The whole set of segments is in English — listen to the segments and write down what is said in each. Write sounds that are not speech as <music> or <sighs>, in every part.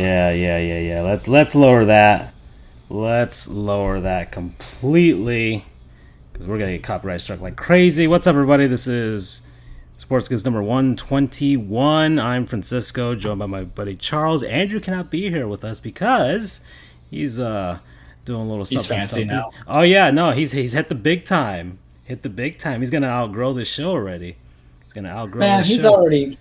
yeah, yeah, yeah, yeah. Let's let's lower that. Let's lower that completely because we're gonna get copyright struck like crazy. What's up, everybody? This is Sports Goofs number one twenty one. I'm Francisco, joined by my buddy Charles. Andrew cannot be here with us because he's uh doing a little He's something. fancy something. now. Oh yeah, no, he's he's hit the big time. Hit the big time. He's gonna outgrow this show already. He's gonna outgrow. Man, he's show. already,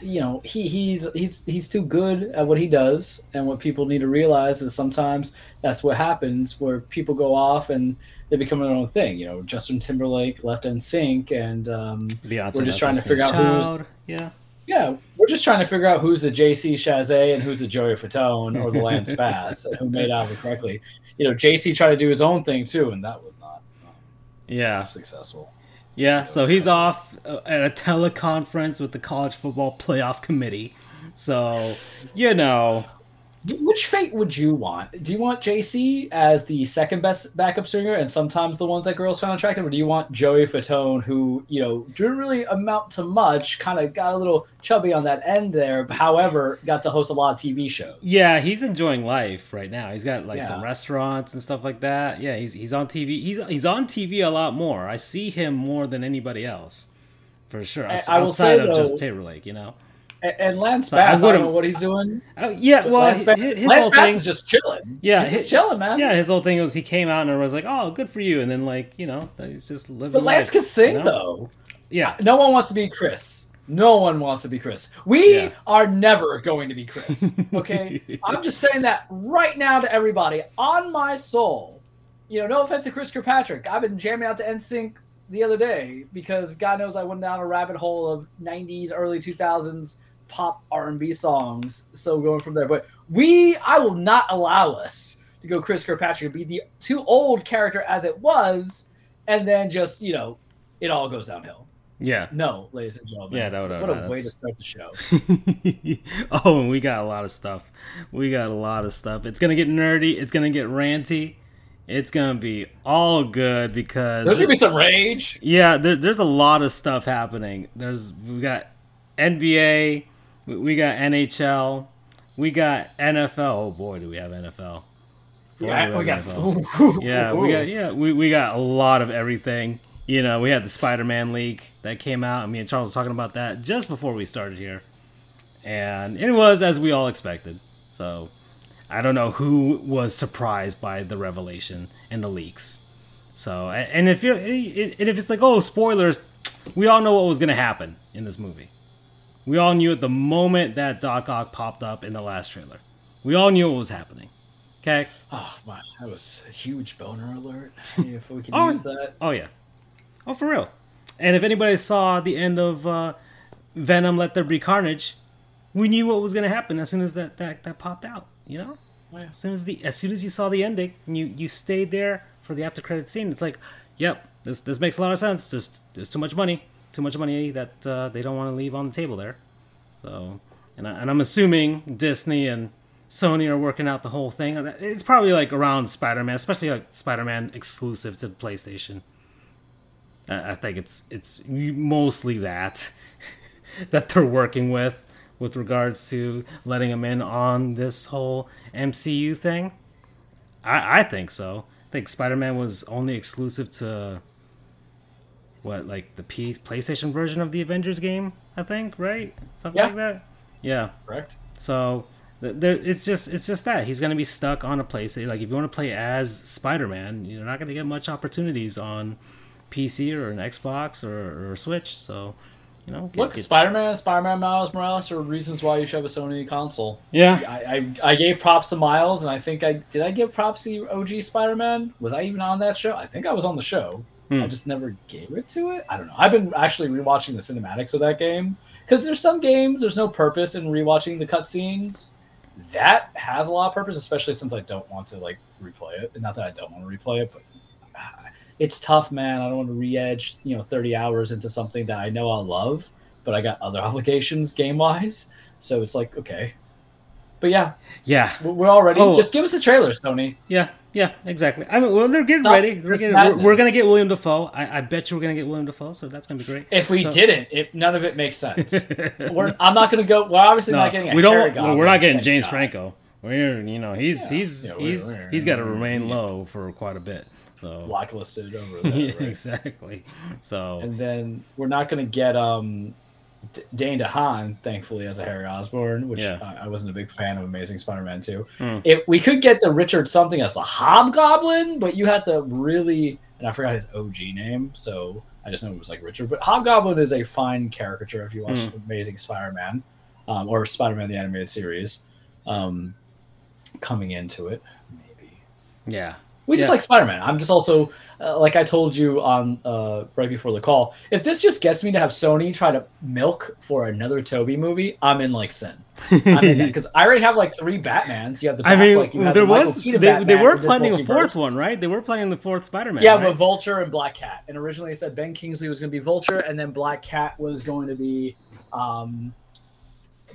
you know, he he's he's he's too good at what he does, and what people need to realize is sometimes that's what happens where people go off and they become their own thing. You know, Justin Timberlake left NSYNC, and um, Beyonce we're just trying to figure out who's Yeah. yeah, we're just trying to figure out who's the JC Chasez and who's the Joey Fatone or the <laughs> Lance Bass and who made out correctly. You know, JC tried to do his own thing too, and that was not um, Yeah. successful. Yeah, so he's off uh, at a teleconference with the college football playoff committee. So, you know, Which fate would you want? Do you want JC as the second best backup singer and sometimes the ones that girls found attractive, or do you want Joey Fatone, who you know didn't really amount to much, kind of got a little chubby on that end there, but however got to host a lot of TV shows? yeah, he's enjoying life right now. He's got like Yeah. some restaurants and stuff like that. Yeah, he's he's on TV. He's he's on TV a lot more. I see him more than anybody else. For sure. I- I will outside say, of just Taylor Lake, you know. And, and Lance So I Bass, I, don't know what he's doing. Oh, yeah, well, Lance Bass, his, his Lance whole Bass thing is just chilling. Yeah, he's his- chilling, man. Yeah, his whole thing was he came out and was like, "Oh, good for you," and then like you know he's just living. but Lance life, can sing you know? though. Yeah, No one wants to be Chris. No one wants to be Chris. We Yeah. are never going to be Chris. <laughs> Okay? I'm just saying that right now to everybody on my soul. You know, no offense to Chris Kirkpatrick. I've been jamming out to NSYNC the other day because God knows I went down a rabbit hole of 90s, early 2000s pop R&B songs. So going from there, but we, I will not allow us to go Chris Kirkpatrick, be the too old character as it was, and then just you know, it all goes downhill. yeah. No, ladies and gentlemen. Yeah, no, no, What no, a way to start the show. <laughs> oh, and we got a lot of stuff. We got a lot of stuff. It's gonna get nerdy. It's gonna get ranty. It's gonna be all good because There's gonna be some rage. yeah, there, there's a lot of stuff happening. There's we got NBA, we- we got NHL, we got NFL. Oh boy, do we have NFL? Boy, Yeah, do we got. NFL. <laughs> <laughs> Yeah, we got yeah, we, we got a lot of everything. You know, we had the Spider-Man leak that came out. and Me and Charles were talking about that just before we started here, and it was as we all expected. So, I don't know who was surprised by the revelation and the leaks. So, and if you're, and if it's like, oh, spoilers, we all know what was gonna happen in this movie. We all knew at the moment that Doc Ock popped up in the last trailer. We all knew what was happening. Okay. Oh my, that was a huge boner alert. <laughs> If we can Oh. use that. Oh yeah. Oh for real. And if anybody saw the end of uh, Venom: Let There Be Carnage, we knew what was gonna happen as soon as that that, that popped out. You know, Oh, yeah. as soon as the as soon as you saw the ending, and you you stayed there for the after credit scene. It's like, yep, this this makes a lot of sense. There's there's too much money, too much money that uh, they don't want to leave on the table there. So, and I, and I'm assuming Disney and Sony are working out the whole thing. It's probably like around Spider-Man, especially like Spider-Man exclusive to PlayStation. I I think it's it's mostly that <laughs> that they're working with with regards to letting him in on this whole MCU thing. I I think so. I think Spider-Man was only exclusive to what like the P PlayStation version of the Avengers game, I think, right? Something Yeah. like that. Yeah. Correct. So there, it's just it's just that he's gonna be stuck on a place. Like if you want to play as Spider-Man, you're not gonna get much opportunities on PC or an Xbox or, or a Switch. So you know, get- Look, get- Spider-Man, Spider-Man, Miles Morales are reasons why you should have a Sony console. yeah, I, I, I gave props to Miles, and I think I did. I give props to OG Spider-Man. Was I even on that show? I think I was on the show. Hmm. I just never gave it to it. I don't know. I've been actually rewatching the cinematics of that game because there's some games there's no purpose in rewatching the cutscenes. That has a lot of purpose, especially since I don't want to like replay it. Not that I don't want to replay it, but ah, it's tough, man. I don't want to re-edge, you know, 30 hours into something that I know I'll love, but I got other <laughs> obligations game wise. So it's like, okay, But yeah, Yeah, we're all ready. Oh. Just give us a trailer, Sony. yeah, yeah, exactly. I mean, well, they're getting Stop ready. They're getting, we're, we're gonna get William Dafoe. I, I bet you we're gonna get William Dafoe, so that's gonna be great. If we So- didn't, it, none of it makes sense. <laughs> we're, I'm not going to go. We're obviously No, not getting. We don't. Well, we're not getting James God. Franco. We're, you know, he's Yeah. he's Yeah, we're- he's we're- he's got to remain low for quite a bit. So blacklisted over <laughs> there. yeah, right? exactly. So And then we're not going to get um, D- Dane DeHaan, thankfully, as a Harry Osborn, which Yeah. I, I wasn't a big fan of Amazing Spider-Man 2. Hmm. If we could get the Richard something as the Hobgoblin, but you had to really, and I forgot his OG name, so I just know it was like Richard. But Hobgoblin is a fine caricature if you watch Hmm. Amazing Spider-Man, um, or Spider-Man the animated series. Um, coming into it, maybe. yeah, We just Yeah. like Spider Man. I'm just also, uh, like I told you on uh, right before the call, if this just gets me to have Sony try to milk for another Tobey movie, I'm in like sin. I'm in because I already have like three Batmans. You have the I mean, like, you have there the was they, they were planning a fourth one, right? They were planning the fourth Spider-Man. Yeah, right? with Vulture and Black Cat. And originally it said Ben Kingsley was going to be Vulture, and then Black Cat was going to be. Um,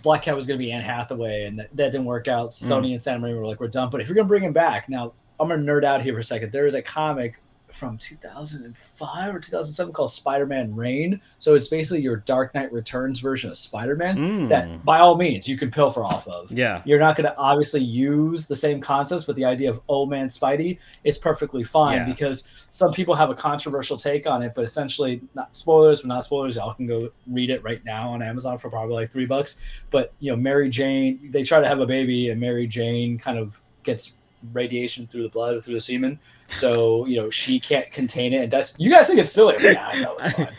Black Cat was going to be Anne Hathaway, and that, that didn't work out. Mm. Sony and Sam Raimi were like, "We're done." But if you're going to bring him back, now I'm going to nerd out here for a second. There is a comic from 2005 or 2007 called Spider-Man Reign. So it's basically your Dark Knight Returns version of Spider-Man. Mm. That, by all means, you can pilfer off of. yeah, You're not going to obviously use the same concepts, but the idea of old man Spidey is perfectly fine Yeah. because some people have a controversial take on it. But essentially, not spoilers, but not spoilers. Y'all can go read it right now on Amazon for probably like three bucks. But you know, Mary Jane, they try to have a baby, and Mary Jane kind of gets radiation through the blood or through the semen. So you know she can't contain it, and that's you guys think it's silly. Yeah, I know it's fine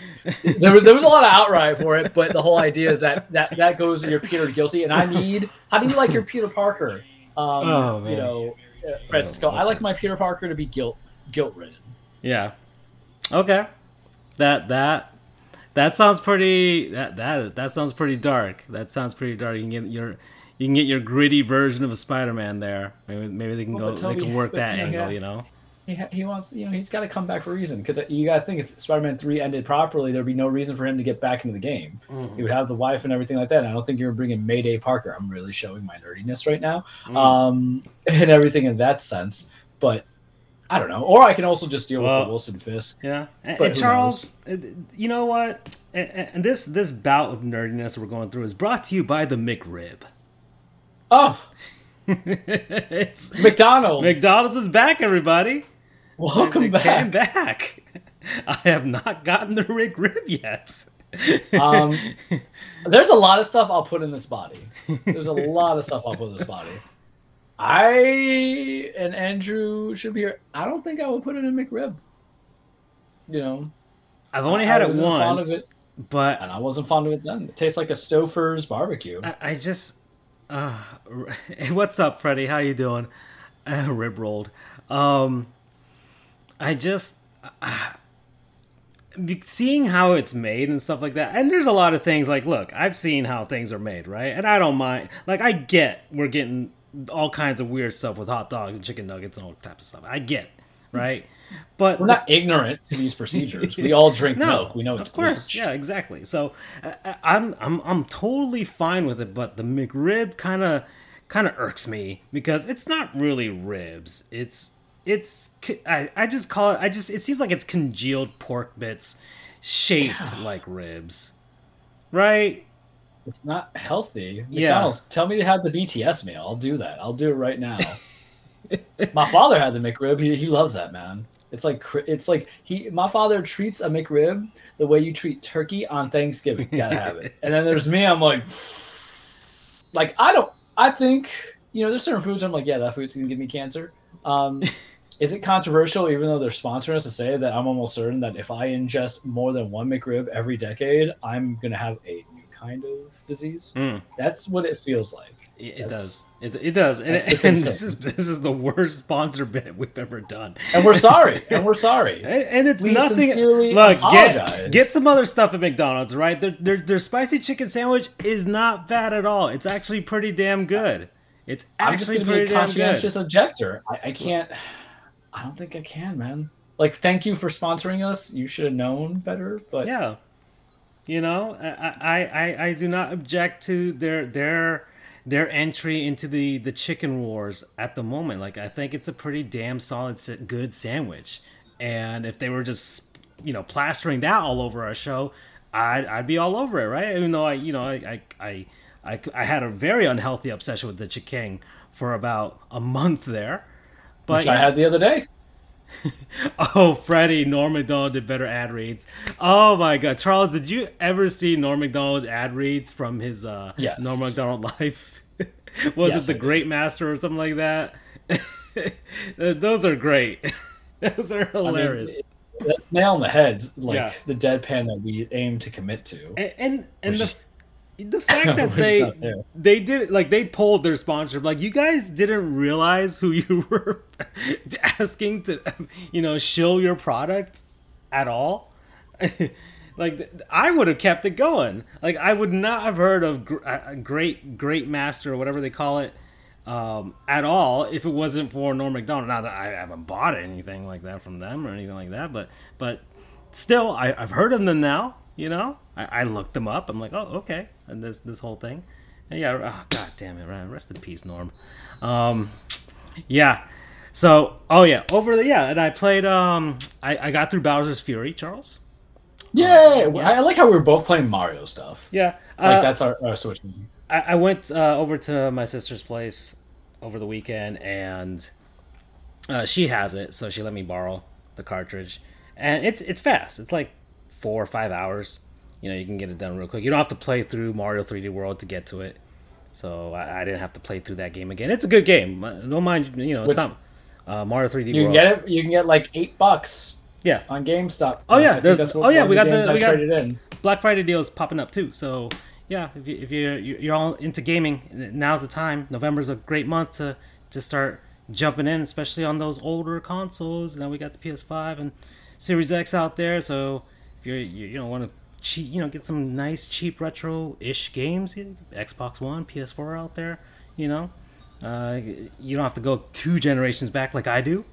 <laughs> there was there was a lot of outright for it, but the whole idea is that that that goes to your Peter guilty, and I need. How do you like your Peter Parker? Um, Oh, man. you know, uh, Fred Oh, Skull. I like my Peter Parker to be guilt guilt ridden. yeah. Okay, that that that sounds pretty. That that that sounds pretty dark. That sounds pretty dark. You can get your you can get your gritty version of a Spider-Man there. Maybe maybe they can Well, go. but they can work that angle. You know. He, he wants, you know, he's got to come back for a reason because you got to think if Spider-Man three ended properly, there'd be no reason for him to get back into the game. He would have the wife and everything like that. And I don't think you're bringing Mayday Parker. I'm really showing my nerdiness right now, Mm. um, <laughs> and everything in that sense. But I don't know. Or I can also just deal with the Wilson Fisk. Yeah, and, But and Charles, uh, you know what? And, and this this bout of nerdiness we're going through is brought to you by the McRib. Oh, it's McDonald's. McDonald's is back, everybody. Welcome back. back. <laughs> I have not gotten the McRib yet. Um, there's a lot of stuff I'll put in this body. There's a <laughs> lot of stuff I'll put in this body. I and Andrew should be here. I don't think I will put it in McRib. You know, I've only I had it fond of once, it. but and I wasn't fond of it then. It tastes like a Stouffer's barbecue. I, I just. Uh, <laughs> what's up, Freddie? How you doing? Uh, rib rolled. Um, I just uh, seeing how it's made and stuff like that. And there's a lot of things like, look, I've seen how things are made, right? And I don't mind. Like, I get we're getting all kinds of weird stuff with hot dogs and chicken nuggets and all types of stuff. I get, right? But We're not ignorant to these procedures. We all drink <laughs> no, milk. We know it's of course, bleached. yeah, exactly. So uh, uh, I'm I'm I'm totally fine with it, but the McRib kind of kind of irks me because it's not really ribs. It's it's I, I just call it I just it seems like it's congealed pork bits shaped <sighs> like ribs, right? It's not healthy. Yeah. McDonald's, tell me to have the BTS meal. I'll do that. I'll do it right now. <laughs> my father had the McRib. He, he loves that man. It's like it's like he. My father treats a McRib the way you treat turkey on Thanksgiving. Gotta have it. <laughs> And then there's me. I'm like, like I don't. I think you know there's certain foods. I'm like, yeah, that food's gonna give me cancer. Um, <laughs> is it controversial, even though they're sponsoring us, to say that I'm almost certain that if I ingest more than one McRib every decade, I'm gonna have a new kind of disease? Mm, That's what it feels like. It, it does. It, it does. And, and this is this is the worst sponsor <laughs> bit we've ever done. And we're sorry. <laughs> and we're sorry. And, and it's We nothing. Look, apologize. get get some other stuff at McDonald's, right? Their, their their spicy chicken sandwich is not bad at all. It's actually pretty damn good. It's actually I'm just gonna be a pretty damn good. conscientious objector. I, I can't. I don't think I can, man. Like, thank you for sponsoring us. You should have known better. But Yeah, you know, I, I I I do not object to their their their entry into the the chicken wars at the moment. Like I think it's a pretty damn solid, good sandwich. And if they were just you know plastering that all over our show, I'd I'd be all over it, right? Even though I you know I I I, I, I had a very unhealthy obsession with the chicken for about a month there. But Which. I had the other day. <laughs> oh, Freddie, Norm Macdonald did better ad reads. Oh my God, Charles, did you ever see Norm Macdonald's ad reads from his uh, yes. Norm Macdonald <laughs> life? <laughs> Was yes, it the Great Master or something like that? Those are great. Those are hilarious. I mean, that's nail on the head, like yeah. the deadpan that we aim to commit to. And and, and the the fact that <laughs> they they did like they pulled their sponsorship. Like you guys didn't realize who <laughs> you were asking to you know show your product at all? <laughs> Like i would have kept it going. Like i would not have heard of a great great master or whatever they call it um, at all if it wasn't for norm mcdonald not that i haven't bought anything like that from them or anything like that but but still I, i've heard of them now you know I, I looked them up. I'm like oh okay. And this this whole thing. And yeah oh, god damn it right rest in peace norm. Um yeah. So oh yeah. Over the yeah and i played um i, I got through bowser's fury charles. Yeah, um, yeah. i like how we were both playing mario stuff. Yeah like uh, that's our, our switch. I, I went uh, over to my sister's place over the weekend and uh, she has it so she let me borrow the cartridge. And it's it's fast. It's like four or five hours. You know, you can get it done real quick. You don't have to play through Mario 3D World to get to it. So I, I didn't have to play through that game again. It's a good game. Don't mind, you know, it's Which, not uh, Mario 3D you World. You can get it. You can get like eight bucks. Yeah. On GameStop. Oh yeah, there's. oh yeah, we got the we got in. Black Friday deals popping up too. So yeah, if you if you're you're all into gaming, now's the time. November's a great month to to start jumping in, especially on those older consoles. Now we got the PS5 and Series X out there, so if you're you, you know want to cheap, you know, get some nice cheap retro-ish games, Xbox One, PS4 out there, you know, uh, you don't have to go two generations back like I do.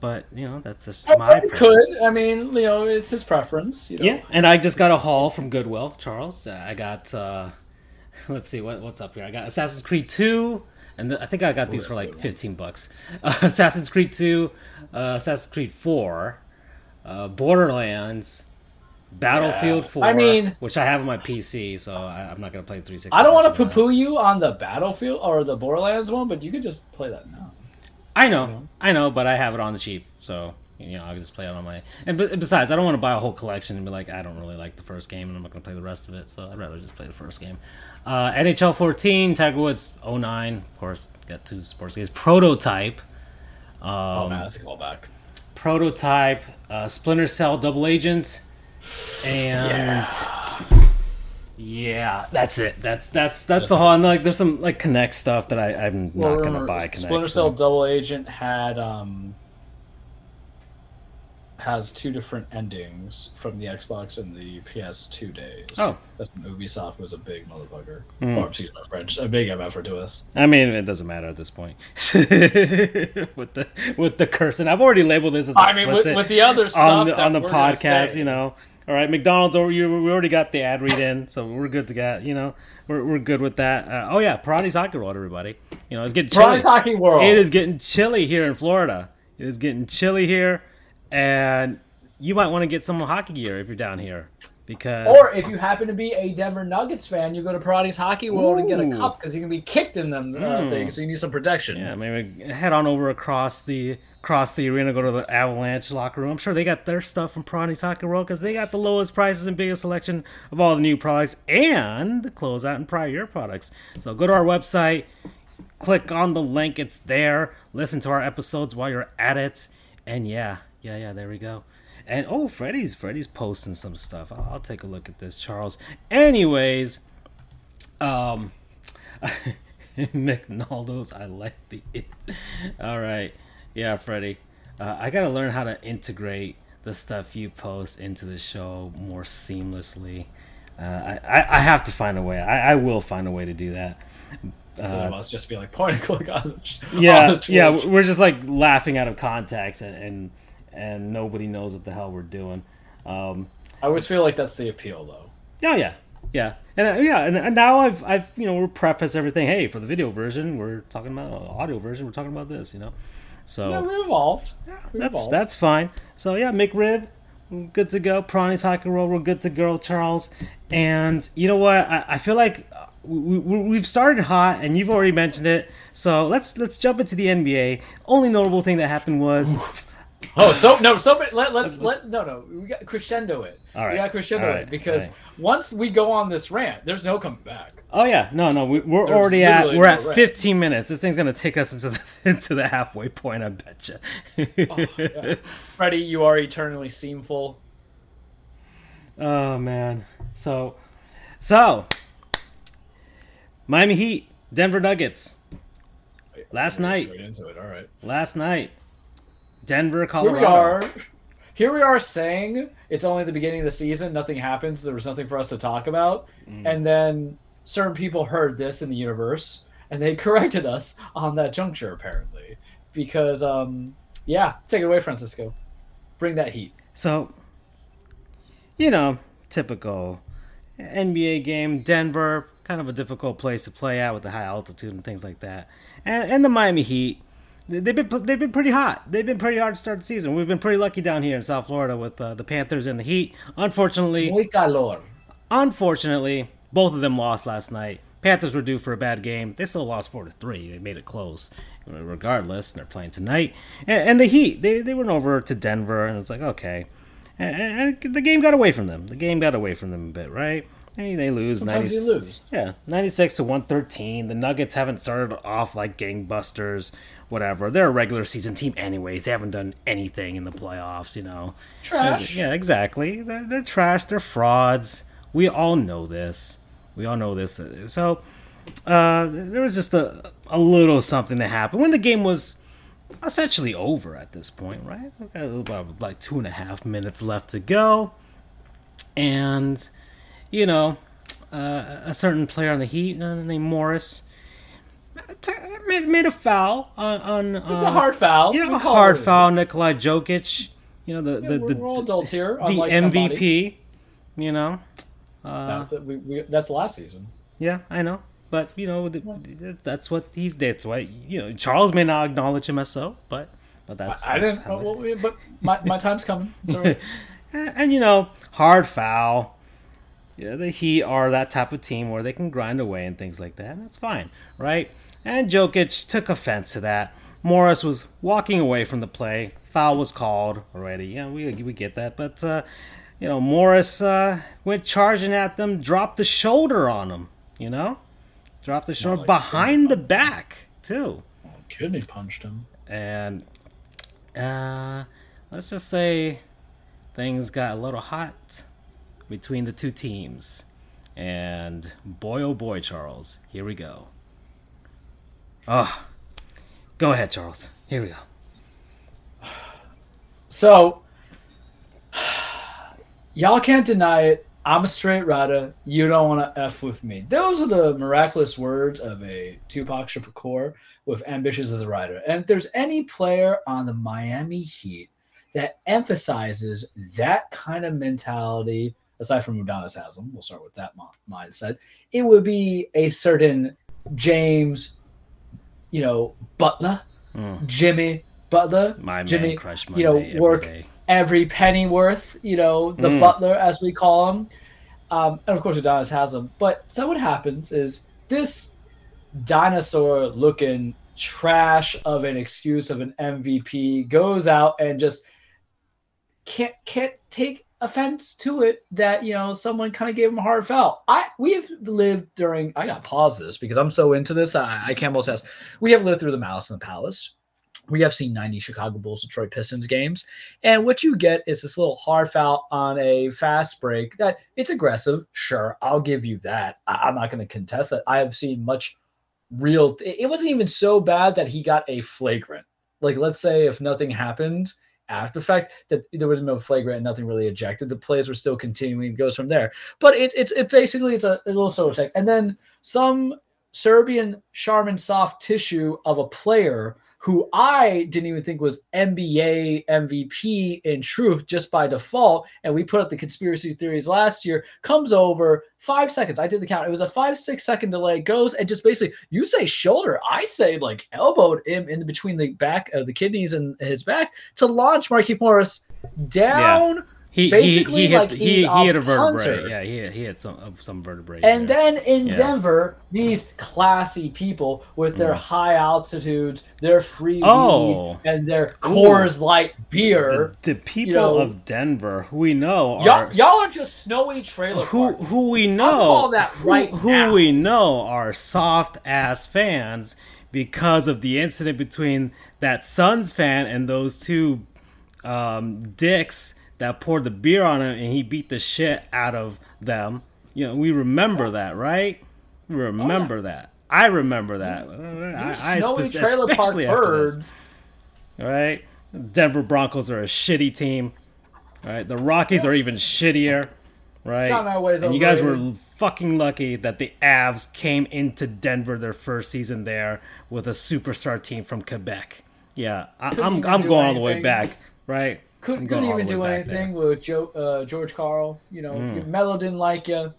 But you know that's just I my preference. could. I mean, you know, it's his preference. You know? Yeah, and I just got a haul from Goodwill, Charles. I got, uh, <laughs> let's see what what's up here. I got Assassin's Creed Two, and the, I think I got these for like fifteen bucks. Uh, <laughs> Assassin's Creed Two, uh, Assassin's Creed Four, uh, Borderlands, Battlefield yeah. 4, I mean, which I have on my PC, so I, am not gonna play 360. I don't want to poo-poo you on the Battlefield or the Borderlands one, but you could just play that now. I know, you know? I know, but I have it on the cheap, so you know I can just play it on my. And besides, I don't want to buy a whole collection and be like, I don't really like the first game, and I'm not gonna play the rest of it. So I'd rather just play the first game. Uh, NHL 14, Tiger Woods 09, of course, got two sports games. Prototype. Um, oh man, that's a callback. Prototype, uh, Splinter Cell Double Agent and yeah. yeah. that's it. That's that's that's the whole. And like, there's some like Kinect stuff that I I'm well, not gonna buy. Kinect, Splinter Cell so. Double Agent had um has two different endings from the Xbox and the PS2 days. Oh, that's when Ubisoft was a big motherfucker. Mm. Or excuse my French, a big MF to us. I mean, it doesn't matter at this point <laughs> with the with the cursing. I've already labeled this as explicit. I mean, with, with the other stuff on the, on the podcast, you know. All right, McDonald's over. You we already got the ad read in, so we're good to get. You know, we're, we're good with that. Uh, oh yeah, Perani's Hockey World, everybody. You know, it's getting chilly. Perani's Hockey World. It is getting chilly here in Florida. It is getting chilly here, and you might want to get some hockey gear if you're down here. Because or if you happen to be a Denver Nuggets fan, you go to Perani's Hockey World Ooh. and get a cup because you can be kicked in them uh, mm. things, so you need some protection. Yeah, maybe head on over across the across the arena, go to the Avalanche locker room. I'm sure they got their stuff from Perani's Hockey World because they got the lowest prices and biggest selection of all the new products and the closeout and prior year products. So go to our website, click on the link, it's there. Listen to our episodes while you're at it, and yeah, yeah, yeah, there we go. And oh, Freddy's Freddy's posting some stuff. I'll, I'll take a look at this, Charles. Anyways, um, <laughs> McNaldo's. I like the. It. All right, yeah, Freddy. Uh, I gotta learn how to integrate the stuff you post into the show more seamlessly. Uh, I, I have to find a way. I, I will find a way to do that. Uh, so it must just be like point and <laughs> click on. Yeah, on yeah. We're just like laughing out of context and, and and nobody knows what the hell we're doing. Um, I always feel like that's the appeal, though. Yeah, yeah, Yeah, and uh, yeah, and, and now I've I've you know we're preface everything. Hey, for the video version, we're talking about uh, audio version. We're talking about this, you know. So yeah, we evolved. We that's evolved. that's fine. So yeah, McRib, good to go. Perani's Hockey World, we're good to go, Charles. And you know what? I, I feel like uh, we, we, have started hot, and you've already mentioned it. So let's let's jump into the NBA. Only notable thing that happened was. Oh, so no, so let let's, let's let no no we got crescendo it. All right, we got crescendo right. it because right. once we go on this rant, there's no coming back. Oh yeah, no no, we, are already at we're no at rant. 15 minutes. This thing's gonna take us into the <laughs> into the halfway point. I bet you. oh, yeah. Freddie, you are eternally seamful. Oh man, so so Miami Heat, Denver Nuggets. Last night. into it. All right. Last night. Denver, Colorado. Here we are. Here we are saying it's only the beginning of the season. Nothing happens. There was nothing for us to talk about. Mm. And then certain people heard this in the universe and they <laughs> corrected us on that juncture, apparently. Because, um, yeah, take it away, Francisco. Bring that heat. So, you know, typical NBA game, Denver, kind of a difficult place to play at with the high altitude and things like that. And, and the Miami Heat, they've been they've been pretty hot. They've been pretty hard to start the season. We've been pretty lucky down here in South Florida with uh, the Panthers and the Heat. Unfortunately, Muy calor. Unfortunately, both of them lost last night. Panthers were due for a bad game. They still lost four to three. They made it close, regardless. They're playing tonight. And, and the Heat, they they went over to Denver, and it's like okay, and, and the game got away from them. The game got away from them a bit, right? Hey, they lose. Sometimes 90, lose. Yeah, 96 to 113. The Nuggets haven't started off like gangbusters, whatever. They're a regular season team anyways. They haven't done anything in the playoffs, you know. Trash. Yeah, exactly. They're, they're trash. They're frauds. We all know this. We all know this. So, uh, there was just a, a little something that happened when the game was essentially over at this point, right? About like two and a half minutes left to go. And you know, uh, a certain player on the Heat uh, named Morris made, made a foul on. on it's uh, a hard foul. You know, a hard foul. Nikolai Jokic. You know the yeah, the, the, we're all adults here. The MVP. Somebody. You know. Uh, we, we, that's last season. Yeah, I know, but you know that's what he's. That's why you know Charles may not acknowledge him as so, but but that's. I, that's I didn't. Well, but my, my time's coming. <laughs> and, and you know, hard foul yeah, the Heat are that type of team where they can grind away and things like that. And that's fine, right? And Jokic took offense to that. Morris was walking away from the play. Foul was called already. Yeah, we, we get that. But, uh, you know, Morris uh, went charging at them, dropped the shoulder on them, you know? Dropped the shoulder like behind the back, too. Oh, kidney punched him. And uh, let's just say things got a little hot between the two teams. And boy, oh boy, Charles, here we go. Oh, go ahead, Charles. Here we go. So, y'all can't deny it. I'm a straight rider. You don't want to F with me. Those are the miraculous words of a Tupac Shakur with Ambitionz Az a Ridah. And if there's any player on the Miami Heat that emphasizes that kind of mentality aside from Udonis Haslem, we'll start with that mindset. It would be a certain James, you know, Butler, mm. Jimmy Butler, my Jimmy, crush you know, work every penny worth, you know, the mm. Butler as we call him, um, and of course Udonis has Haslem. But so what happens is this dinosaur-looking trash of an excuse of an MVP goes out and just can't can't take offense to it that you know someone kind of gave him a hard foul. I we have lived during. I got to pause this because I'm so into this. I, I can't multitask. We have lived through the Malice in the Palace. We have seen 90 Chicago Bulls, Detroit Pistons games, and what you get is this little hard foul on a fast break. That it's aggressive, sure, I'll give you that. I, am not going to contest that. I have seen much real. It wasn't even so bad that he got a flagrant. Like, let's say if nothing happened, after the fact that there was no flagrant and nothing really ejected. The plays were still continuing. It goes from there. But it's it's it basically it's a, a little sort of thing. And then some Serbian Charmin soft tissue of a player who I didn't even think was NBA MVP in truth just by default, and we put up the conspiracy theories last year, comes over five seconds. I did the count. It was a five, six second delay, goes and just basically, you say shoulder, I say like elbowed him in between the back of the kidneys and his back to launch Markieff Morris down. Yeah. He, Basically, he, he, like hit, he's he, he a had a vertebrae. Yeah, he, he had some some vertebrae. And yeah. then in Yeah. Denver, these classy people with their Mm. high altitudes, their free Oh. weed, and their Coors Light beer. the, the people know- of Denver who we know are Y'all, y'all are just snowy trailer who park. who we know call that who- right who, now. we know are soft ass fans because of the incident between that Suns fan and those two um, dicks that poured the beer on him and he beat the shit out of them. You know, we remember that, right? We remember oh, that. I remember that. You uh, I, I snowy spec- trailer park birds. All right, Denver Broncos are a shitty team. All right, the Rockies are even shittier. Right, and you guys were fucking lucky that the Avs came into Denver their first season there with a superstar team from Quebec. Yeah, I, I'm I'm do going all the way back. Right, Couldn't, couldn't even do back there. anything with Joe, uh, George Karl. You know, Mm. Melo didn't like you.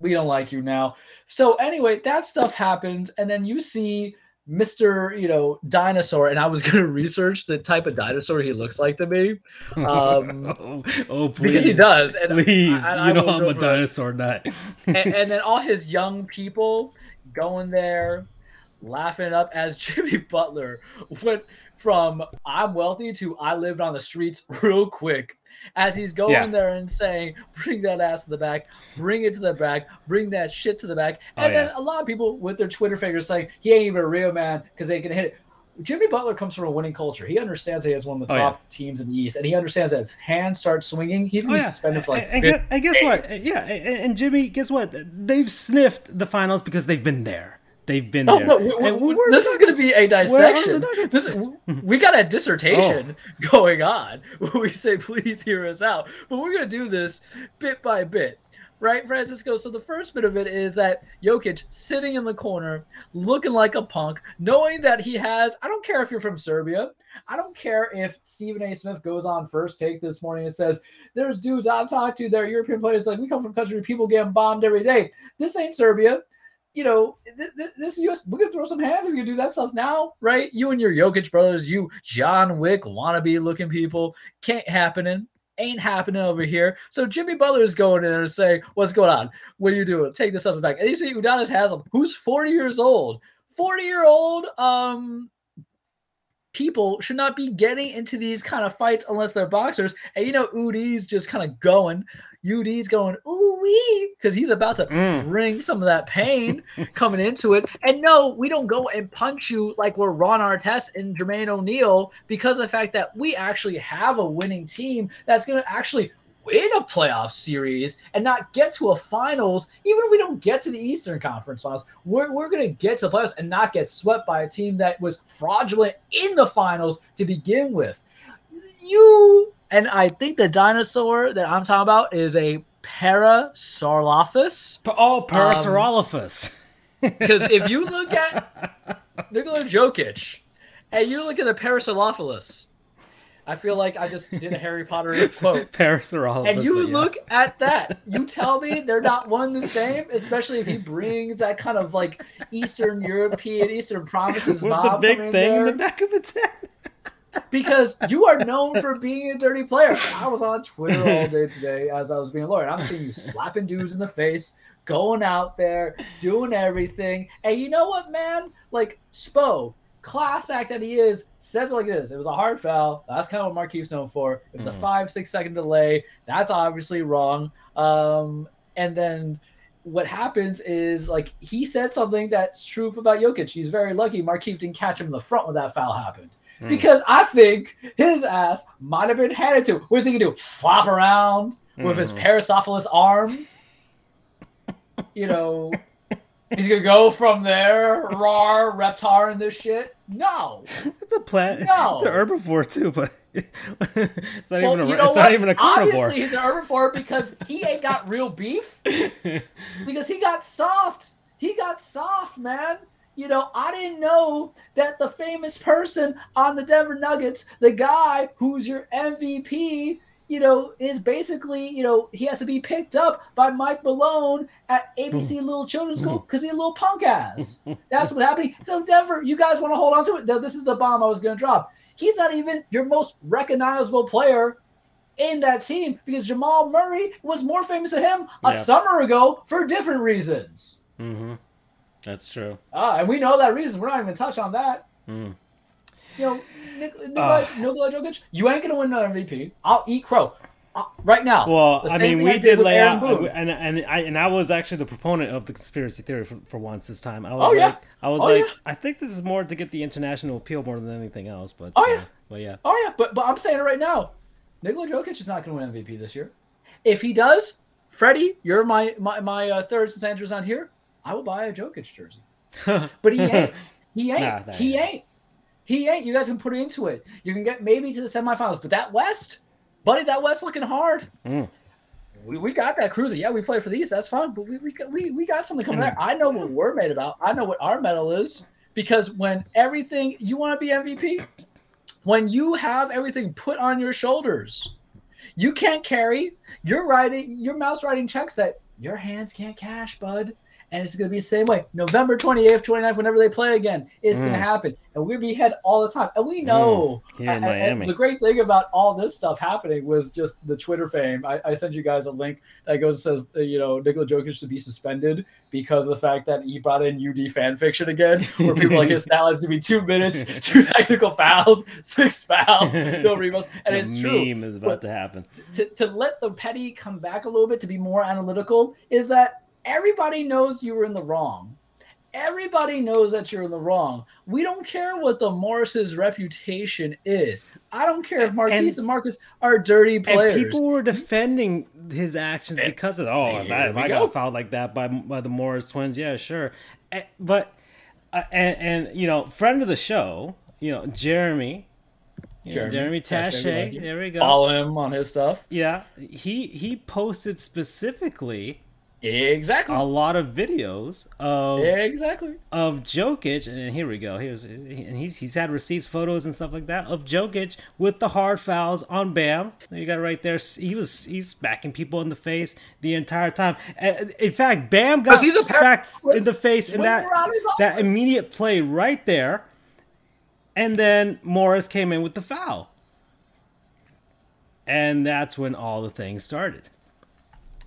We don't like you now. So anyway, that stuff happens, and then you see Mr. You know Dinosaur, and I was <laughs> gonna research the type of dinosaur he looks like to me, um, <laughs> oh, oh, please, because he does. And Please, I- I you know I'm a dinosaur nut. and, <laughs> and then all his young people going there laughing up as Jimmy Butler went from I'm wealthy to I lived on the streets <laughs> real quick as he's going Yeah. there and saying, bring that ass to the back, bring it to the back, bring that shit to the back. Oh, And then yeah. a lot of people with their Twitter fingers saying he ain't even a real man because they can hit it. Jimmy Butler comes from a winning culture. He understands that he has one of the Oh, yeah. top teams in the East, and he understands that if hands start swinging, he's going to be oh, suspended for like and, and, guess, and guess what? Yeah, and, and Jimmy, guess what? They've sniffed the finals because they've been there. They've been No, there. no, we- we- And we- where are this is going to be a Nuggets? Where are the dissection. This we got a dissertation <laughs> Oh. going on where <laughs> we say, please hear us out. But we're going to do this bit by bit. Right, Francisco? So the first bit of it is that Jokic sitting in the corner, looking like a punk, knowing that he has, I don't care if you're from Serbia. I don't care if Stephen A. Smith goes on first take this morning and says, There's dudes I've talked to, they're European players, like we come from country, where people getting bombed every day. This ain't Serbia you know, th- th- this US, we can throw some hands if you do that stuff now, right? You and your Jokic brothers, you John Wick wannabe looking people, can't happening, ain't happening over here. So Jimmy Butler's going in there and saying, "What's going on? What are you doing? Take this stuff back." And you see Udonis Haslem, who's 40 years old, 40 year old, um. People should not be getting into these kind of fights unless they're boxers. And you know, Udi's just kind of going. UD's going, ooh wee, because he's about to Mm. bring some of that pain <laughs> coming into it. And no, we don't go and punch you like we're Ron Artest and Jermaine O'Neal because of the fact that we actually have a winning team that's going to actually win a playoff series and not get to a finals, even if we don't get to the Eastern Conference finals. We're, we're going to get to the playoffs and not get swept by a team that was fraudulent in the finals to begin with. You and I think the dinosaur that I'm talking about is a Parasaurolophus. Oh, um, Parasaurolophus. <laughs> Because if you look at Nikola Jokic and you look at the Parasaurolophus, I feel like I just did a Harry Potter quote. <laughs> Parasaurolophus. And you yeah. look at that. You tell me they're not one the same, especially if he brings that kind of like Eastern European, Eastern provinces <laughs> with the big thing in the back of its head. Because you are known for being a dirty player. I was on Twitter all <laughs> day today as I was being a lawyer, I'm seeing you slapping dudes in the face, going out there, doing everything. And you know what, man? Like Spo, class act that he is, says it like it is. It was a hard foul. That's kind of what Markieff known for. It was a Mhm. five, six second delay. That's obviously wrong. Um, and then what happens is like he said something that's true about Jokic. He's very lucky Markieff didn't catch him in the front when that foul happened Mm. because I think his ass might have been handed to. What is he gonna do? Flop around with his Mhm. Parasaurolophus arms? You know, he's gonna go from there, rar, reptar, and this shit. No, It's a plant. No. It's an herbivore too, but <laughs> it's not well, even a. you know it's what? not even a carnivore. Obviously, he's an herbivore because he ain't got real beef. <laughs> Because he got soft. He got soft, man. You know, I didn't know that the famous person on the Denver Nuggets, the guy who's your MVP, you know, is basically, you know, he has to be picked up by Mike Malone at ABC. Little Children's School because he's a little punk ass. <laughs> That's what happened. So Denver, you guys want to hold on to it? Now, This is the bomb I was going to drop. He's not even your most recognizable player in that team because Jamal Murray was more famous than him a Yeah. summer ago for different reasons. Mm-hmm. That's true. Ah, and we know that reason. We're not even touch on that. Mm. You know, Nik- Nikola, Nikola Jokic, you ain't gonna win an MVP. I'll eat crow uh, right now. Well, I mean, we did did lay out, and and I and I was actually the proponent of the conspiracy theory for, for once this time. I was Oh, yeah. like, I was Oh, like, yeah. I think this is more to get the international appeal more than anything else. But Oh, uh, yeah. but yeah, Oh yeah, but but I'm saying it right now. Nikola Jokic is not gonna win MVP this year. If he does, Freddie, you're my my my uh, third since Andrew's not here. I will buy a Jokic jersey. <laughs> But he ain't. <laughs> He ain't. Nah, nah, he nah. ain't. He ain't. You guys can put it into it. You can get maybe to the semifinals, but that West, buddy, that West looking hard. Mm. We, we got that cruiser. Yeah, we play for these. That's fine. But we we got- we, we got something coming there. I know what we're made about. I know what our medal is because when everything you want to be MVP, when you have everything put on your shoulders, you can't carry. You're writing. Your mouse writing checks that your hands can't cash, bud. And it's going to be the same way. November 28th, 29th, whenever they play again, it's going to Mm. happen. And we're be ahead all the time. And we know. here in and- and the great thing about all this stuff happening was just the Twitter fame. I, I sent you guys a link that goes and says, uh, you know, Nikola Jokic to be suspended because of the fact that he brought in UD fan fiction again, where people like his <laughs> style has to be two minutes, two technical fouls, six fouls, no <laughs> rebounds. And the it's true meme is about to happen. to, to let the petty come back a little bit to be more analytical is that everybody knows you were in the wrong. Everybody knows that you're in the wrong. We don't care what the Morris's reputation is. I don't care if Markieff and, Marcus are dirty players. And people were defending his actions because of oh, if I, if I go. got fouled like that by by the Morris twins, yeah, sure. Eh, But uh, and and you know, friend of the show, you know, Jeremy, you know, Jeremy Jeremy Taché, we Taché, like you. there we go. Follow him on his stuff. Yeah, he he posted specifically Exactly. a lot of videos of Exactly. of Jokic, and here we go. Here's and he's he's had receipts, photos, and stuff like that of Jokic with the hard fouls on Bam. You got it right there. He was he's smacking people in the face the entire time. And in fact, Bam got he's a smacked par- in the face in that that immediate play right there. And then Morris came in with the foul. And that's when all the things started.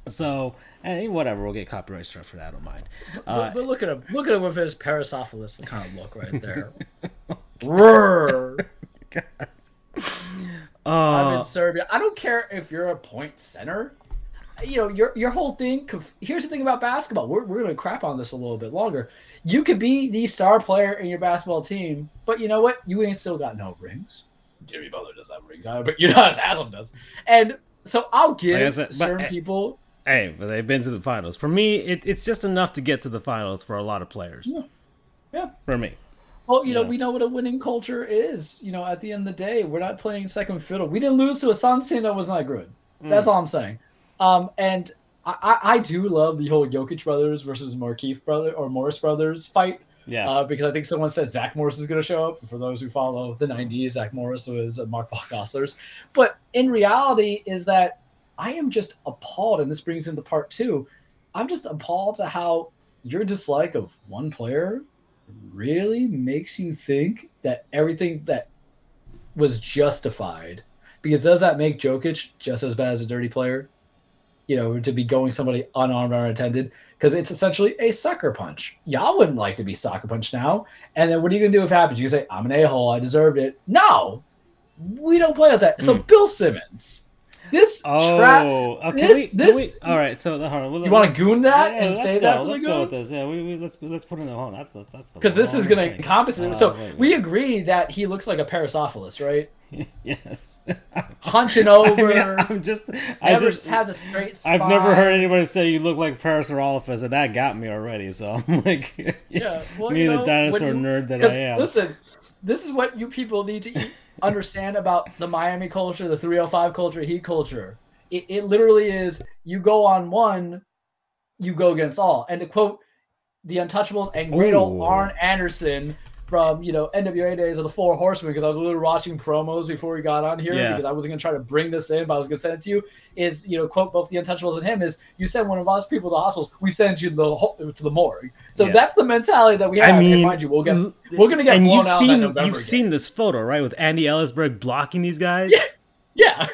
So, and whatever, we'll get copyright struck for that. I don't mind. Uh, but, but look at him. Look at him with his Parasaurolophus kind of look right there. <laughs> Roar. <laughs> I'm uh, in Serbia. I don't care if you're a point center. You know, your your whole thing. Here's the thing about basketball. We're, we're going to crap on this a little bit longer. You could be the star player in your basketball team, but you know what? You ain't still got no rings. Jimmy Butler does have rings, uh, but you know as Haslem does. And so I'll give Like said, but- certain people. Hey, but they've been to the finals. For me, it, it's just enough to get to the finals for a lot of players. Yeah. Yeah. For me. Well, you know, we know what a winning culture is. You know, at the end of the day, we're not playing second fiddle. We didn't lose to a Suns team that was not good. Mm. That's all I'm saying. Um, and I, I, I do love the whole Jokic brothers versus Markieff brother or Morris brothers fight Yeah. uh, because I think someone said Zach Morris is going to show up. For those who follow the '90s, Zach Morris was Mark Ostlers. But in reality, is that I am just appalled, and this brings into part two. I'm just appalled to how your dislike of one player really makes you think that everything that was justified. Because does that make Jokic just as bad as a dirty player? You know, to be going somebody unarmed or unattended, because it's essentially a sucker punch. Y'all wouldn't like to be sucker punched now. And then what are you gonna do if it happens? You can say, "I'm an a hole. I deserved it." No, we don't play like that. So hmm. Bill Simmons, this trap. Oh, okay. this- we, this- we, all right. So, hold on. You want to goon that yeah, and say go. that let's go with this. Yeah, we, we let's let's put in the on, That's that's that's the Because this is going to encompass it. Uh, so wait, we agree that he looks like a Parasaurolophus, right? <laughs> yes. Hunching <laughs> I over. mean, I'm just. I just. has a straight spine. I've never heard anybody say you look like Parasaurolophus, and that got me already. So I'm <laughs> like, Yeah, well, me you the know, dinosaur you- nerd that I am. Listen, this is what you people need to understand about the Miami culture, the 305 culture, Heat culture. It, it literally is you go on one, you go against all. And to quote the Untouchables and great old Arn Anderson from you know NWA days of the Four Horsemen because I was literally watching promos before we got on here Yeah. because I wasn't gonna try to bring this in, but I was gonna send it to you. Is you know quote both the Untouchables and him is you send one of us people to hospitals, we send you to the to the morgue. So Yeah. that's the mentality that we have. I mean, and mind you, we'll get we're gonna get and blown you've out seen you've game. seen this photo right with Andy Elisburg blocking these guys. Yeah.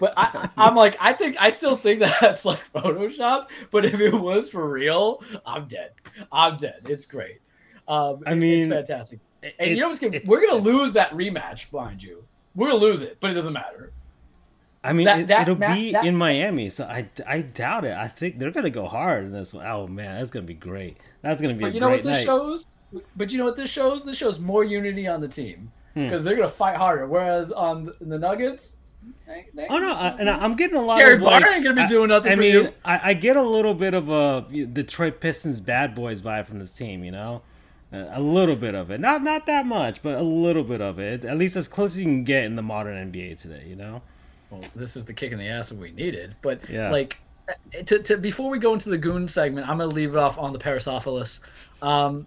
But I, I'm like, I think, I still think that that's like Photoshop. But if it was for real, I'm dead. I'm dead. It's great. Um, I mean, it's fantastic. And you know what's gonna, we're gonna lose that rematch, mind you. We're gonna lose it, but it doesn't matter. I mean, That- it, that it'll ma- be that- in Miami, so I, I doubt it. I think they're gonna go hard in this one. Oh man, that's gonna be great. That's gonna be But a you know great what this night. shows? But you know what this shows? This shows more unity on the team Hmm. because they're gonna fight harder. Whereas on the, Nuggets, they, they, Oh no, I, and I- I'm getting a lot Gary of like. Ain't gonna be I- doing nothing I for mean, you. I, I get a little bit of a Detroit Pistons bad boys vibe from this team. You know, a little bit of it, not not that much, but a little bit of it. At least as close as you can get in the modern NBA today. You know. well, this is the kick in the ass that we needed. But Yeah. like, to, to before we go into the goon segment, I'm gonna leave it off on the Parasaurolophus. Um,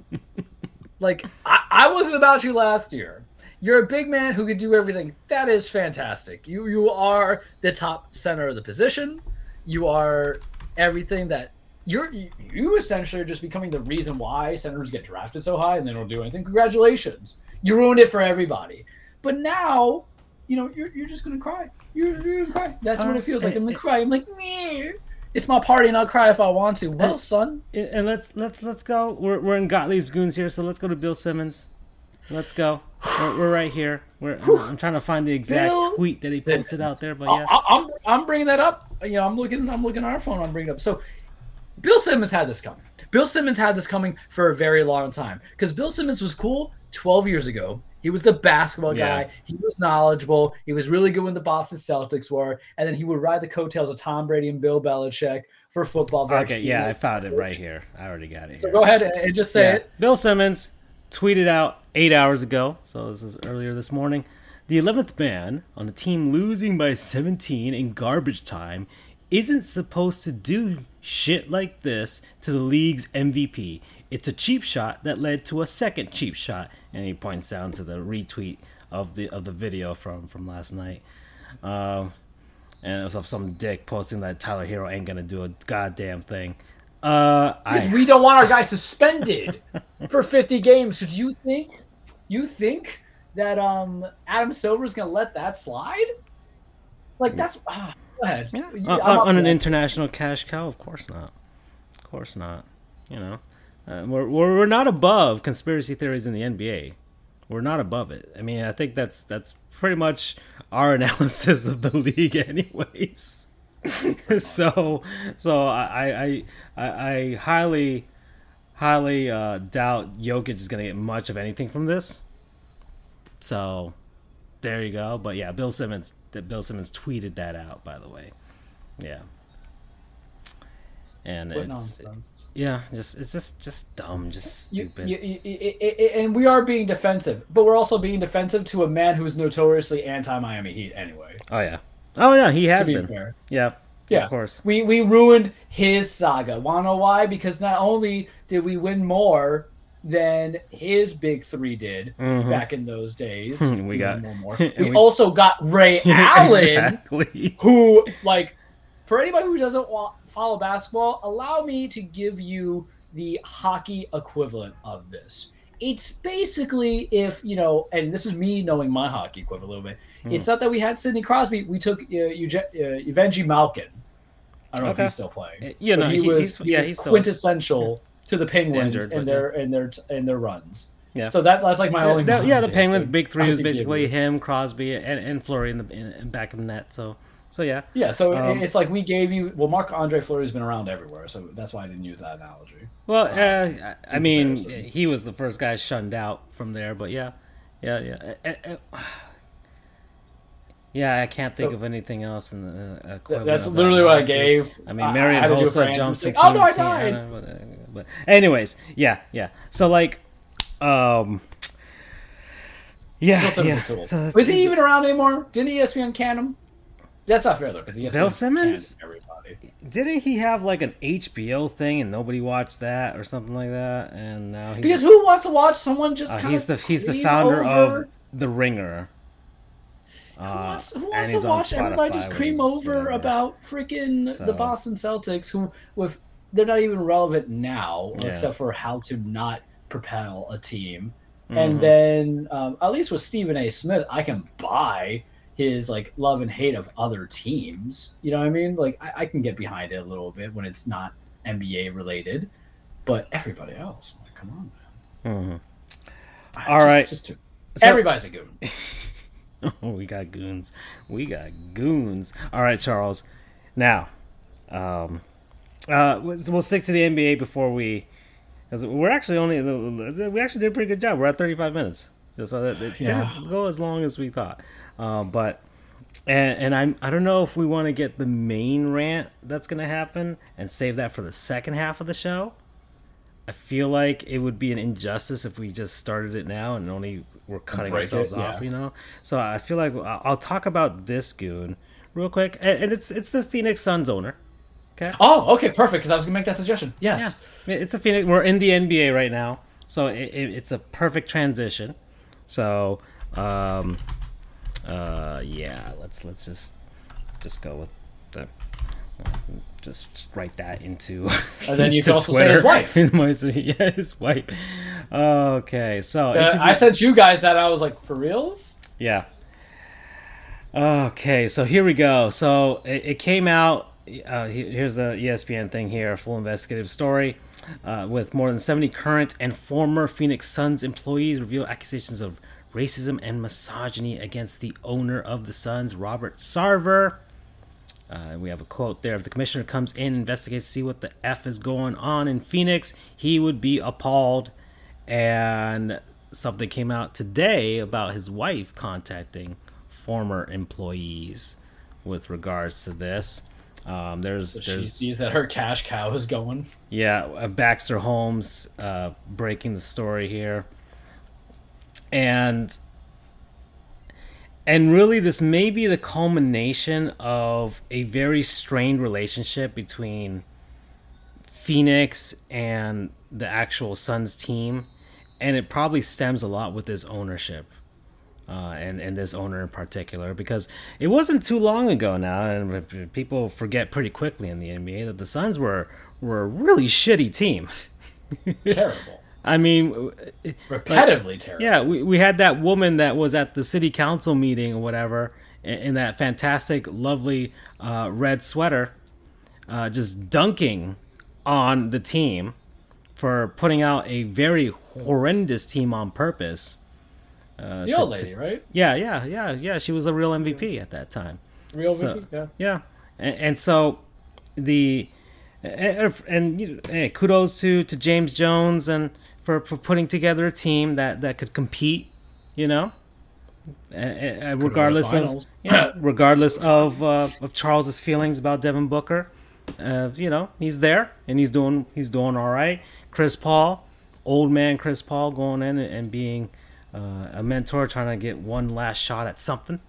<laughs> like, I, I wasn't about you last year. You're a big man who can do everything. That is fantastic. You you are the top center of the position. You are everything that you're. You, essentially are just becoming the reason why senators get drafted so high and they don't do anything. Congratulations, you ruined it for everybody. But now you know, you're, you're just gonna cry. You're, you're gonna cry. That's what Uh, it feels like. I'm eh, gonna cry. I'm like, "Meh. it's my party, and I'll cry if I want to. Well, Uh, son, And let's let's let's go. We're we're in Gottlieb's goons here, so let's go to Bill Simmons. Let's go. We're, we're right here. We're, I'm, I'm trying to find the exact Bill tweet that he posted Simmons. out there, but yeah. I, I'm I'm bringing that up. You know, I'm looking. I'm looking at our phone. I'm bringing it up. So, Bill Simmons had this coming. Bill Simmons had this coming for a very long time because Bill Simmons was cool 12 years ago. He was the basketball Yeah. guy. He was knowledgeable. He was really good when the Boston Celtics were, and then he would ride the coattails of Tom Brady and Bill Belichick for football. Okay, yeah, I found it right here. I already got it. So Here. go ahead and just say Yeah. it. Bill Simmons tweeted out eight hours ago, so this is earlier this morning. The 11th man on a team losing by 17 in garbage time isn't supposed to do shit like this to the league's MVP. It's a cheap shot that led to a second cheap shot, and he points down to the retweet of the of the video from from last night. Um, and it was of some dick posting that Tyler Herro ain't gonna do a goddamn thing. Uh, Because I, we don't want our guy suspended for 50 games. Did you think, you think that um Adam Silver's gonna let that slide? Like that's ah, go ahead. Yeah, You- on, on an that. international cash cow, of course not. Of course not. You know, uh, we're, we're we're not above conspiracy theories in the NBA. We're not above it. I mean, I think that's that's pretty much our <laughs> analysis of the league, <laughs> anyways. <laughs> so so I I I, I highly highly uh, doubt Jokic is going to get much of anything from this. So there you go. But yeah, Bill Simmons. That Bill Simmons tweeted that out, by the way. Yeah. And What it's nonsense. yeah, just it's just just dumb, just stupid. you, you, you- and we are being defensive, but we're also being defensive to a man who's notoriously anti-Miami Heat anyway. oh yeah. Oh yeah, he To has be been. fair, Yeah. Yeah. Of course. we we ruined his saga. Wanna know why? Because not only did we win more than his big three did Mhm. back in those days, <laughs> We got- won more. <laughs> We, we- also got Ray <laughs> Allen. exactly. who like for anybody who doesn't want follow basketball allow me to give you the hockey equivalent of this it's basically if you know and this is me knowing my hockey equivalent a little bit Hmm. it's not that we had sidney crosby we took uh, Euge- uh, malkin i don't know if he's still playing you know, he, he- was, he's- he yeah, was he still quintessential to the penguins injured, and but their and their and their runs Yeah. so that, that's like my Yeah, only that- yeah, the motivation. Penguins' big three was basically him, Crosby, and, and Fleury in the in, in back of the net. So so yeah. Yeah, so Um, it's like we gave you. Well, Marc-Andre Fleury's been around everywhere, so that's why I didn't use that analogy. Well, uh, I I mean, he was the first guy shunned out from there, but yeah, yeah, yeah. Uh, uh, Yeah, I can't think So- of anything else in the uh, equivalent That's of that literally what I gave. I mean, Marian to it Hossa jumps Like, Oh no, I died. uh, But, uh, anyways, yeah, yeah. So like, um, yeah, Bill Simmons yeah. is a tool. So Was he even around anymore? Didn't ESPN can him? That's not fair though, because ESPN Bill Simmons? everybody. didn't he have like an HBO thing and nobody watched that or something like that? And now he's, Because who wants to watch someone just uh, he's the he's the founder over? of The Ringer. Who Uh, wants, who wants to watch everybody just cream over whatever. about freaking So- the Boston Celtics, who with they're not even relevant now, Yeah. except for how to not propel a team. Mhm. And then um, at least with Stephen A. Smith, I can buy his like love and hate of other teams. You know what I mean? Like I, I can get behind it a little bit when it's not NBA related, but everybody else, like, come on, man. Mhm. All just, right. just to, So- everybody's a good Oh, <laughs> <laughs> we got goons. We got goons. All right, Charles. Now, um, uh, we'll stick to the NBA before we, because we're actually only we actually did a pretty good job. We're at 35 minutes, so that it Yeah. didn't go as long as we thought. Um, but and and I'm I don't know if we want to get the main rant that's gonna happen and save that for the second half of the show. I feel like it would be an injustice if we just started it now and only we're cutting break ourselves it, off, yeah. you know. So I feel like I'll talk about this goon real quick, and it's it's the Phoenix Suns owner. Okay. Oh, okay, perfect. Because I was gonna make that suggestion. Yes. Yeah, it's a Phoenix. We're in the NBA right now, so it, it, it's a perfect transition. So, um, uh, yeah, let's let's just just go with the just write that into. And then you <laughs> can also say his wife. <laughs> <laughs> Yeah, his wife. Okay, so Uh, I sent you guys that. I was like, for reals? yeah. Okay, so here we go. So it, it came out. Uh, here's the ESPN thing here, a full investigative story uh, with more than 70 current and former Phoenix Suns employees reveal accusations of racism and misogyny against the owner of the Suns, Robert Sarver. Uh, we have a quote there. If the commissioner comes in, investigates, see what the F is going on in Phoenix, he would be appalled. And something came out today about his wife contacting former employees with regards to this. Um, there's, She there's, sees that her cash cow is going. yeah, uh, Baxter Holmes uh, breaking the story here, and and really this may be the culmination of a very strained relationship between Phoenix and the actual Suns team, and it probably stems a lot with this ownership. Uh, and and this owner in particular, because it wasn't too long ago now, and people forget pretty quickly in the NBA that the Suns were were a really shitty team. <laughs> Terrible. I mean, Repetitively terrible. yeah, we, we had that woman that was at the city council meeting or whatever in, in that fantastic, lovely uh, red sweater, uh, just dunking on the team for putting out a very horrendous team on purpose. Uh, The to- old to- lady, right? yeah, yeah, yeah, yeah. She was a real MVP at that time. Real So- Vicky? Yeah. Yeah, and, and so the and, and you hey, kudos to to James Jones and for, for putting together a team that that could compete. You know, regardless of finals. yeah, regardless of uh, of Charles's feelings about Devin Booker. Uh, you know, he's there and he's doing he's doing all right. Chris Paul, old man Chris Paul, going in and, and being uh, a mentor, trying to get one last shot at something.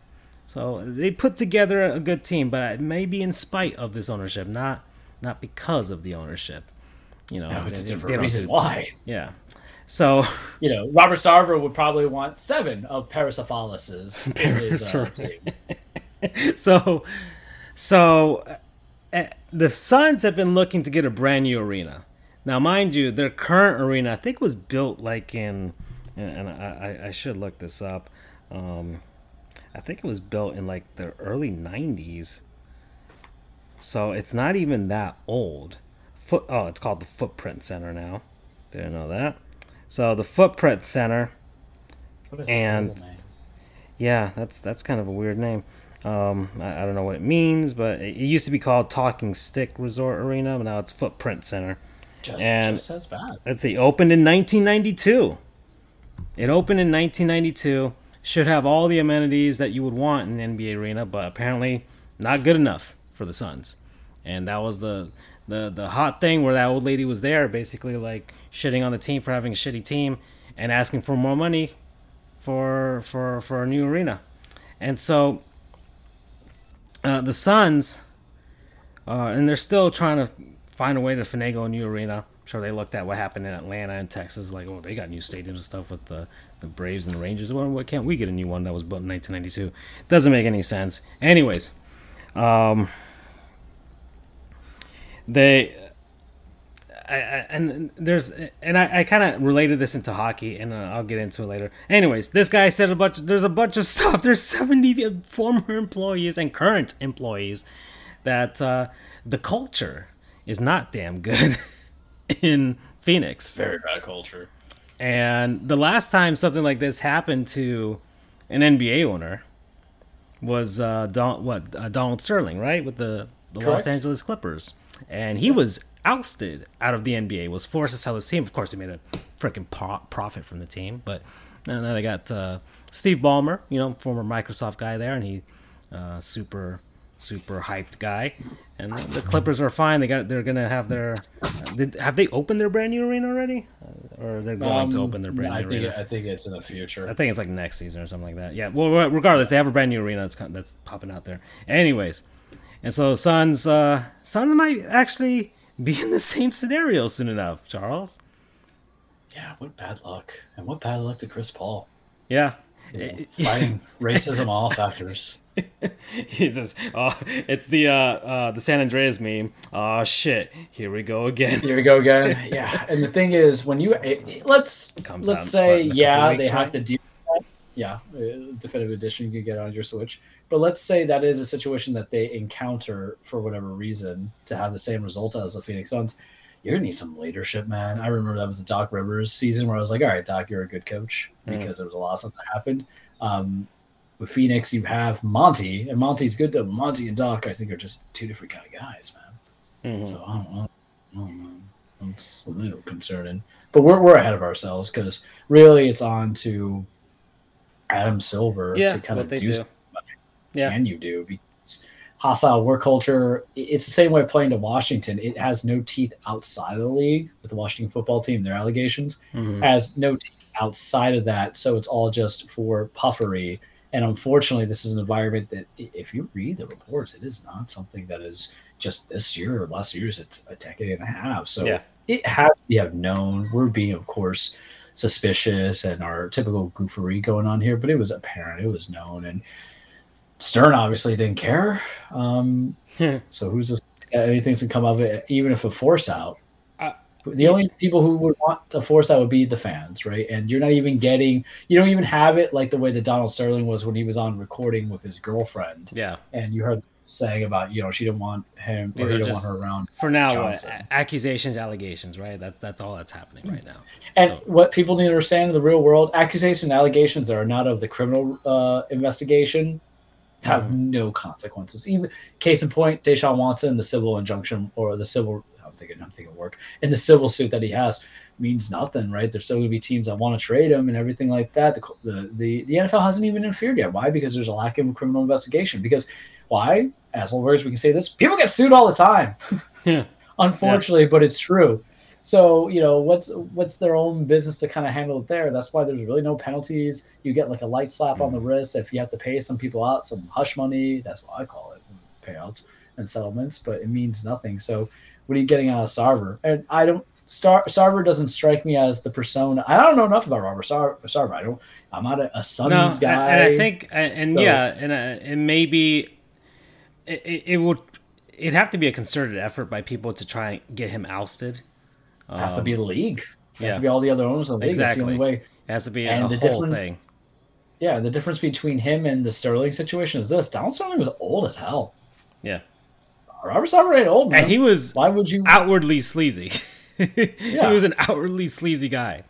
So they put together a good team, but maybe in spite of this ownership, not not because of the ownership. You know, Yeah, it's a they- they different reason do- why. Yeah. So You know, Robert Sarver would probably want seven of Parasaurolophuses <laughs> in his uh, <laughs> so so uh, the Suns have been looking to get a brand new arena. Now, mind you, their current arena I think was built like in, and I, I- I should look this up. Um, I think it was built in like the early '90s. So it's not even that old. Foot oh, it's called the Footprint Center now. Didn't know that. So the Footprint Center And- name. yeah, that's that's kind of a weird name. Um, I, I don't know what it means, but it, it used to be called Talking Stick Resort Arena, but now it's Footprint Center. Just, and- just says bad. Let's see, opened in 1992. It opened in 1992. Should have all the amenities that you would want in an NBA arena, but apparently not good enough for the Suns. And that was the the the hot thing where that old lady was there, basically like shitting on the team for having a shitty team and asking for more money for for for a new arena. And so uh, the Suns uh, and they're still trying to find a way to finagle a new arena. I'm sure they looked at what happened in Atlanta and Texas, like, oh, they got new stadiums and stuff with the, the Braves and the Rangers. Well, why can't we get a new one that was built in 1992? Doesn't make any sense. Anyways, um, they I, and there's and I, I kind of related this into hockey, and uh, I'll get into it later. Anyways, this guy said a bunch. There's a bunch of <laughs> stuff. There's 70 former employees and current employees that uh, the culture is not damn good <laughs> in Phoenix. Very bad culture. And the last time something like this happened to an NBA owner was uh, Don, what uh, Donald Sterling, right, with the, the Los Angeles Clippers, and he was ousted out of the NBA, was forced to sell his team. Of course, he made a freaking pro- profit from the team, but now they got uh, Steve Ballmer, you know, former Microsoft guy there, and he uh, super super hyped guy. And the Clippers are fine. They got they're gonna have their did, have they opened their brand new arena already, or they're going um, to open their brand I new think, arena? I think it's in the future. I think it's like next season or something like that. Yeah. Well, regardless, they have a brand new arena that's that's popping out there. Anyways, and so Suns uh, Suns might actually be in the same scenario soon enough, Charles. Yeah, what bad luck. And what bad luck to Chris Paul. Yeah. You know, fighting racism all factors. <laughs> he says, "Oh, it's the uh, uh, the San Andreas meme. Oh shit, here we go again. Here we go again. <laughs> Yeah, and the thing is, when you it, let's let's say yeah, they have to deal. Yeah, uh, definitive edition you can get on your Switch. But let's say that is a situation that they encounter for whatever reason to have the same result as the Phoenix Suns. You're gonna need some leadership, man. I remember that was the Doc Rivers season where I was like, "All right, Doc, you're a good coach," mm. because there was a lot of stuff that happened. Um, with Phoenix, you have Monty, and Monty's good though. Monty and Doc, I think, are just two different kind of guys, man. Mm-hmm. So I don't, know. I don't know. It's a little concerning, but we're we're ahead of ourselves because really it's on to Adam Silver yeah, to kind of do. do. Yeah. Can you do because hostile work culture? It's the same way playing to Washington. It has no teeth outside of the league with the Washington football team. Their allegations mm-hmm. has no teeth outside of that, so it's all just for puffery and unfortunately, this is an environment that, if you read the reports, it is not something that is just this year or last year's. It's a decade and a half. So yeah. it has to have known. We're being, of course, suspicious and our typical goofery going on here, but it was apparent. It was known. And Stern obviously didn't care. Um, so who's this? Anything's to come of it, even if a force out the only people who would want to force that would be the fans, right? And you're not even getting, you don't even have it like the way that Donald Sterling was when he was on recording with his girlfriend. Yeah. And you heard saying about, you know, she didn't want him or he didn't want her around. For now, what, accusations, allegations, right? That's that's all that's happening right now. And so. what people need to understand in the real world, accusations allegations are not of the criminal uh, investigation have mm-hmm. no consequences. Even case in point, Deshaun Watson, the civil injunction or the civil I'm thinking I'm thinking work. And the civil suit that he has means nothing, right? There's still going to be teams that want to trade him and everything like that. The, the, the the NFL hasn't even interfered yet. Why? Because there's a lack of criminal investigation. Because why? As lawyers, we can say this: people get sued all the time. Yeah. <laughs> Unfortunately, yeah. but it's true. So you know what's what's their own business to kind of handle it there. That's why there's really no penalties. You get like a light slap mm-hmm. on the mm. wrist if you have to pay some people out some hush money. That's what I call it, payouts and settlements. But it means nothing. So what are you getting out of Sarver? And I don't Star Sarver doesn't strike me as the persona. I don't know enough about Robert Sar- Sarver. I don't. I'm not a, a Suns no, guy. And I think, and so, yeah, and uh, and maybe it, it, it, would. It'd have to be a concerted effort by people to try and get him ousted. It has um, to be the league. It has yeah. to be all the other owners of the league. Exactly. That's the only way. It has to be and a the whole thing. Yeah, the difference between him and the Sterling situation is this: Donald Sterling was old as hell. Yeah. Robert Sarver ain't old, man. And he was why would you outwardly sleazy? <laughs> yeah. He was an outwardly sleazy guy.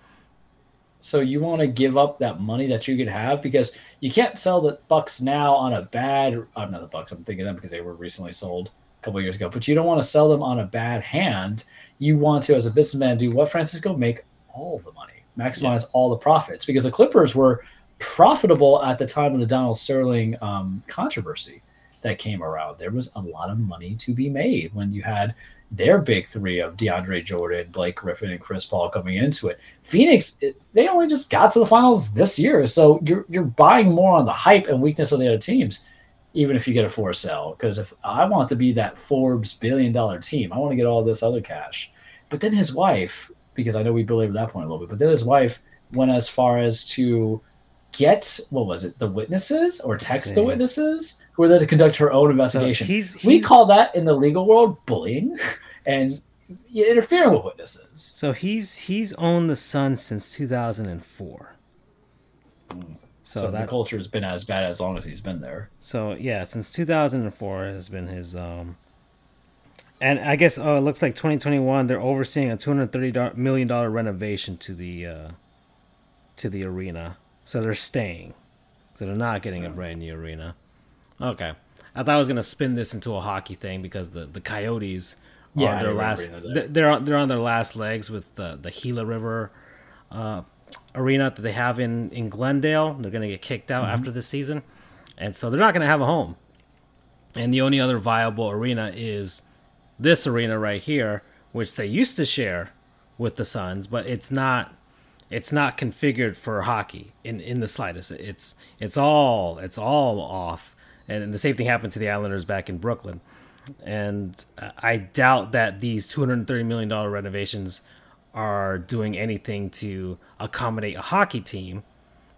So you want to give up that money that you could have because you can't sell the Bucks now on a bad. I'm not the Bucks. I'm thinking them because they were recently sold a couple years ago. But you don't want to sell them on a bad hand. You want to, as a businessman, do what Francisco make all the money, maximize yeah. all the profits because the Clippers were profitable at the time of the Donald Sterling um, controversy that came around. There was a lot of money to be made when you had their big three of DeAndre Jordan, Blake Griffin, and Chris Paul coming into it. Phoenix, they only just got to the finals this year, so you're you're buying more on the hype and weakness of the other teams. Even if you get a forced sell. Because if I want to be that Forbes billion dollar team, I want to get all this other cash. But then his wife, because I know we believe that point a little bit, but then his wife went as far as to get what was it, the witnesses or text the witnesses who were there to conduct her own investigation. So he's, he's, we call that in the legal world bullying <laughs> and interfering with witnesses. So he's he's owned the Sun since 2004. Hmm. So, so that, the culture has been as bad as long as he's been there. So yeah, since 2004 has been his um. And I guess oh, it looks like 2021 they're overseeing a 230 million dollar renovation to the uh, to the arena. So they're staying. So they're not getting a brand new arena. Okay. I thought I was gonna spin this into a hockey thing because the, the Coyotes are yeah, their last they're on, they're on their last legs with the the Gila River uh, arena that they have in in Glendale. They're gonna get kicked out mm-hmm. after this season, and so they're not gonna have a home. And the only other viable arena is this arena right here, which they used to share with the Suns, but it's not it's not configured for hockey in in the slightest. It's it's all it's all off. And the same thing happened to the Islanders back in Brooklyn. And I doubt that these 230 million dollar renovations are doing anything to accommodate a hockey team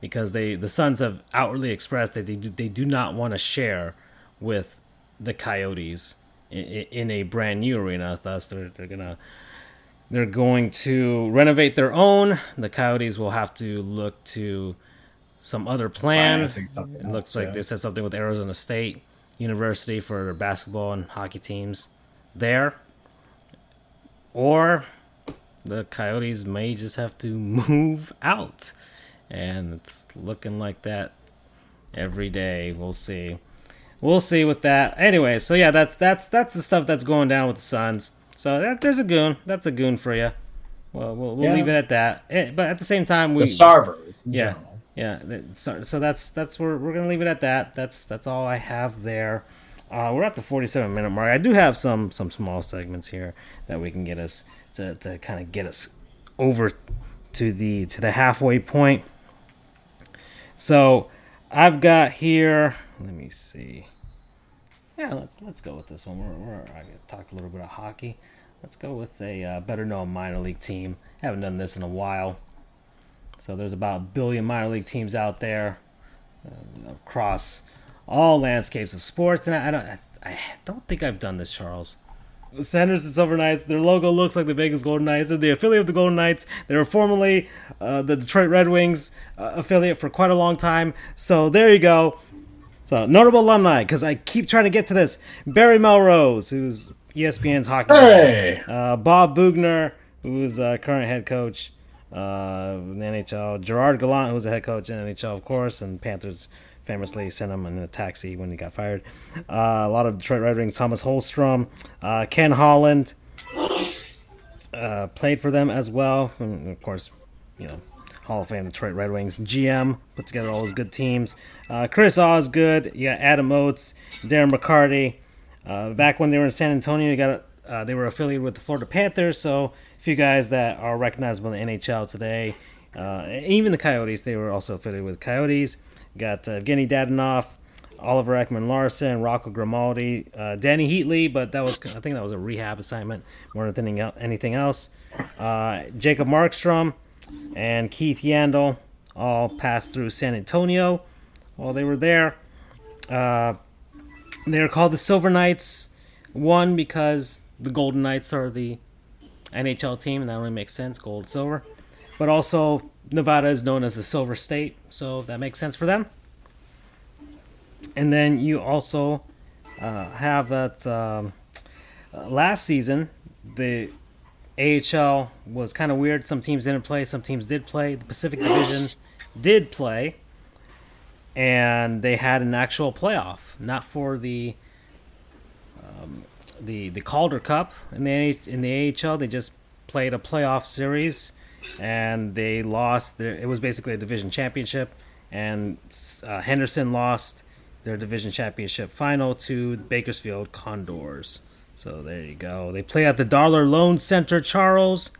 because they the Suns have outwardly expressed that they do, they do not want to share with the Coyotes in, in a brand new arena. Thus, they're they're gonna they're going to renovate their own. The Coyotes will have to look to some other plan. It looks like they said something with Arizona State University for their basketball and hockey teams there. Or the Coyotes may just have to move out. And it's looking like that every day. We'll see. We'll see with that. Anyway, so yeah, that's that's that's the stuff that's going down with the Suns. So that, there's a goon. That's a goon for you. Well, we'll, we'll yeah. leave it at that. Eh, but at the same time, we the Sarvers. Yeah, general. yeah. So, so that's that's where we're gonna leave it at that. That's that's all I have there. Uh, we're at the 47 minute mark. I do have some some small segments here that we can get us to, to kind of get us over to the to the halfway point. So I've got here. Let me see. Yeah, let's let's go with this one. We're, we're I talked a little bit of hockey. Let's go with a uh, better known minor league team. Haven't done this in a while. So there's about a billion minor league teams out there uh, across all landscapes of sports, and I, I don't I, I, don't think I've done this, Charles. The Henderson Silver Knights. Their logo looks like the Vegas Golden Knights. They're the affiliate of the Golden Knights. They were formerly uh, the Detroit Red Wings uh, affiliate for quite a long time. So there you go. So notable alumni, because I keep trying to get to this. Barry Melrose, who's ESPN's hockey. Hey. Uh, Bob Boughner, who's a current head coach uh, in the NHL. Gerard Gallant, who's a head coach in NHL, of course, and Panthers famously sent him in a taxi when he got fired. Uh, a lot of Detroit Red Wings. Tomas Holmstrom, uh, Ken Holland uh, played for them as well. And of course, you know Hall of Fame Detroit Red Wings GM, put together all those good teams. Uh, Chris Osgood, you got Adam Oates, Darren McCarty. Uh, back when they were in San Antonio, you got uh, they were affiliated with the Florida Panthers. So a few guys that are recognizable in the NHL today. Uh, even the Coyotes, they were also affiliated with Coyotes. got uh, Evgeny Dadonov, Oliver Ekman-Larsson, Rocco Grimaldi, uh, Dany Heatley, but that was I think that was a rehab assignment more than anything else. Uh, Jacob Markstrom, and Keith Yandle all passed through San Antonio while they were there. Uh, they are called the Silver Knights. One because the Golden Knights are the NHL team, and that only makes sense, gold, silver. But also Nevada is known as the Silver State, so that makes sense for them. And then you also uh, have that um, uh, last season the AHL was kind of weird. Some teams didn't play, some teams did play. The Pacific Division did play, and they had an actual playoff, not for the um, the the Calder Cup in the in the AHL. They just played a playoff series, and they lost. Their, it was basically a division championship, and uh, Henderson lost their division championship final to Bakersfield Condors. So there you go. They play at the Dollar Loan Center, Charles.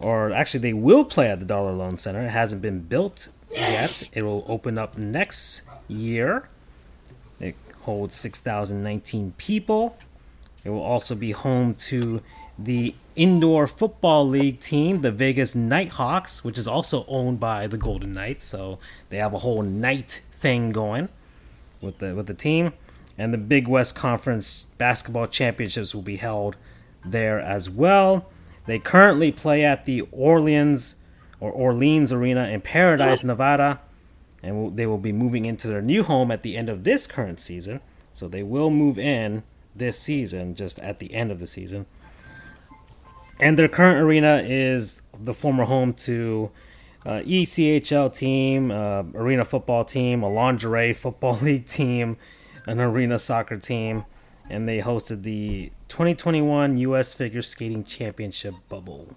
Or actually, they will play at the Dollar Loan Center. It hasn't been built yet. It will open up next year. It holds 6,019 people. It will also be home to the indoor football league team, the Vegas Nighthawks, which is also owned by the Golden Knights. So they have a whole night thing going with the with the team. And the Big West Conference basketball championships will be held there as well. They currently play at the Orleans or Orleans Arena in Paradise, Nevada, and they will be moving into their new home at the end of this current season. So they will move in this season, just at the end of the season. And their current arena is the former home to uh, ECHL team, uh, arena football team, a lingerie <laughs> football league team, an arena soccer team, and they hosted the 2021 U.S. Figure Skating Championship bubble.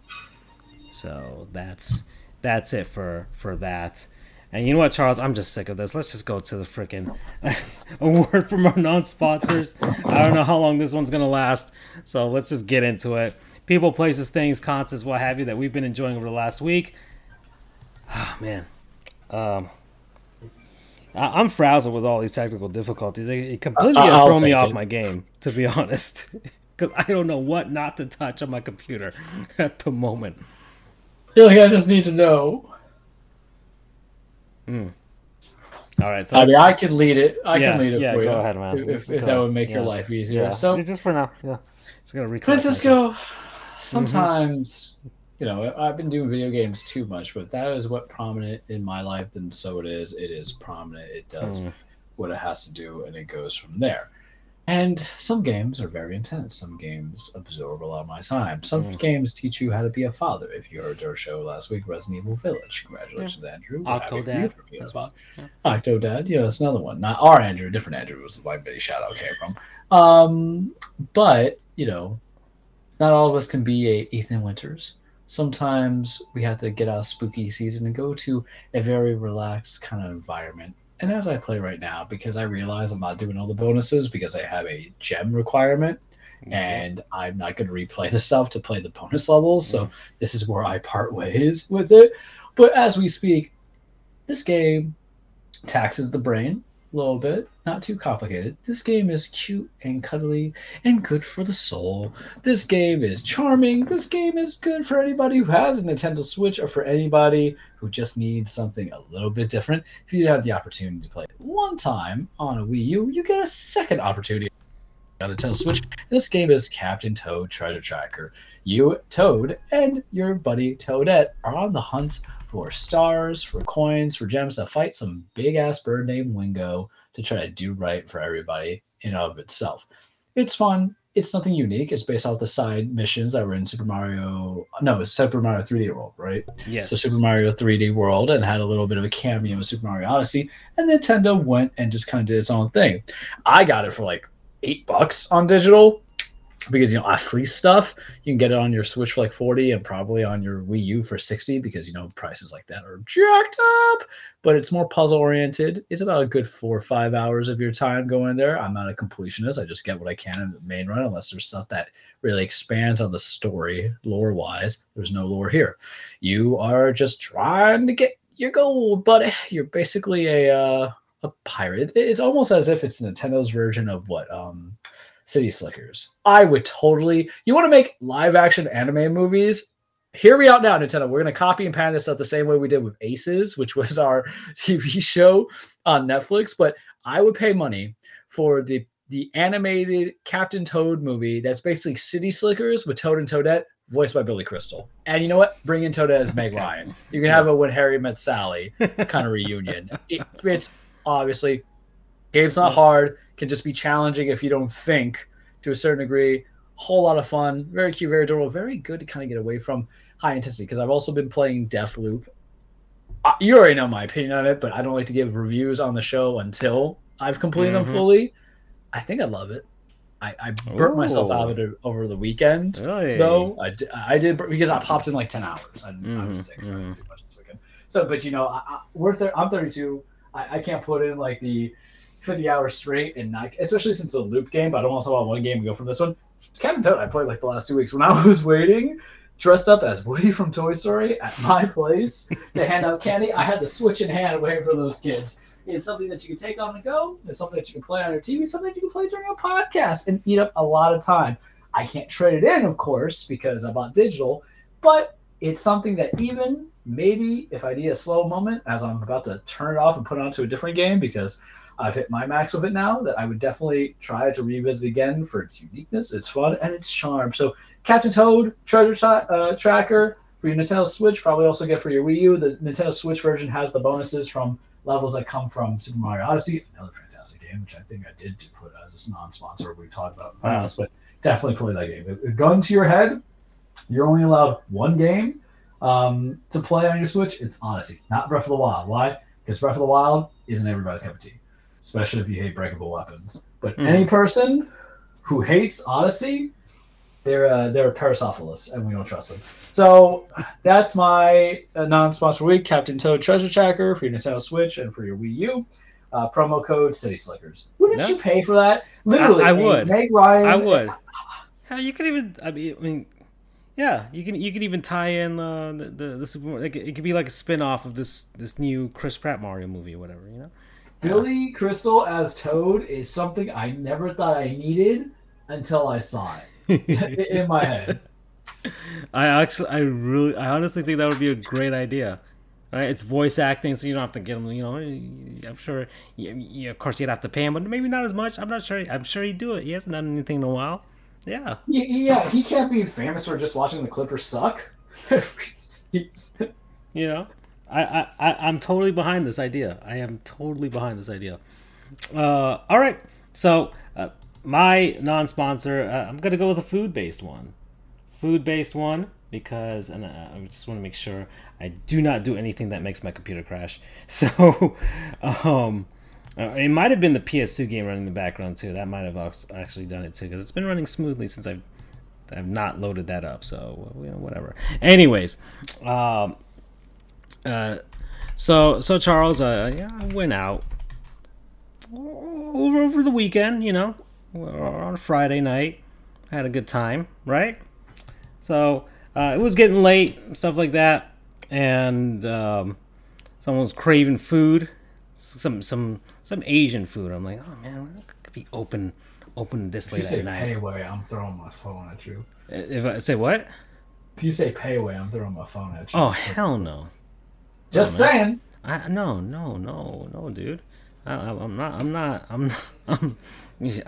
So that's that's it for for that. And you know what, Charles? I'm just sick of this. Let's just go to the freaking <laughs> award from our non-sponsors. I don't know how long this one's gonna last, so let's just get into it. People, places, things, concerts, what have you that we've been enjoying over the last week. Oh, <sighs> man, um, I- am frazzled with all these technical difficulties. It completely has thrown me off it. my game, to be <laughs> honest, because I don't know what not to touch on my computer <laughs> at the moment. I feel like I just need to know Mm. All right. So I mean, I can lead it. I yeah, can lead it yeah, for you. Go ahead, man. If, if that would make yeah. your life easier. Yeah. So just for now, yeah. It's gonna Francisco. Sometimes, mm-hmm. you know, I've been doing video games too much, but that is what prominent in my life. Then so it is. It is prominent. It does mm. what it has to do, and it goes from there. And some games are very intense. Some games absorb a lot of my time. Some mm. games teach you how to be a father. If you heard our show last week, Resident Evil Village. Congratulations, yeah. Andrew. Octodad. Well. Yeah. Octodad. Yeah, that's another one. Not our Andrew, different Andrew was the white Betty shout out came from. Um, but, you know, not all of us can be a Ethan Winters. Sometimes we have to get out of spooky season and go to a very relaxed kind of environment and as I play right now, because I realize I'm not doing all the bonuses because I have a gem requirement, mm-hmm. and I'm not going to replay the stuff to play the bonus levels. So mm-hmm. this is where I part ways with it. But as we speak, this game taxes the brain little bit, not too complicated. This game is cute and cuddly and good for the soul. This game is charming. This game is good for anybody who has a Nintendo Switch or for anybody who just needs something a little bit different. If you have the opportunity to play it one time on a Wii U, you get a second opportunity on a Nintendo Switch. This game is Captain Toad Treasure Tracker. You, Toad, and your buddy Toadette are on the hunt for stars, for coins, for gems to fight some big ass bird named Wingo to try to do right for everybody in and of itself. It's fun. It's nothing unique. It's based off the side missions that were in Super Mario. No, it's Super Mario 3D World, right? Yes. So Super Mario 3D World and had a little bit of a cameo in Super Mario Odyssey, and Nintendo went and just kind of did its own thing. I got it for like eight bucks on digital because you know off free stuff you can get it on your switch for like 40 and probably on your wii u for 60 because you know prices like that are jacked up. But it's more puzzle oriented it's about a good four or five hours of your time going there. I'm not a completionist. I just get what i can in the main run unless there's stuff that really expands on the story lore wise there's no lore here. You are just trying to get your gold but you're basically a uh, a pirate. It's almost as if it's nintendo's version of what um City Slickers. I would totally. You want to make live action anime movies? Hear me out now, Nintendo. We're gonna copy and pan this up the same way we did with Aces, which was our <laughs> TV show on Netflix. But I would pay money for the the animated Captain Toad movie that's basically City Slickers with Toad and Toadette, voiced by Billy Crystal. And you know what? Bring in Toadette as Meg Ryan. You can have a When Harry Met Sally <laughs> kind of reunion. It, it's obviously game's not hard can just be challenging if you don't think to a certain degree. Whole lot of fun, very cute, very adorable, very good to kind of get away from high intensity. Because I've also been playing Deathloop. Uh, you already know my opinion on it, but I don't like to give reviews on the show until I've completed mm-hmm. them fully. I think I love it. I, I burnt Ooh. myself out of it over the weekend, really? though. I, I did because I popped in like ten hours. I, mm-hmm. I was mm-hmm. so mm-hmm. too much this weekend. So, but you know, I, I, we're th- I'm 32. I, I can't put in like the 50 hours straight and not, especially since it's a loop game, but I don't want to talk about one game and go from this one. Captain Toad, I played like the last two weeks. When I <laughs> was waiting, dressed up as Woody from Toy Story at my <laughs> place to hand out candy, I had the Switch in hand waiting for those kids. It's something that you can take on the go. It's something that you can play on your TV. Something that you can play during a podcast and eat up a lot of time. I can't trade it in, of course, because I bought digital, but it's something that even maybe if I need a slow moment as I'm about to turn it off and put it onto a different game because I've hit my max of it now, that I would definitely try to revisit again for its uniqueness, its fun, and its charm. So, Captain Toad Treasure tra- uh, Tracker for your Nintendo Switch, probably also get for your Wii U. The Nintendo Switch version has the bonuses from levels that come from Super Mario Odyssey, another fantastic game, which I think I did put as a non-sponsor we've talked about in the past, but definitely play that game. A gun to your head, you're only allowed one game um, to play on your Switch. It's Odyssey, not Breath of the Wild. Why? Because Breath of the Wild isn't everybody's cup of tea, especially if you hate breakable weapons. But Mm. any person who hates Odyssey, they're uh, they're a Parasaurolophus, and we don't trust them. So that's my uh, non-sponsor week, Captain Toad Treasure Tracker for your Nintendo Switch and for your Wii U. Uh, promo code City Slickers. Wouldn't Yeah. you pay for that? Literally, I would. Meg Ryan. I would. <laughs> Hell, you could even. I mean, I mean, yeah, you can. You could even tie in uh, the the, the Super. Like, it could be like a spin off of this this new Chris Pratt Mario movie or whatever. You know. Billy Crystal as Toad is something I never thought I needed until I saw it <laughs> in my head. I actually, I really, I honestly think that would be a great idea. Right? It's voice acting, so you don't have to get him. You know, I'm sure. You, you, of course, you'd have to pay him, but maybe not as much. I'm not sure. I'm sure he'd do it. He hasn't done anything in a while. Yeah. Yeah, he can't be famous for just watching the Clippers suck. <laughs> You know, I, I, I I'm totally behind this idea. I am totally behind this idea. Uh, all right. So uh, my non-sponsor, uh, I'm gonna go with a food-based one. Food-based one because, and uh, I just want to make sure I do not do anything that makes my computer crash. <laughs> So, um, uh, it might have been the PS2 game running in the background too. That might have actually done it too because it's been running smoothly since I've I've not loaded that up. So you know, whatever. Anyways, um, uh, so so Charles, uh, yeah, I went out over over the weekend. You know, on a Friday night, had a good time, right? So uh, it was getting late stuff like that, and um, someone was craving food, some some some Asian food. I'm like, oh man, I could be open open this late at night. Pei Wei, I'm throwing my phone at you. If I say what? If you say Pei Wei, I'm throwing my phone at you. Oh hell no. Just man. saying. I no no no no dude. I, I'm not I'm not I'm not, <laughs> I'm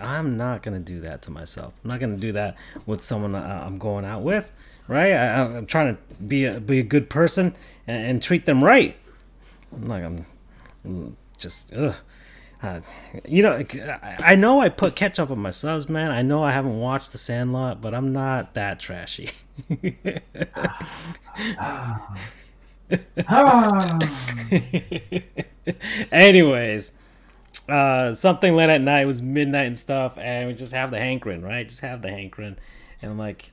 I'm not gonna do that to myself. I'm not gonna do that with someone I, I'm going out with, right? I, I'm trying to be a be a good person and, and treat them right. I'm not gonna mm, just ugh. Uh, you know, I I know I put ketchup on my subs, man. I know I haven't watched The Sandlot, but I'm not that trashy. <laughs> Ah. <laughs> Anyways, uh, something late at night was midnight and stuff, and we just have the hankering, right? Just have the hankering, and I'm like,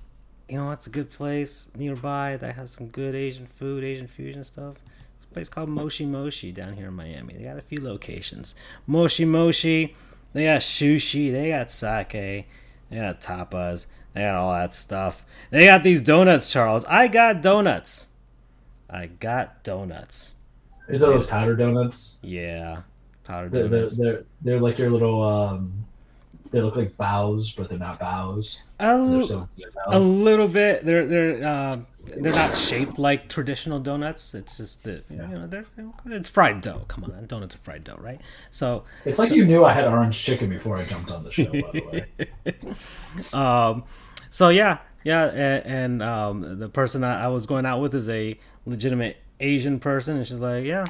you know, what's a good place nearby that has some good Asian food, Asian fusion stuff? It's a place called Moshi Moshi down here in Miami. They got a few locations. Moshi Moshi, they got sushi, they got sake, they got tapas, they got all that stuff. They got these donuts, Charles. I got donuts. I got donuts. Is it those powder donuts? Yeah, powdered They're, they're, donuts. they're, they're like your little, um, they look like bows, but they're not bows. A, so a little bit. They're they're uh, they're not shaped like traditional donuts. It's just that you know they're it's fried dough. Come on, donuts are fried dough, right? So It's like you knew I had orange chicken before I jumped on the show, by the way. <laughs> um, so yeah, yeah, and, and um, the person I, I was going out with is a legitimate Asian person, and she's like, yeah,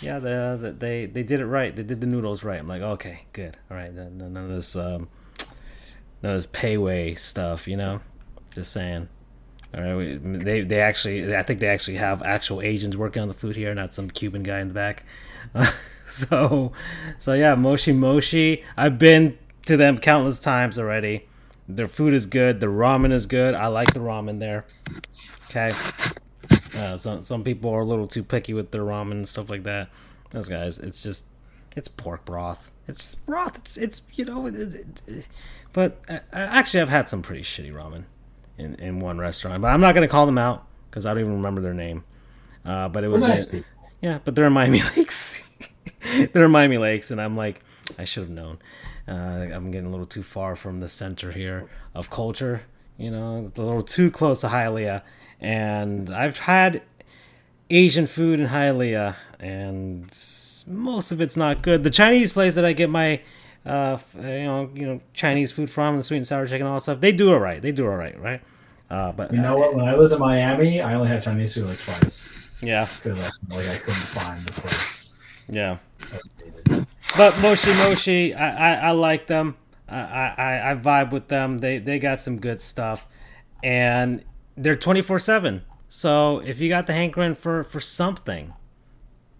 yeah, the, the, they they did it right. They did the noodles right. I'm like, okay, good, all right, none, of this um, none of this Pei Wei stuff, you know. Just saying. All right, we, they they actually, I think they actually have actual Asians working on the food here, not some Cuban guy in the back. <laughs> so, so yeah, Moshi Moshi. I've been to them countless times already. Their food is good. The ramen is good. I like the ramen there. Okay. Uh, some some people are a little too picky with their ramen and stuff like that. Those guys, it's just it's pork broth. It's broth. It's it's you know, it, it- it- but uh, actually, I've had some pretty shitty ramen in in one restaurant, but I'm not gonna call them out because I don't even remember their name. Uh, but it was nice a- yeah, but they're in Miami <laughs> Lakes. they're in Miami Lakes, and I'm like, I should have known. Uh, I'm getting a little too far from the center here of culture. You know, it's a little too close to Hialeah, and I've had Asian food in Hialeah, and most of it's not good. The Chinese place that I get my uh, you know, you know, Chinese food from the sweet and sour chicken, all that stuff. They do all right. They do all right, right? Uh, but you know what? When I lived in Miami, I only had Chinese food like twice. Yeah, because like I couldn't find the place. Yeah, but Moshi Moshi, I, I, I like them. I, I I vibe with them. They they got some good stuff, and they're twenty four seven. So if you got the hankering for for something,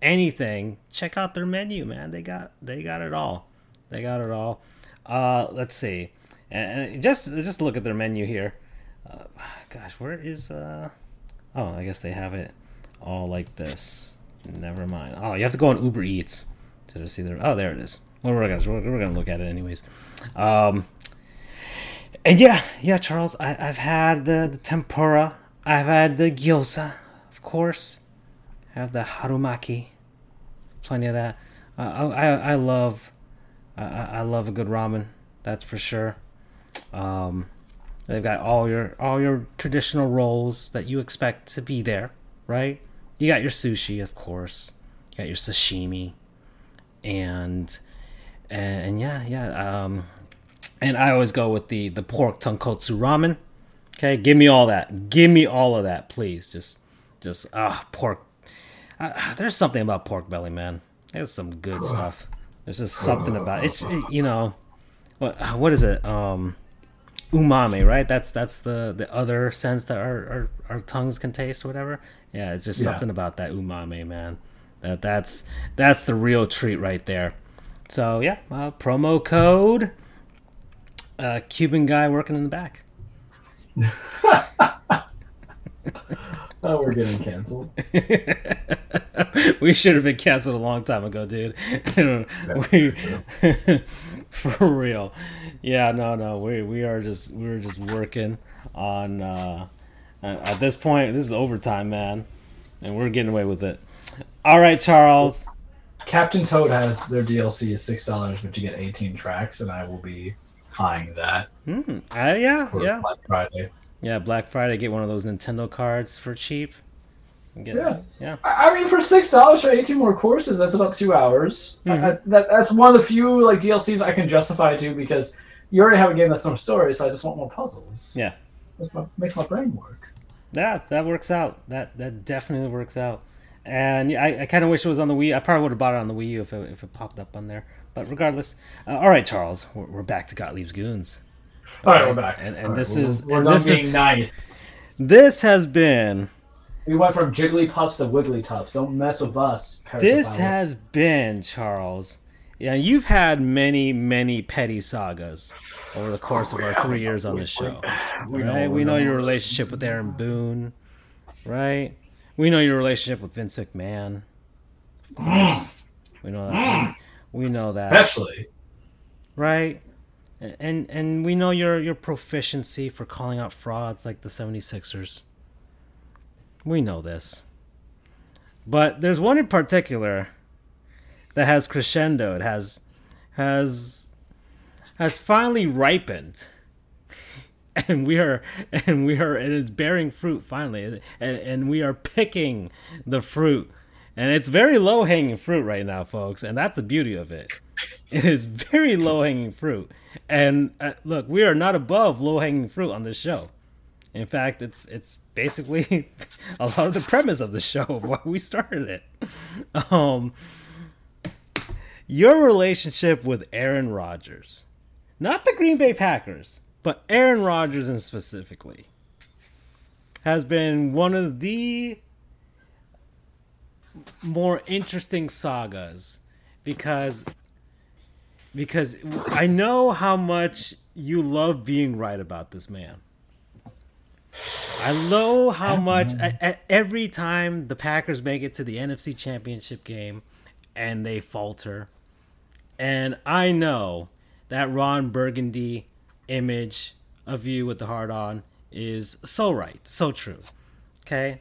anything, check out their menu, man. They got they got it all. They got it all. Uh, let's see, and just just look at their menu here. Uh, gosh, where is uh? Oh, I guess they have it all like this. Never mind. Oh, you have to go on Uber Eats to see their. Oh, there it is. Well, we're gonna we're, we're gonna look at it anyways. Um, and yeah, yeah, Charles, I, I've had the, the tempura. I've had the gyoza, of course. I have the harumaki. Plenty of that. Uh, I, I love I, I love a good ramen. That's for sure. Um, they've got all your all your traditional rolls that you expect to be there, right? You got your sushi, of course. You got your sashimi, and and, and yeah, yeah. Um, and I always go with the the pork tonkotsu ramen. Okay, give me all that. Give me all of that, please. Just just ah pork. Uh, there's something about pork belly, man. There's some good <sighs> stuff. There's just something about it. it's you know what what is it um umami right that's that's the the other sense that our our, our tongues can taste or whatever yeah it's just yeah. something about that umami man that that's that's the real treat right there so yeah uh, promo code uh, Cuban guy working in the back <laughs> Oh, we're getting canceled. <laughs> we should have been canceled a long time ago, dude. <laughs> we, for real. Yeah, no, no. We we are just we are just working on. Uh, at this point, this is overtime, man, and we're getting away with it. All right, Charles. Captain Toad has their DLC is six dollars, but you get eighteen tracks, and I will be eyeing that. Mm, uh, yeah, yeah. Black Friday. Yeah, Black Friday, get one of those Nintendo cards for cheap. Get, yeah, yeah. I mean, for six dollars for eighteen more courses, that's about two hours. Mm-hmm. I, that, that's one of the few like DLCs I can justify to because you already have a game that's no story, so I just want more puzzles. Yeah, my, make my brain work. Yeah, that works out. That that definitely works out. And I, I kind of wish it was on the Wii. I probably would have bought it on the Wii U if it, if it popped up on there. But regardless, uh, all right, Charles, we're, we're back to Gottlieb's Goons. All right, we're back. And, and this right, is we're, we're and this is nice. This has been. We went from Jigglypuffs to Wigglytuffs. Don't mess with us. This has been Charles. Yeah, you've had many, many petty sagas over the course of our three years on the show. We right? Know, we know your relationship with Aaron Boone, right? We know your relationship with Vince McMahon. Of course, we know that. We know that, especially, right? and and we know your your proficiency for calling out frauds like the 76ers. We know this. But there's one in particular that has crescendo. It has has has finally ripened. <laughs> And we are and we are and it's bearing fruit finally. And and we are picking the fruit. And it's very low hanging fruit right now, folks, and that's the beauty of it. It is very low hanging fruit. And uh, look, we are not above low hanging fruit on this show. In fact, it's it's basically <laughs> a lot of the premise of the show of why we started it. Um, your relationship with Aaron Rodgers, not the Green Bay Packers, but Aaron Rodgers and specifically, has been one of the more interesting sagas because because I know how much you love being right about this man. I know how much every time the Packers make it to the NFC Championship game and they falter. And I know that Ron Burgundy image of you with the heart on is so right, so true. Okay?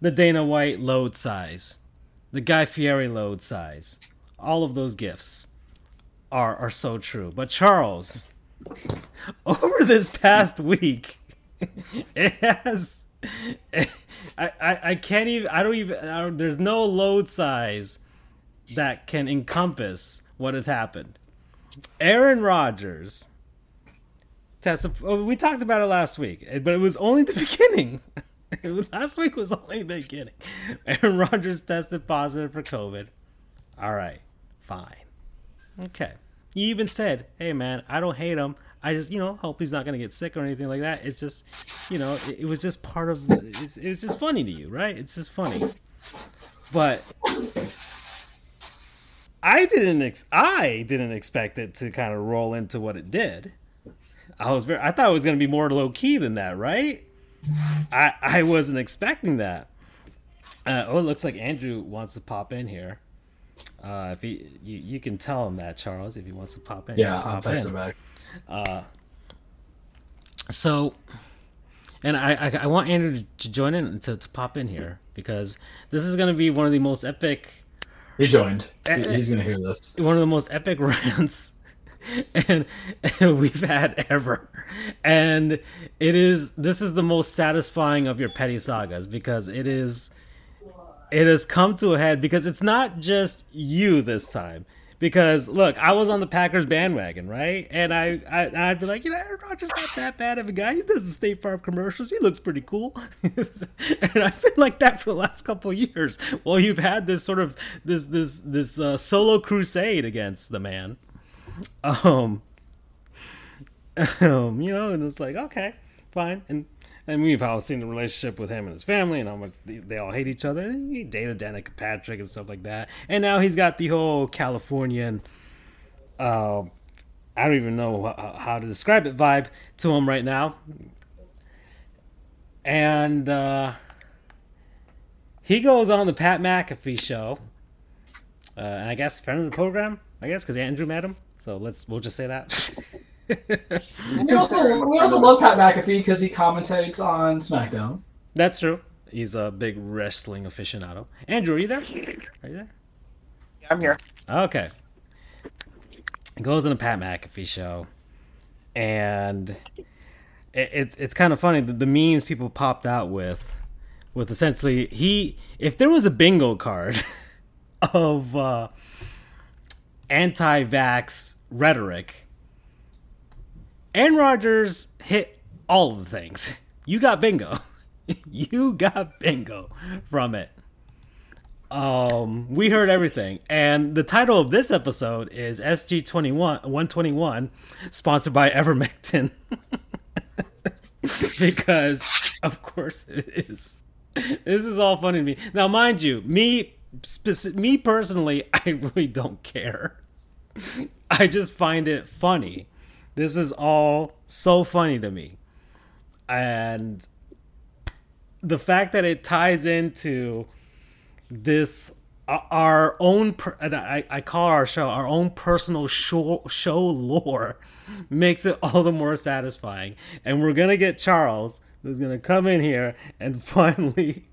The Dana White load size, the Guy Fieri load size, all of those gifts are are so true. But Charles, <laughs> over this past week, <laughs> it has. I, I, I can't even. I don't even. I don't, there's no load size that can encompass what has happened. Aaron Rodgers tested. Oh, we talked about it last week, but it was only the <laughs> beginning. <laughs> last week was only beginning. Aaron Rodgers tested positive for COVID. All right, fine. Okay. He even said, "Hey, man, I don't hate him. I just, you know, hope he's not gonna get sick or anything like that. It's just, you know, it, it was just part of. It's, it was just funny to you, right? It's just funny. But I didn't. Ex- I didn't expect it to kind of roll into what it did. I was very. I thought it was gonna be more low key than that, right? I I wasn't expecting that. Uh, oh, it looks like Andrew wants to pop in here. Uh, if he, you, you can tell him that Charles, if he wants to pop in. Yeah, pop I'll text him back. Uh, so, and I, I, I want Andrew to join in to, to pop in here because this is going to be one of the most epic. He joined. Eh, He- He's gonna hear this. One of the most epic <laughs> rants, <laughs> and, and we've had ever, and it is. This is the most satisfying of your petty sagas because it is. It has come to a head because it's not just you this time. Because look, I was on the Packers bandwagon, right? And I, I I'd be like, you know, Aaron Rodgers not that bad of a guy. He does the State Farm commercials. He looks pretty cool. <laughs> and I've been like that for the last couple years. Well, you've had this sort of this this this uh, solo crusade against the man. Um, um, you know, and it's like okay, fine, and and we've all seen the relationship with him and his family and how much they, they all hate each other. He dated Danica Patrick and stuff like that, and now he's got the whole Californian. Uh, I don't even know how, how to describe it vibe to him right now, and uh, he goes on the Pat McAfee show, uh, and I guess friend of the program. I guess because Andrew met him, so let's we'll just say that. <laughs> We also we also love Pat McAfee because he commentates on SmackDown. That's true. He's a big wrestling aficionado. Andrew, are you there? Are you there? Yeah, I'm here. Okay. It goes on the Pat McAfee show, and it, it's it's kind of funny the, the memes people popped out with, with essentially he if there was a bingo card <laughs> of uh, anti-vax rhetoric, Aaron Rodgers hit all the things. <laughs> You got bingo. <laughs> you got bingo from it. Um, we heard everything, and the title of this episode is SG 21 121, sponsored by Ivermectin. <laughs> because, of course, it is. This is all funny to me. Now, mind you, me, speci- me personally, <laughs> I really don't care. I just find it funny. This is all so funny to me, and the fact that it ties into this uh, our own I, I call our show our own personal show show lore <laughs> makes it all the more satisfying and we're gonna get charles who's gonna come in here and <laughs> finally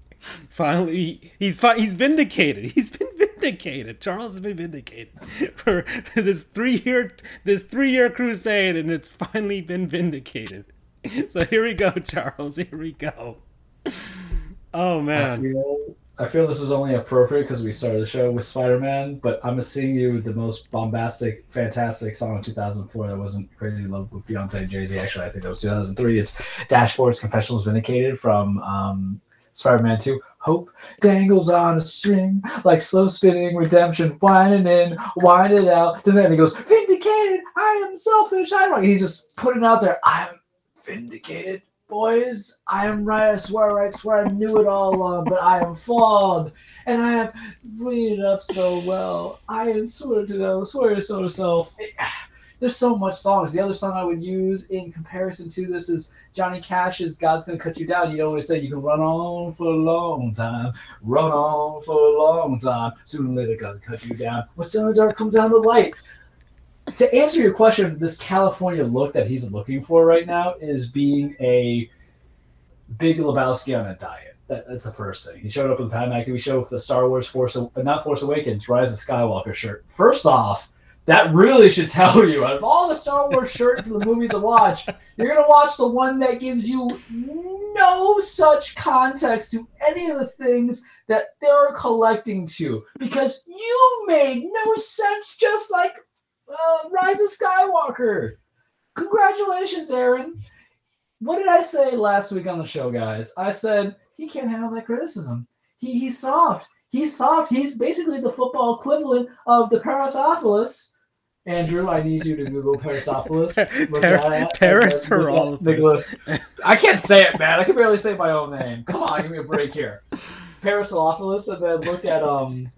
finally he's he's vindicated. He's been vindicated. Charles has been vindicated for this three year this three year crusade and it's finally been vindicated. So here we go charles. Here we go. Oh I man. feel I feel this is only appropriate because we started the show with Spider Man, but I'm gonna you the most bombastic, fantastic song of 2004 that wasn't Crazy Love with Beyonce and Jay Z. Actually, I think that was 2003. It's Dashboard's Confessionals Vindicated from um, Spider Man 2. Hope dangles on a string like slow spinning redemption, winding in, wind it out. And then he goes, Vindicated, I am selfish, I'm wrong. He's just putting out there, I'm vindicated. Boys, I am right. I swear, I swear, I knew it all along, but I am flawed, and I have read it up so well. I am swear to know, swear to so self. There's so much songs. The other song I would use in comparison to this is Johnny Cash's "God's Gonna Cut You Down." You know what I said? You can run on for a long time, run on for a long time. Sooner or later, God's cut you down. When sun and dark comes down the light. To answer your question, this California look that he's looking for right now is being a Big Lebowski on a diet. That, that's the first thing. He showed up with the Pat McAfee show with the Star Wars Force, uh, not Force Awakens, Rise of Skywalker shirt. First off, that really should tell you out of all the Star Wars shirts for the movies to watch, you're gonna watch the one that gives you no such context to any of the things that they're collecting to, because you made no sense, just like uh, Rise of Skywalker. Congratulations, Aaron. What did I say last week on the show, guys? I said he can't handle that criticism. He he's soft. He's soft. He's basically the football equivalent of the Parasophilus. Andrew, I need you to Google Parasophilus. <laughs> Par- Paris or all of? I can't say it, man. I can barely say my own name. Come on, give me a break here. Parasophilus, and then look at um,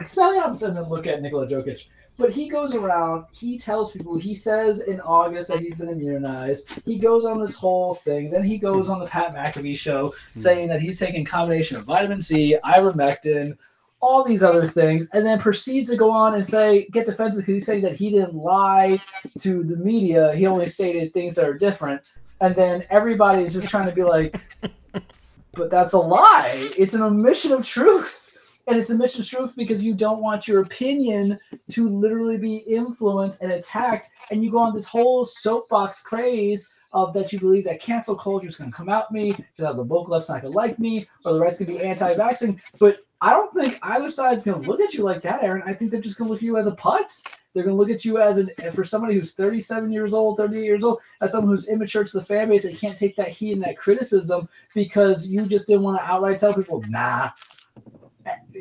Expelliarmus, and then look at Nikola Jokic. But he goes around, he tells people, he says in August that he's been immunized. He goes on this whole thing. Then he goes on the Pat McAfee show saying that he's taking combination of vitamin C, ivermectin, all these other things, and then proceeds to go on and say, get defensive because he's saying that he didn't lie to the media. He only stated things that are different. And then everybody's just trying to be like, <laughs> but that's a lie. It's an omission of truth and it's a mission of truth because you don't want your opinion to literally be influenced and attacked and you go on this whole soapbox craze of that you believe that cancel culture is going to come at me that the woke left's not going to like me or the right's going to be anti-vaxxing but i don't think either side's going to look at you like that aaron. I think they're just going to look at you as a putz. They're going to look at you as an for somebody who's 37 years old 38 years old as someone who's immature to the fan base and can't take that heat and that criticism because you just didn't want to outright tell people nah.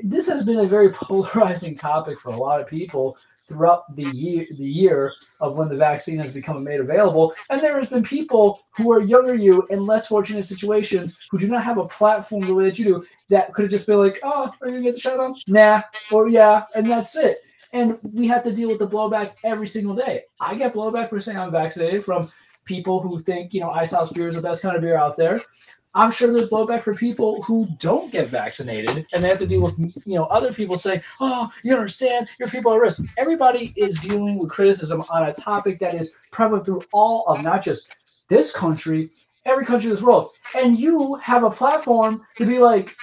This has been a very <laughs> polarizing topic for a lot of people throughout the year the year of when the vaccine has become made available. And there has been people who are younger you in less fortunate situations who do not have a platform the way that you do that could have just been like oh are you gonna get the shot on? Nah or yeah and that's it. And we have to deal with the blowback every single day. I get blowback for saying i'm vaccinated from people who think you know ice house beer is the best kind of beer out there I'm sure there's blowback for people who don't get vaccinated and they have to deal with you know other people saying, "Oh, you understand, your people at risk." Everybody is dealing with criticism on a topic that is prevalent through all of not just this country, every country in this world. And you have a platform to be like,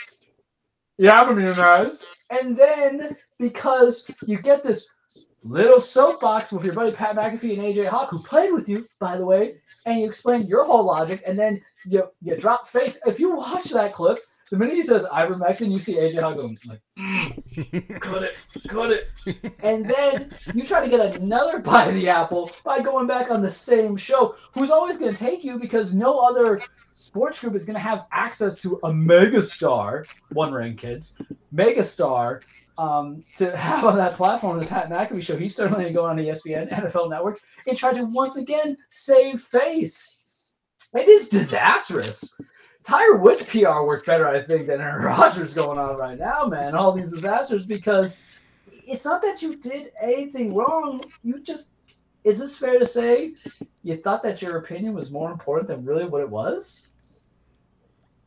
"Yeah, I'm immunized," and then because you get this little soapbox with your buddy Pat McAfee and AJ Hawk, who played with you, by the way, and you explain your whole logic, and then you you drop face. If you watch that clip, the minute he says ivermectin, you see AJ Hawk going like, mm, <laughs> cut it, cut it, and then you try to get another bite of the apple by going back on the same show. Who's always going to take you because no other sports group is going to have access to a megastar, one ring kids, megastar um, to have on that platform, the Pat McAfee show. He's certainly going on ESPN, NFL Network, and try to once again save face. It is disastrous. Tiger Woods PR worked better, I think, than Aaron Rodgers going on right now, man. All these disasters because it's not that you did anything wrong. You just is this fair to say? You thought that your opinion was more important than really what it was?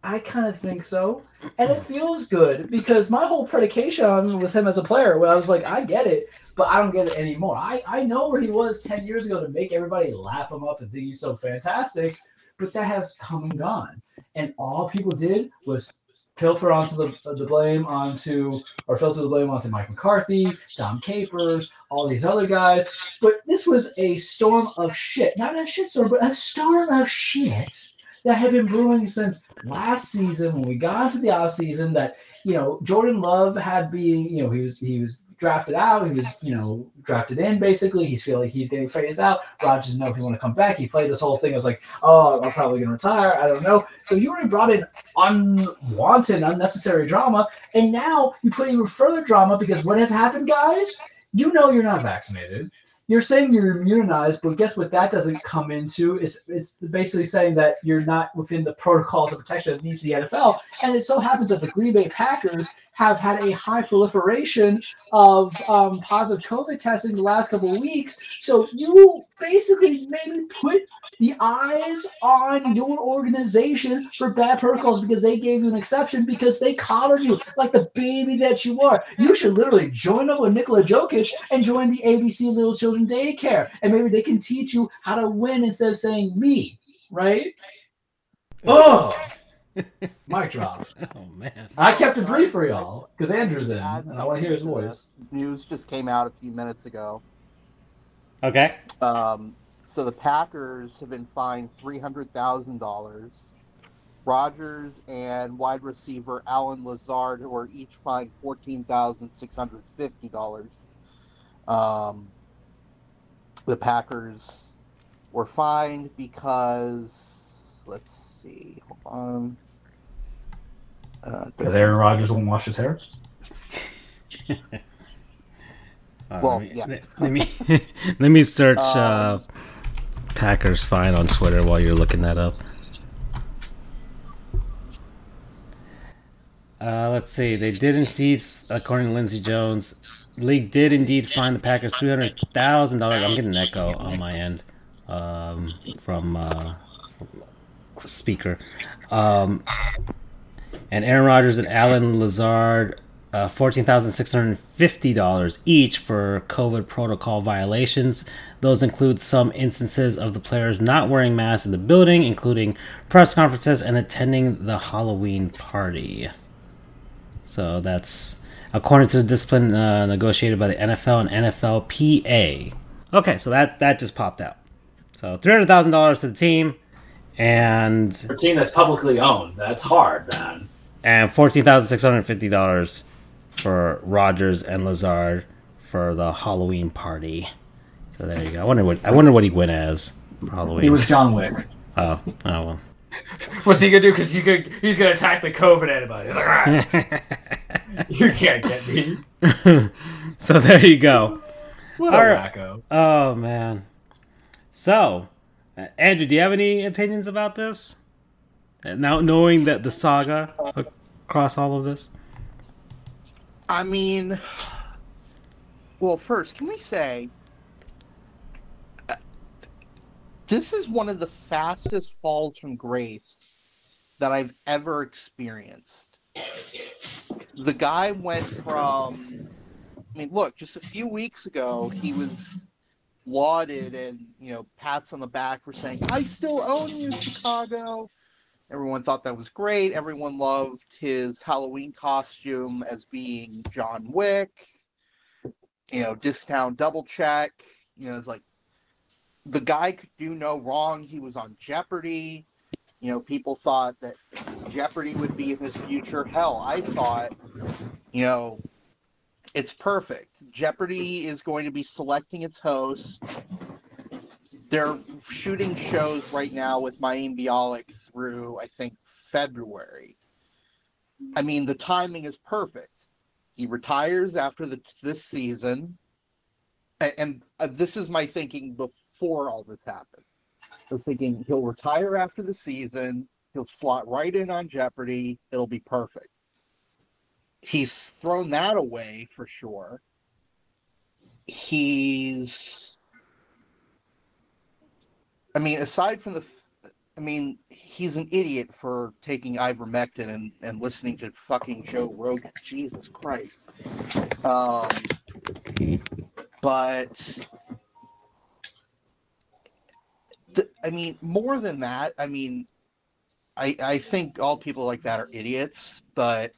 I kind of think so. And it feels good because my whole predication on was him as a player when I was like, I get it, but I don't get it anymore. I, I know where he was 10 years ago to make everybody lap him up and think he's so fantastic, but that has come and gone. And all people did was pilfer onto the, the blame onto, or filter the blame onto Mike McCarthy, Dom Capers, all these other guys. But this was a storm of shit. Not a shit storm, but a storm of shit that had been brewing since last season when we got into the off season that you know Jordan Love had been you know he was he was drafted out. He was you know drafted in basically. He's feeling like he's getting phased out. Rodgers doesn't know if he want to come back. He played this whole thing. I was like oh I'm probably gonna retire. I don't know. So you already brought in unwanted unnecessary drama and now you put even further drama because what has happened guys? You know you're not vaccinated you're saying you're immunized, but guess what? That doesn't come into it's it's basically saying that you're not within the protocols of protection as needs the NFL. And it so happens that the Green Bay Packers have had a high proliferation of um, positive COVID testing the last couple of weeks. So you basically maybe put the eyes on your organization for bad protocols because they gave you an exception because they collared you like the baby that you are. You should literally join up with Nikola Jokic and join the ABC Little Children Daycare, and maybe they can teach you how to win instead of saying me, right? Oh, <laughs> Mic drop. Oh man. I kept it brief for y'all because Andrew's in, and I want to hear his voice. News just came out a few minutes ago. Okay. Um, so the Packers have been fined three hundred thousand dollars. Rodgers and wide receiver Allen Lazard, who are each fined fourteen thousand six hundred fifty dollars. Um, the Packers were fined because let's see, hold on. Uh, Because Aaron Rodgers won't wash his hair. <laughs> Uh, Well, let me, yeah. let me <laughs> let me search uh, Um, Packers fine on Twitter while you're looking that up. Uh, let's see. They did indeed, according to Lindsay Jones, league did indeed fined the Packers three hundred thousand dollars. I'm getting an echo on my end um, from uh, speaker. Um, and Aaron Rodgers and Allen Lazard, uh, fourteen thousand six hundred fifty dollars each for COVID protocol violations. Those include some instances of the players not wearing masks in the building, including press conferences and attending the Halloween party. So that's according to the discipline uh, negotiated by the NFL and NFLPA. Okay, so that that just popped out. So three hundred thousand dollars to the team, and For a team that's publicly owned, that's hard, man. and fourteen thousand six hundred fifty dollars for Rodgers and Lazard for the Halloween party. So there you go. I wonder what I wonder what he went as for Halloween. He was John Wick. oh, oh well. <laughs> What's he gonna do? Because he could, he's gonna attack the COVID antibody. He's like, "Alright, <laughs> you can't get me. <laughs> so there you go. What a right. wacko. Oh man. So, uh, Andrew, do you have any opinions about this? Uh, Now knowing that the saga across all of this. I mean, well, first, can we say uh, this is one of the fastest falls from grace that I've ever experienced? The guy went from, I mean, look, just a few weeks ago, he was lauded and, you know, pats on the back for saying, I still own you, Chicago. Everyone thought that was great. Everyone loved his Halloween costume as being John Wick. You know, Discount Double Check. You know, it's like the guy could do no wrong. He was on Jeopardy. You know, people thought that Jeopardy would be his future. Hell, I thought, you know, it's perfect. Jeopardy is going to be selecting its host. They're shooting shows right now with Mayim Bialik through, I think, February. I mean, the timing is perfect. He retires after the, this season, and, and uh, this is my thinking before all this happened. I was thinking he'll retire after the season. He'll slot right in on Jeopardy. It'll be perfect. He's thrown that away for sure. He's I mean, aside from the, I mean, he's an idiot for taking ivermectin and, and listening to fucking Joe Rogan. Jesus Christ. Um, but, the, I mean, more than that, I mean, I I think all people like that are idiots. But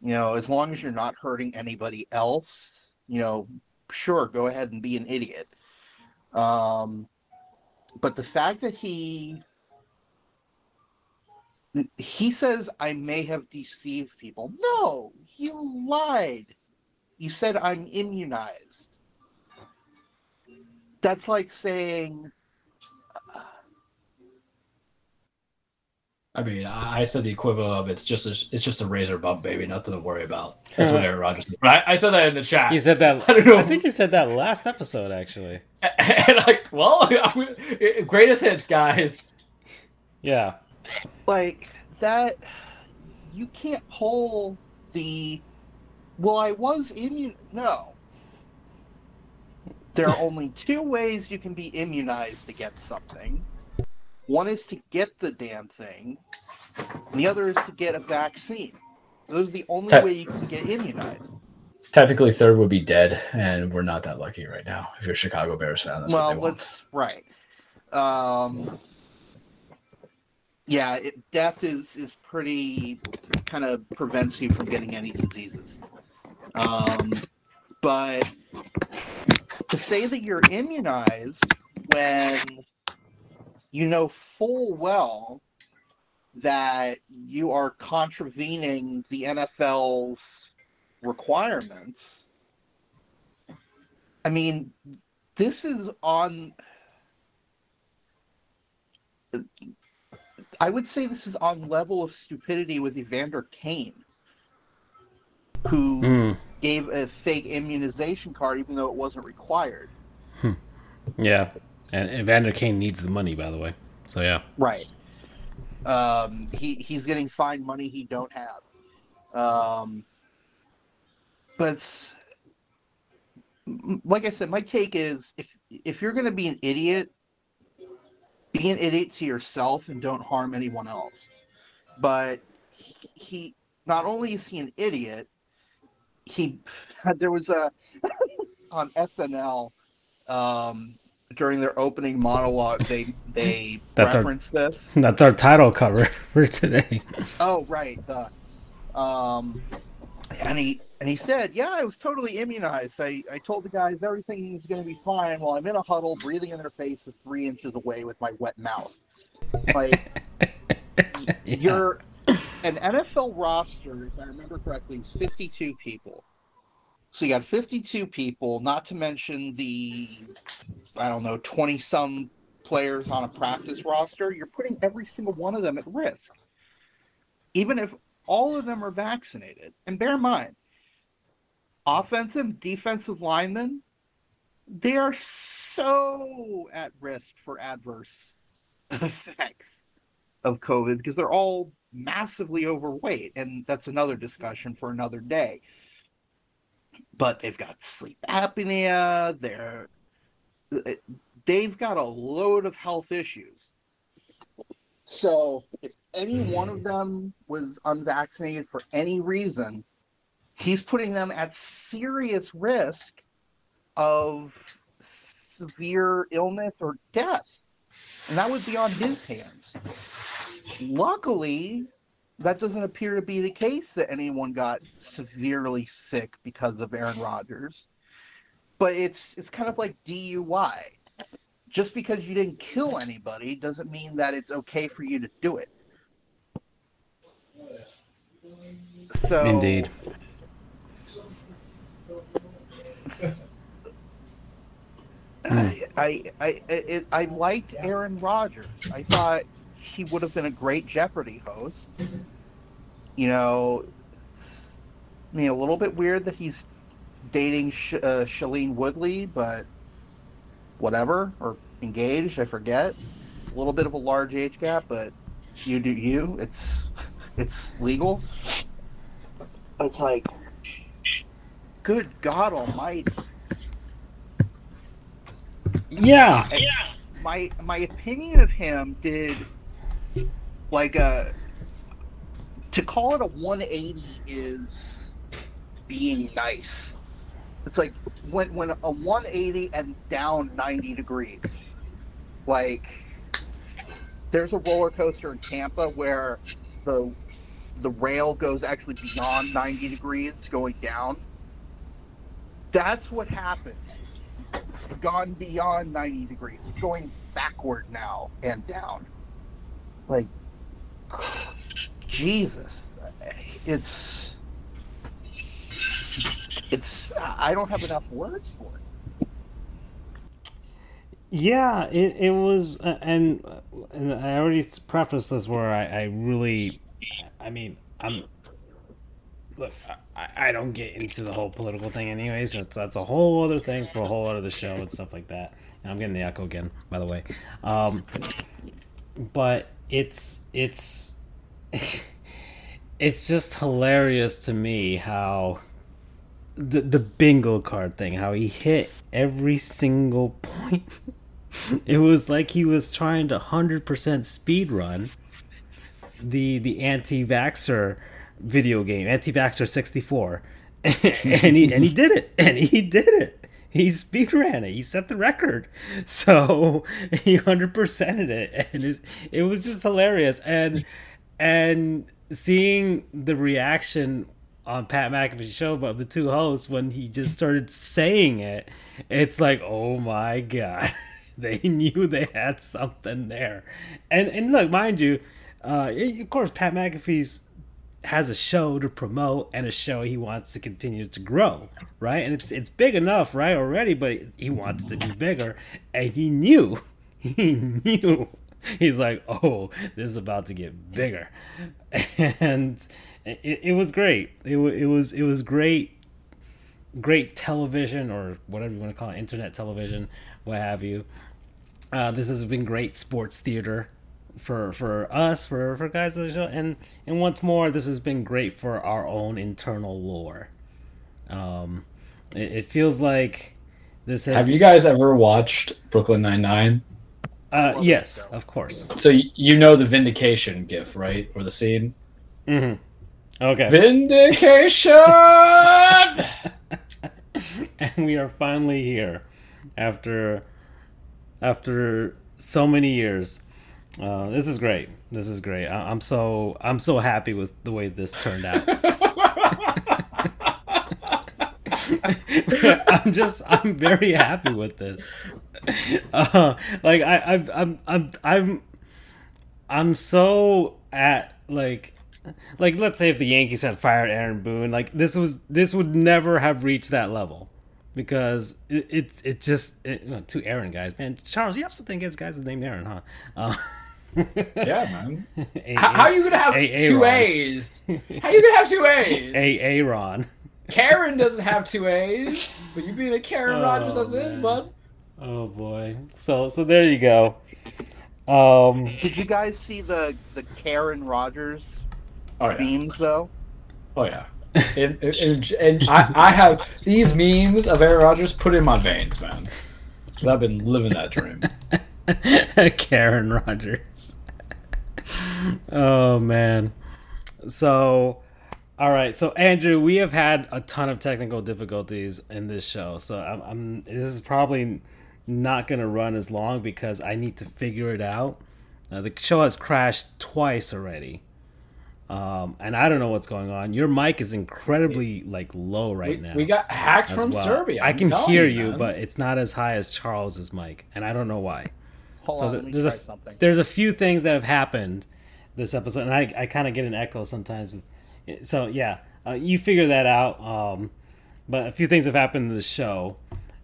you know, as long as you're not hurting anybody else, you know, sure, go ahead and be an idiot. Um, but the fact that he he says I may have deceived people. No, you lied. You said I'm immunized. That's like saying I mean, I I said the equivalent of it's just a, it's just a razor bump, baby, nothing to worry about. That's what Aaron Rodgers. Said. But I, I said that in the chat. You said that. <laughs> I don't know. I think you said that last episode, actually. <laughs> and like, well, <laughs> greatest hits, guys. Yeah. like that you can't pull the well i was immune no there are only two ways you can be immunized against something one is to get the damn thing and the other is to get a vaccine those are the only Te- way you can get immunized Technically, third would be dead, and we're not that lucky right now. If you're a Chicago Bears fan, that's well what they want. let's right um yeah, it, death is is pretty kind of prevents you from getting any diseases. Um, but to say that you're immunized when you know full well that you are contravening the NFL's requirements. I mean, this is on. I would say this is on level of stupidity with Evander Kane, who Mm. gave a fake immunization card even though it wasn't required. Yeah, and Evander Kane needs the money, by the way. So yeah. Right. Um, he he's getting fine money he don't have. Um, but like I said, my take is if if you're going to be an idiot, be an idiot to yourself and don't harm anyone else. But he not only is he an idiot, he <laughs> there was a <laughs> on SNL um, during their opening monologue they they <laughs> That's our- this. <laughs> That's our title cover <laughs> for today. Oh, right. Uh, um, and he and he said, "Yeah, I was totally immunized. I, I told the guys everything is going to be fine while I'm in a huddle, breathing in their faces, three inches away with my wet mouth. Like you're an NFL roster, if I remember correctly, is 52 people. So you got 52 people, not to mention the I don't know 20 some players on a practice roster. You're putting every single one of them at risk even if all of them are vaccinated. And bear in mind, offensive, defensive linemen, they are so at risk for adverse <laughs> effects of COVID because they're all massively overweight. And that's another discussion for another day. But they've got sleep apnea, they're they've got a load of health issues. So if any hmm. one of them was unvaccinated for any reason, he's putting them at serious risk of severe illness or death. And that would be on his hands. Luckily, that doesn't appear to be the case that anyone got severely sick because of Aaron Rodgers. But it's it's kind of like DUI. Just because you didn't kill anybody doesn't mean that it's okay for you to do it. So Indeed. I, I, I, I, I liked Aaron Rodgers. I thought he would have been a great Jeopardy host. You know, I mean, a little bit weird that he's dating Sh- uh, Shailene Woodley, but whatever, or engaged, I forget. It's a little bit of a large age gap, but you do you. It's <laughs> it's legal. It's like, good God Almighty. Yeah. my my opinion of him did like a to call it a 180 is being nice. It's like when when a 180 and down 90 degrees. Like there's a roller coaster in Tampa where the the rail goes actually beyond 90 degrees going down. That's what happened. It's gone beyond 90 degrees. It's going backward now and down. Like, <sighs> Jesus. It's. It's. I don't have enough words for it. Yeah, it, it was, uh, and, and I already prefaced this where I, I really, I mean, I'm, look, I, I don't get into the whole political thing anyways. That's, that's a whole other thing for a whole other show and stuff like that. And I'm getting the echo again, by the way. Um, but it's, it's, <laughs> it's just hilarious to me how the the bingo card thing, how he hit every single <laughs> point. it was like he was trying to hundred percent speed run the the anti vaxer video game, anti vaxer sixty four, <laughs> and he and he did it, and he did it. he speed ran it. He set the record. <laughs> So he hundred percented it, and it, it was just hilarious. And and seeing the reaction on Pat McAfee's show of the two hosts when he just started saying it, it's like, oh my god, <laughs> they knew they had something there. And and look, mind you, uh, of course, Pat McAfee's has a show to promote and a show he wants to continue to grow, right? And it's it's big enough, right, already, but he wants to be bigger, and he knew, <laughs> he knew. He's like, oh, this is about to get bigger, <laughs> and it, it was great. It, it was it was great, great television or whatever you want to call it, internet television, what have you. Uh, this has been great sports theater for for us for for guys of the show. And and once more this has been great for our own internal lore. Um it, it feels like this has, have you guys ever watched brooklyn 99 uh yes of course. So you know the vindication gif right? Or the scene? Mm-hmm okay vindication <laughs> and we are finally here after after so many years uh, this is great. This is great. I- am so I'm so happy with the way this turned out. <laughs> I'm just I'm very happy with this. Uh, like I, I'm I'm I'm I'm I'm so at like like let's say if the Yankees had fired Aaron Boone, like this was this would never have reached that level because it it, it just it, you know, two Aaron guys, man. Charles, you have something against guys named Aaron, huh? Uh, yeah, man. <laughs> A- how, how, are you gonna have a- two A's? How are you gonna have two A's? A Aaron. <laughs> Karen doesn't have two A's, but you being a Karen oh, Rogers as is, bud. Oh boy. So so there you go. Um Did you guys see the the Karen Rogers oh, yeah. memes though? Oh yeah. and, and, and I, I have these memes of Aaron Rodgers put in my veins, man. Because I've been living that dream. <laughs> Karen Rogers. oh man. So all right, so Andrew, we have had a ton of technical difficulties in this show, so I'm, I'm this is probably not going to run as long because I need to figure it out. Uh, the show has crashed twice already, um, and I don't know what's going on. Your mic is incredibly like low right we, now. We got hacked from well. Serbia. I'm i can hear you, you but it's not as high as Charles's mic, and I don't know why. Hold so on, there's a something. there's a few things that have happened this episode, and I, I kind of get an echo sometimes. So yeah, uh, you figure that out. Um, but a few things have happened in the show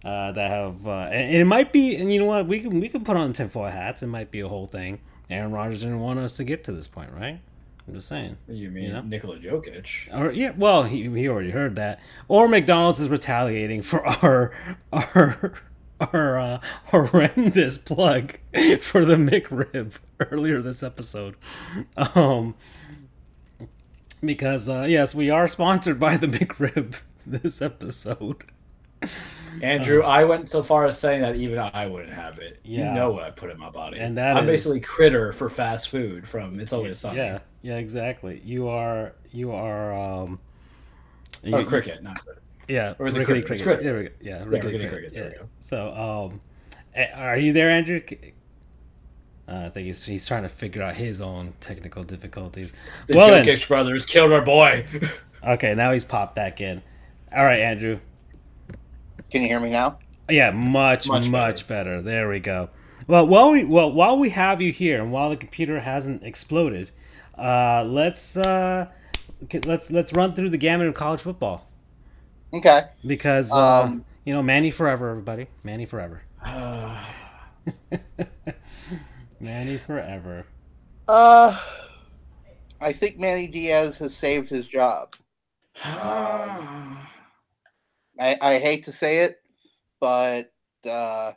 uh, that have, uh, and, it might be, and you know what, we can we can put on tinfoil hats. It might be a whole thing. Aaron Rodgers didn't want us to get to this point, right? I'm just saying. You mean you know? Nikola Jokic? Or yeah, well, he, he already heard that. Or McDonald's is retaliating for our our our uh, horrendous plug for the McRib earlier this episode. Um, because uh, yes, we are sponsored by the <laughs> McRib this episode. Andrew, uh, I went so far as saying that even I wouldn't have it. Yeah. You know what I put in my body. And that I'm is, basically critter for fast food from It's Always Sunny. Yeah, yeah, exactly. You are you are um Oh, you, cricket, not cricket. Yeah, or is it cricket? cricket? There we go. Yeah, yeah cricket. cricket. There yeah. we go. So, um, eh, are you there, Andrew? Uh, I think he's he's trying to figure out his own technical difficulties. The well, Jokic brothers killed our boy. <laughs> okay, now he's popped back in. All right, Andrew. Can you hear me now? Yeah, much much, much better. better. There we go. Well, while we well while we have you here, and while the computer hasn't exploded, uh, let's uh, let's let's run through the gamut of college football. Okay. Because uh, um, you know, Manny forever, everybody. Manny forever. <sighs> Manny forever. Uh, I think Manny Diaz has saved his job. <sighs> Um, I, I hate to say it, but uh,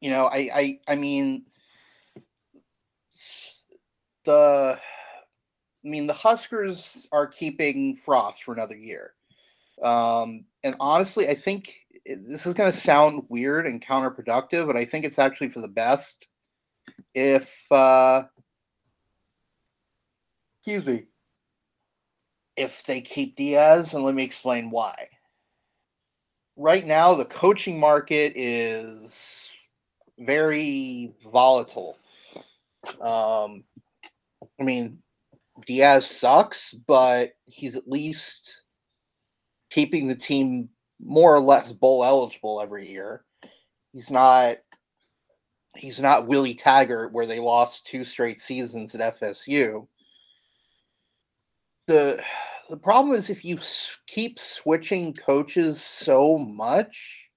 you know, I, I I mean the I mean, the Huskers are keeping Frost for another year. Um, and honestly, I think this is going to sound weird and counterproductive, but I think it's actually for the best if, uh, excuse me, if they keep Diaz, and let me explain why. right now the coaching market is very volatile. Um, I mean, Diaz sucks, but he's at least keeping the team more or less bowl eligible every year. He's not he's not Willie Taggart where they lost two straight seasons at FSU. The the problem is if you keep switching coaches so much,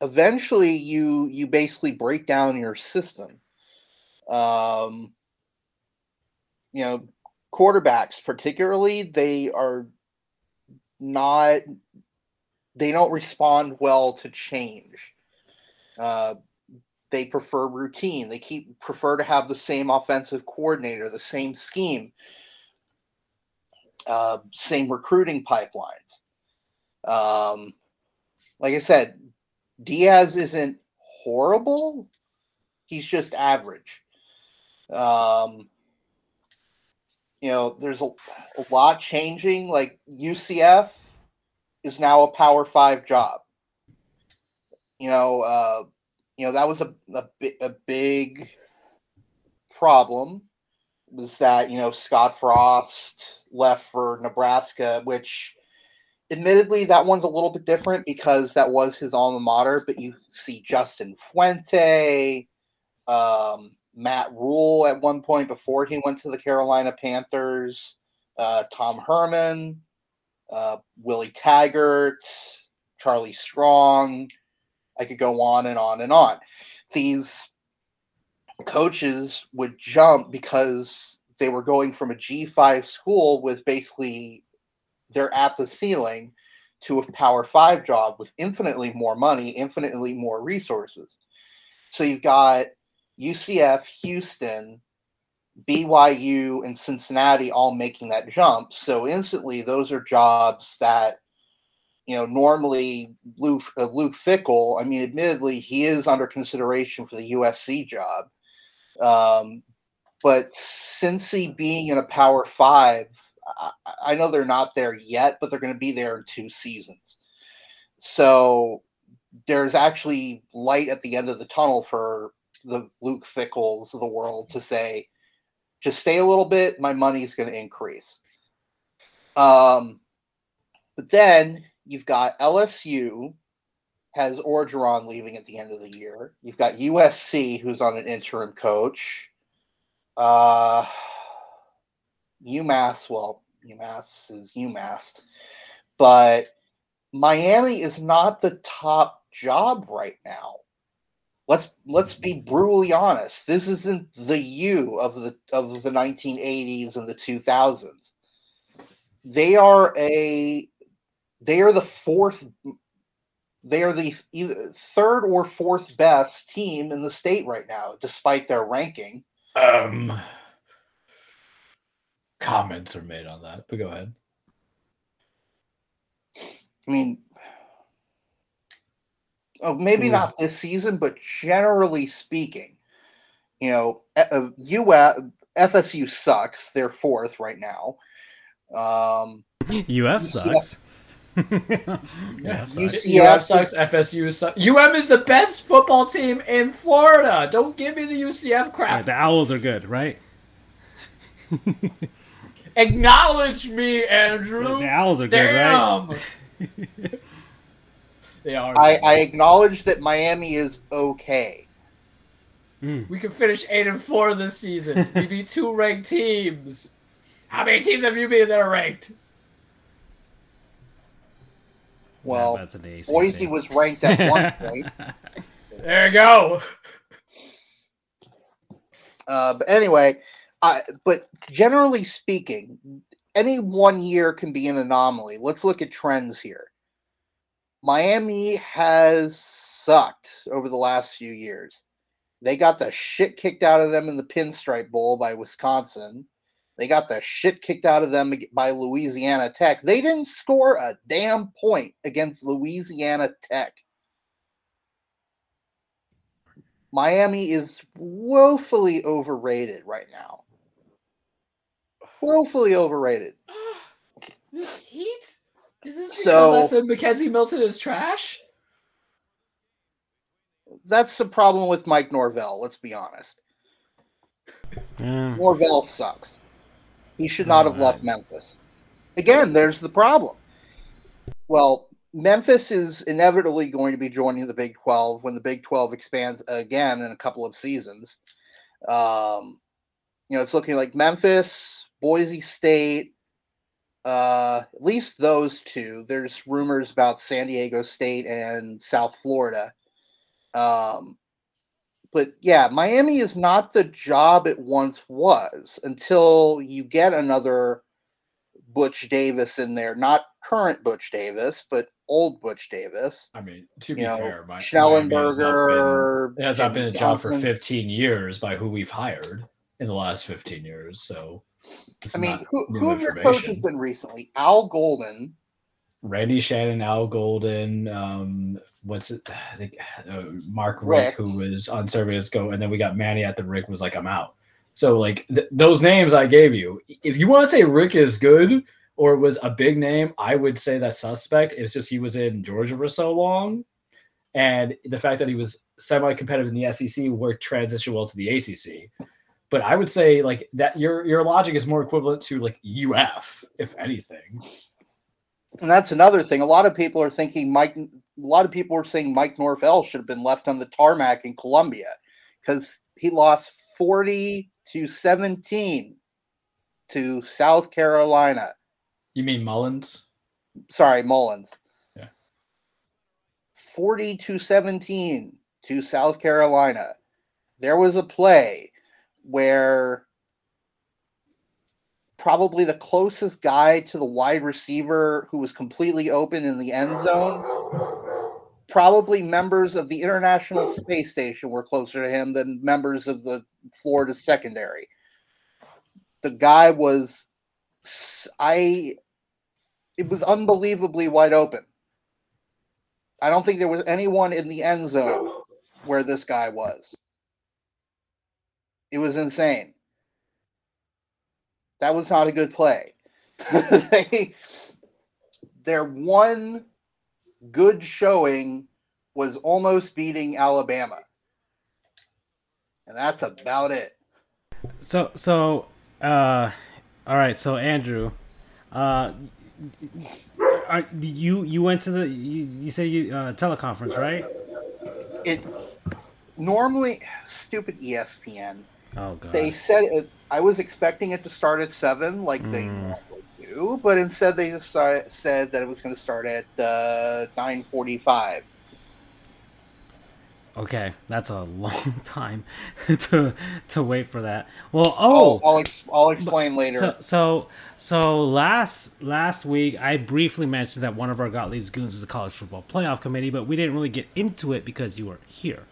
eventually you you basically break down your system. Um, you know, quarterbacks particularly, they are not they don't respond well to change. Uh, they prefer routine. They keep prefer to have the same offensive coordinator, the same scheme, uh, same recruiting pipelines. Um, like I said, Diaz isn't horrible. He's just average. Um, you know, there's a, a lot changing. Like UCF is now a Power Five job. You know, uh, you know that was a a, a big problem. Was that you know Scott Frost left for Nebraska, which admittedly that one's a little bit different because that was his alma mater. But you see Justin Fuente, um, Matt Rhule at one point before he went to the Carolina Panthers, uh, Tom Herman, uh, Willie Taggart, Charlie Strong. I could go on and on and on. These coaches would jump because they were going from a G5 school with basically they're at the ceiling to a Power 5 job with infinitely more money, infinitely more resources. So you've got UCF, Houston, BYU, and Cincinnati all making that jump. So instantly, those are jobs that, you know, normally Luke, uh, Luke Fickell, I mean, admittedly, he is under consideration for the USC job. Um, but Cincy being in a Power Five, I, I know they're not there yet, but they're going to be there in two seasons. So there's actually light at the end of the tunnel for the Luke Fickells of the world to say, just stay a little bit, my money's going to increase. Um, but then you've got LSU has Orgeron leaving at the end of the year. You've got USC who's on an interim coach. Uh, UMass, well, UMass is UMass, but Miami is not the top job right now. Let's let's be brutally honest. This isn't the U of the of the 1980s and the 2000s. They are a they are the fourth they are the third or fourth best team in the state right now despite their ranking. Um, comments are made on that, but go ahead. I mean, oh, maybe Ooh. not this season, but generally speaking, you know, uh, UF, FSU sucks. They're fourth right now. Um, UF sucks. Yeah, UF sucks. UC UF sucks. FSU sucks. UM is the best football team in Florida. Don't give me the UCF crap. Right, the Owls are good, right? <laughs> Acknowledge me, Andrew. The Owls are good, Damn. right? <laughs> they are. I, I acknowledge that Miami is okay. Mm. we could finish eight and four this season. we beat two ranked teams. How many teams have you been that are ranked? Well, that's an ACC. Boise was ranked at one <laughs> point. There you go. Uh, but anyway, I, but generally speaking, any one year can be an anomaly. Let's look at trends here. Miami has sucked over the last few years. They got the shit kicked out of them in the Pinstripe Bowl by Wisconsin. They got the shit kicked out of them by Louisiana Tech. They didn't score a damn point against Louisiana Tech. Miami is woefully overrated right now. Woefully overrated. <sighs> This heat Is this because So- I said McKenzie Milton is trash? That's the problem with Mike Norvell. Let's be honest. Yeah. Norvell sucks. He should not have left Memphis. Again, there's the problem. Well, Memphis is inevitably going to be joining the Big 12 when the Big 12 expands again in a couple of seasons. Um, you know, it's looking like Memphis, Boise State, uh, at least those two. There's rumors about San Diego State and South Florida. Um, but yeah, Miami is not the job it once was until you get another Butch Davis in there. Not current Butch Davis, but old Butch Davis. I mean, to be know, fair, my, Miami has not Schnellenberger. been- has not been a job for 15 years by who we've hired in the last 15 years. So, I mean, who, who have your coaches information. been recently? Al Golden. Randy Shannon, Al Golden, um, what's it? <sighs> I think <sighs> uh, Mark Richt. Richt, who was on Surveys Go, and then we got Manny at the Richt was like, I'm out. So like th- those names I gave you, if you want to say Richt is good or was a big name, I would say that suspect. It's just he was in Georgia for so long, and the fact that he was semi-competitive in the SEC worked transition well to the ACC. But I would say like that your your logic is more equivalent to like UF, if anything. And that's another thing. A lot of people are thinking Mike. A lot of people were saying Mike Norvell should have been left on the tarmac in Columbia because he lost forty to seventeen to South Carolina. You mean Mullins? Sorry, Mullins. Yeah. Forty to seventeen to South Carolina. There was a play where probably the closest guy to the wide receiver who was completely open in the end zone. Probably members of the International Space Station were closer to him than members of the Florida secondary. The guy was, I, it was unbelievably wide open. I don't think there was anyone in the end zone where this guy was. It was insane. That was not a good play. <laughs> they, their one good showing was almost beating Alabama. And that's about it. So so uh all right, so Andrew, uh are, you you went to the you, you say you uh teleconference, right? It normally stupid ESPN. Oh god. They said it, I was expecting it to start at seven, like they Mm. normally but instead they just said that it was going to start at uh, nine forty-five. Okay, that's a long <laughs> time <laughs> to to wait for that. Well, oh, I'll, I'll, ex- I'll explain later. So so so last last week I briefly mentioned that one of our Gottlieb's goons was the college football playoff committee, but we didn't really get into it because you weren't here.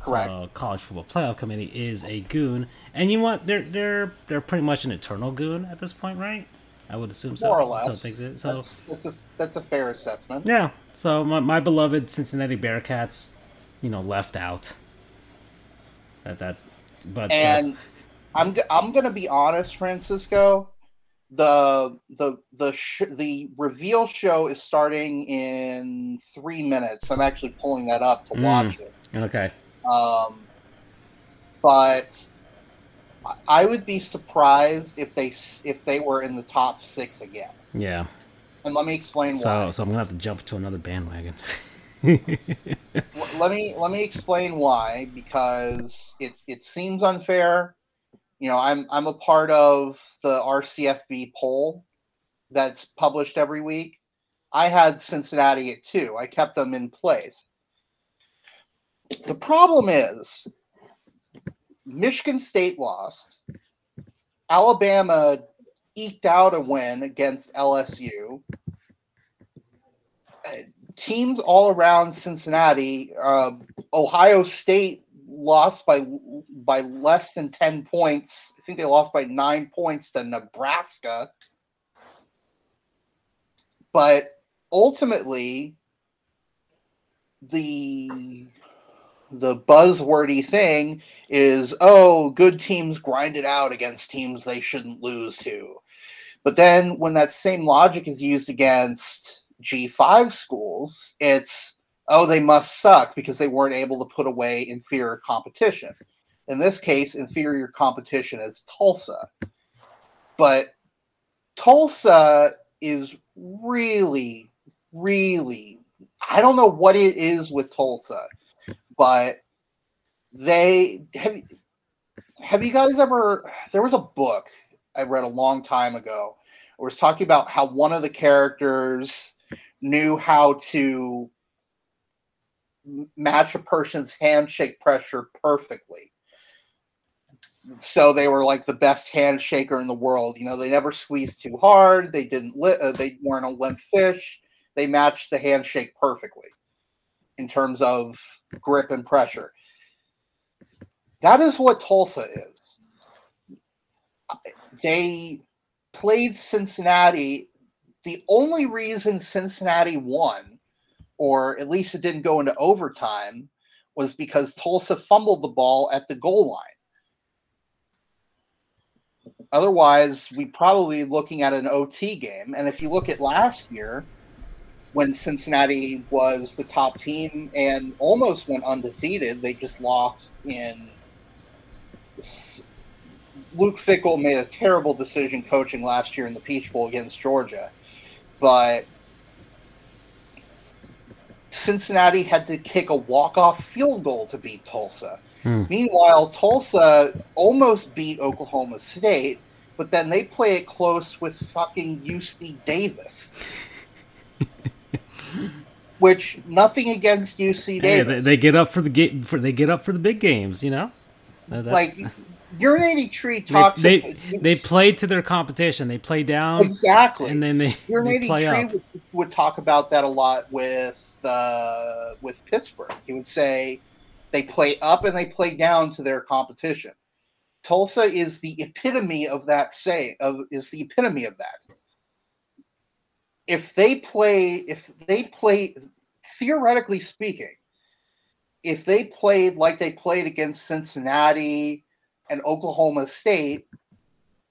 Correct. So, college football playoff committee is a goon, and you want? They're they're they're pretty much an eternal goon at this point, right? I would assume so. More or less. So, things so that's, that's a that's a fair assessment. yeah. So my, my beloved Cincinnati Bearcats, you know, left out. That that, but uh, And I'm g- I'm going to be honest, Francisco. The the the sh- the reveal show is starting in three minutes. I'm actually pulling that up to Mm. watch it. okay. Um, but I- would be surprised if they if they were in the top six again. Yeah. And let me explain So why. so I'm gonna have to jump to another bandwagon. <laughs> Let me let me explain why because it it seems unfair. You know, I'm I'm a part of the RCFB poll that's published every week. I had Cincinnati at two. I kept them in place. The problem is Michigan State lost. Alabama eked out a win against LSU. Teams all around Cincinnati, uh, Ohio State lost by by less than ten points. I think they lost by nine points to Nebraska. But ultimately, the the buzzwordy thing is oh good teams grind it out against teams they shouldn't lose to but then when that same logic is used against G5 schools, it's oh, they must suck because they weren't able to put away inferior competition. In this case, inferior competition is Tulsa. But Tulsa is really, really, I don't know what it is with Tulsa, but they have. Have you guys ever? There was a book I read a long time ago. It was talking about how one of the characters knew how to match a person's handshake pressure perfectly. So they were like the best handshaker in the world. You know, they never squeezed too hard. They didn't. Li- uh, they weren't a limp fish. They matched the handshake perfectly in terms of grip and pressure. That is what Tulsa is. They played Cincinnati. The only reason Cincinnati won, or at least it didn't go into overtime, was because Tulsa fumbled the ball at the goal line. Otherwise, we probably looking at an OT game. And if you look at last year, when Cincinnati was the top team and almost went undefeated, they just lost in. Luke Fickell made a terrible decision coaching last year in the Peach Bowl against Georgia, but Cincinnati had to kick a walk-off field goal to beat Tulsa. Hmm. Meanwhile, Tulsa almost beat Oklahoma State, but then they play it close with fucking UC Davis. <laughs> Which nothing against UC Hey, Davis. they, they get up for the ga- for they get up for the big games, you know. Uh, like that's- Urinating Tree <laughs> they, talks. they they play to their competition. They play down, exactly, and then they, they play Tree up. would, would talk about that a lot with uh, with Pittsburgh. He would say they play up and they play down to their competition. Tulsa is the epitome of that say of is the epitome of that. If they play, if they play, theoretically speaking, if they played like they played against Cincinnati and Oklahoma State,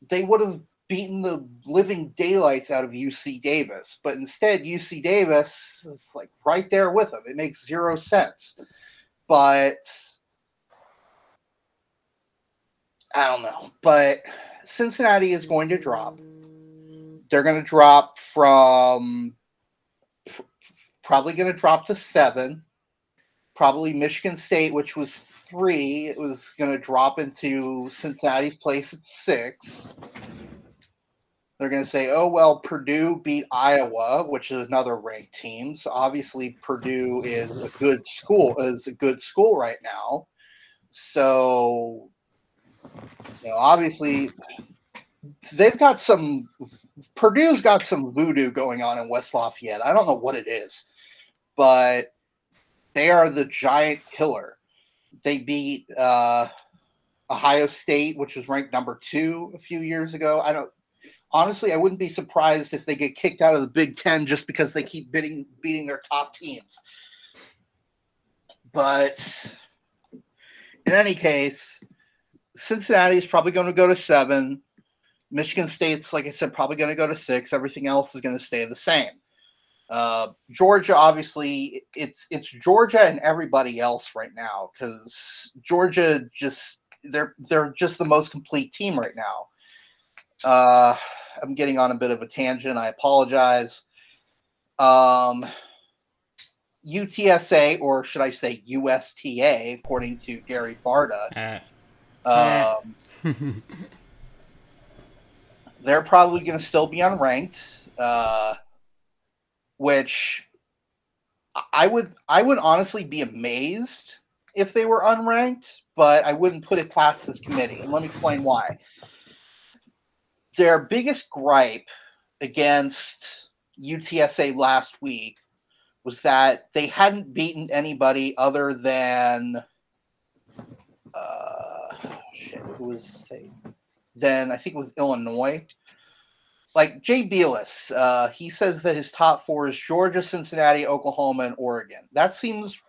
they would have beaten the living daylights out of UC Davis. But instead, UC Davis is like right there with them. It makes zero sense. But I don't know. But Cincinnati is going to drop. They're going to drop from probably going to drop to seven. Probably Michigan State, which was three, it was going to drop into Cincinnati's place at six. They're going to say, oh, well, Purdue beat Iowa, which is another ranked team. So obviously, Purdue is a good school, is a good school right now. So, you know, obviously, they've got some, Purdue's got some voodoo going on in West Lafayette. I don't know what it is, but they are the giant killer. They beat uh, Ohio State, which was ranked number two a few years ago. I don't honestly, I wouldn't be surprised if they get kicked out of the Big Ten just because they keep beating beating their top teams. But in any case, Cincinnati is probably going to go to seven. Michigan State's, like I said, probably going to go to six. Everything else is going to stay the same. Uh, Georgia, obviously, it's it's Georgia and everybody else right now because Georgia just they're they're just the most complete team right now. Uh, I'm getting on a bit of a tangent. I apologize. Um, UTSA, or should I say USTA, according to Gary Barta, Uh, um, <laughs> they're probably going to still be unranked, uh, which I would I would honestly be amazed if they were unranked, but I wouldn't put it past this committee. And let me explain why. Their biggest gripe against UTSA last week was that they hadn't beaten anybody other than uh, shit, who was they? Then I think it was Illinois. Like Jay Bielis, uh, he says that his top four is Georgia, Cincinnati, Oklahoma, and Oregon. That seems,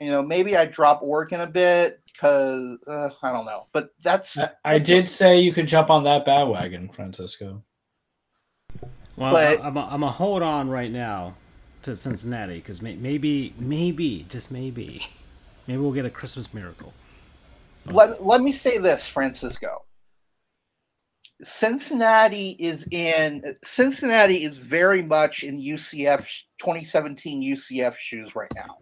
you know, maybe I drop Oregon a bit because uh, I don't know, but that's I, I did say you could jump on that bandwagon, Francisco. Well, but, I'm a, I'm a hold on right now to Cincinnati because may, maybe, maybe, just maybe, maybe we'll get a Christmas miracle. Let, let me say this, Francisco. Cincinnati is in Cincinnati is very much in UCF 2017 UCF shoes right now.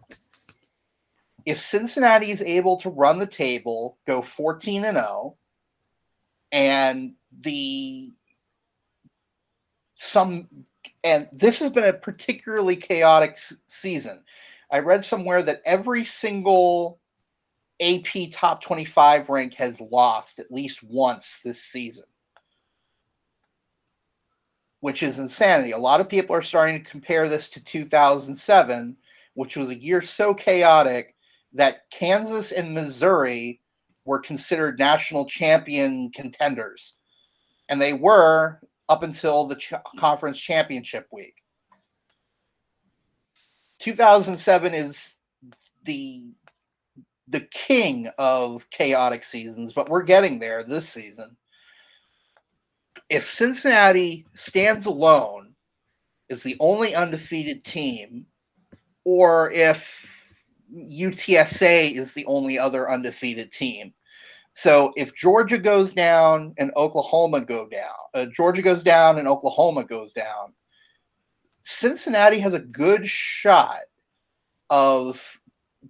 If Cincinnati is able to run the table, go 14 and 0, and the some and this has been a particularly chaotic season. I read somewhere that every single AP top 25 rank has lost at least once this season, which is insanity. A lot of people are starting to compare this to 2007, which was a year so chaotic that Kansas and Missouri were considered national champion contenders. And they were up until the ch- conference championship week. 2007 is the the king of chaotic seasons, but we're getting there this season. If Cincinnati stands alone is the only undefeated team, or if UTSA is the only other undefeated team, so if Georgia goes down and Oklahoma go down, uh, Georgia goes down and Oklahoma goes down, Cincinnati has a good shot of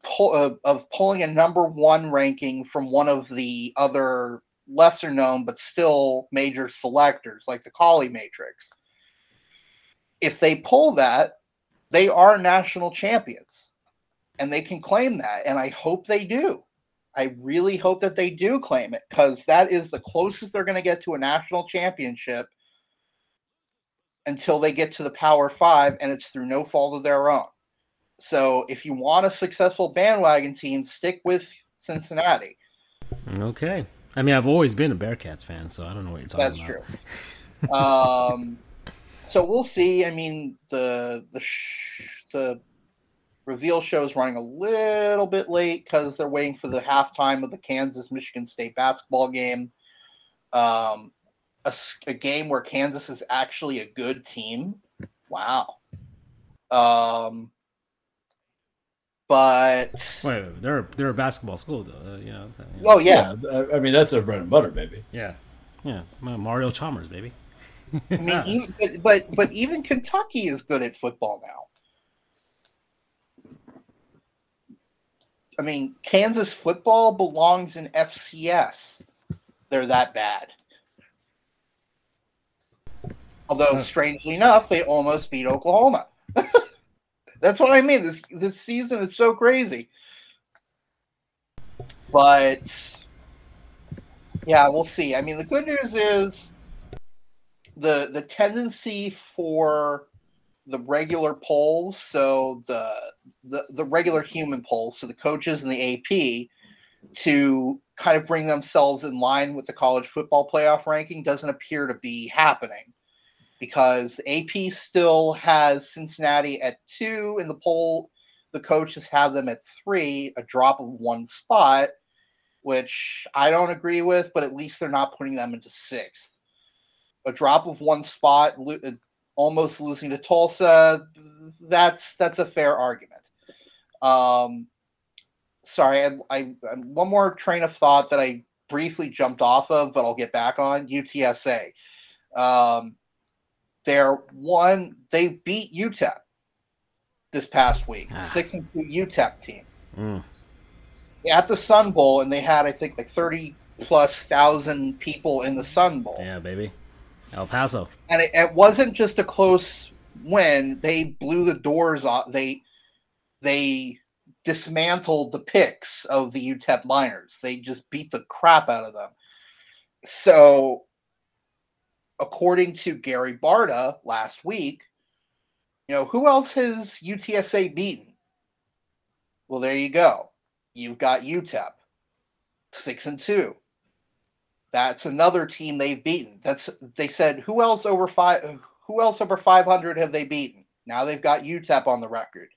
pull, uh, of pulling a number one ranking from one of the other lesser known but still major selectors like the Colley Matrix. If they pull that, they are national champions and they can claim that. And I hope they do. I really hope that they do claim it because that is the closest they're going to get to a national championship until they get to the Power Five, and it's through no fault of their own. So if you want a successful bandwagon team, stick with Cincinnati. Okay. I mean, I've always been a Bearcats fan, so I don't know what you're talking That's about. That's true. um, <laughs> so we'll see. I mean, the the sh- the reveal show is running a little bit late because they're waiting for the halftime of the Kansas Michigan State basketball game. Um, a, a, game where Kansas is actually a good team. Wow. Um, but wait, they're they're a basketball school though. Uh, you know, you know. Oh yeah. yeah. I mean that's their bread and butter, baby. Yeah, yeah. Mario Chalmers, baby. I mean, <laughs> even, but, but but even Kentucky is good at football now. I mean, Kansas football belongs in FCS. They're that bad. Although, strangely enough, they almost beat Oklahoma. <laughs> That's what I mean. This this season is so crazy. But yeah, we'll see. I mean, the good news is the the tendency for the regular polls, so the the the regular human polls, so the coaches and the AP, to kind of bring themselves in line with the college football playoff ranking doesn't appear to be happening because AP still has Cincinnati at two in the poll. The coaches have them at three, a drop of one spot, which I don't agree with, but at least they're not putting them into sixth. A drop of one spot almost losing to Tulsa, that's that's a fair argument. Um, sorry, I, I, one more train of thought that I briefly jumped off of, but I'll get back on UTSA. Um, they're one. They beat UTEP this past week, ah. six and two UTEP team mm. at the Sun Bowl, and they had I think like thirty plus thousand people in the Sun Bowl. Yeah, baby. El Paso. And it, it, wasn't just a close win. They blew the doors off. They they dismantled the picks of the UTEP Miners. They just beat the crap out of them. So, according to Gary Barta last week, you know, who else has UTSA beaten? Well, there you go. You've got UTEP, six and two. That's another team they've beaten. That's they said who else over five who else over 500 have they beaten? Now they've got UTEP on the record.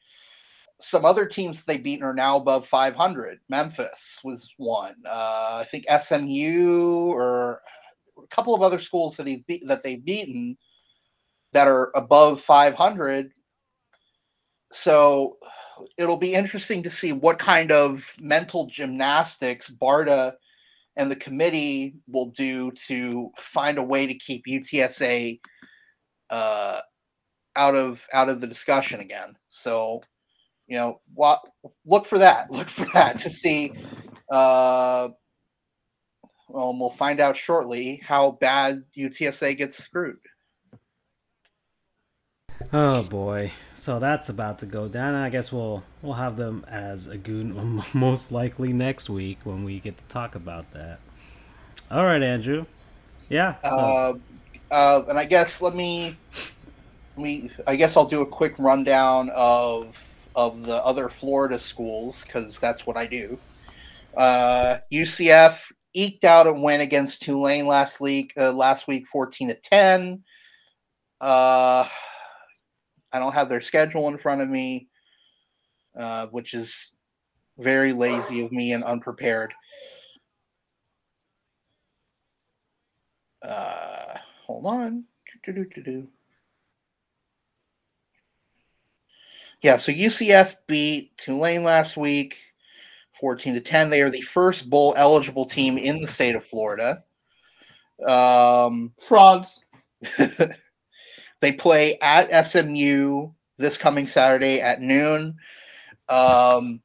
Some other teams they've beaten are now above 500. Memphis was one. Uh, I think SMU or couple of other schools that he that they've beaten. that are above 500. So it'll be interesting to see what kind of mental gymnastics Barta and the committee will do to find a way to keep UTSA uh, out of out of the discussion again. So, you know, what look for that. <laughs> Look for that to see. Uh, well, we'll find out shortly how bad UTSA gets screwed. Oh boy, so that's about to go down. I guess we'll we'll have them as a goon <laughs> most likely next week when we get to talk about that. All right, Andrew. Yeah. Uh, uh, and I guess let me, let me. I guess I'll do a quick rundown of of the other Florida schools because that's what I do. Uh, UCF eked out a win against Tulane last week. Uh, last week, fourteen to ten. Uh, I don't have their schedule in front of me, uh, which is very lazy of me and unprepared. Uh, hold on. Do-do-do-do-do. Yeah, so UCF beat Tulane last week, 14 to 10. They are the first bowl eligible team in the state of Florida. Um, Frauds. <laughs> they play at SMU this coming Saturday at noon. Um,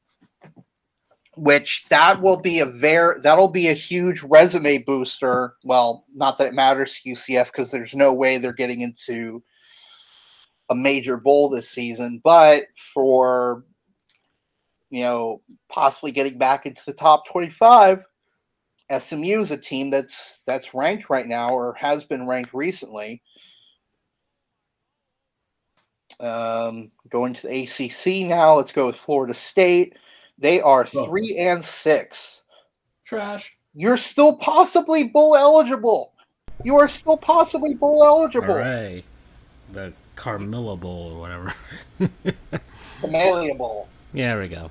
which that will be a very that'll be a huge resume booster. Well, not that it matters to UCF because there's no way they're getting into a major bowl this season, but for you know possibly getting back into the top 25 SMU is a team that's that's ranked right now or has been ranked recently. Um, going to the ACC now. Let's go with Florida State. They are Oh. three and six. Trash. You're still possibly bowl eligible. You are still possibly bowl eligible. Right. The Camellia Bowl or whatever. <laughs> Malia Bowl. yeah, there we go.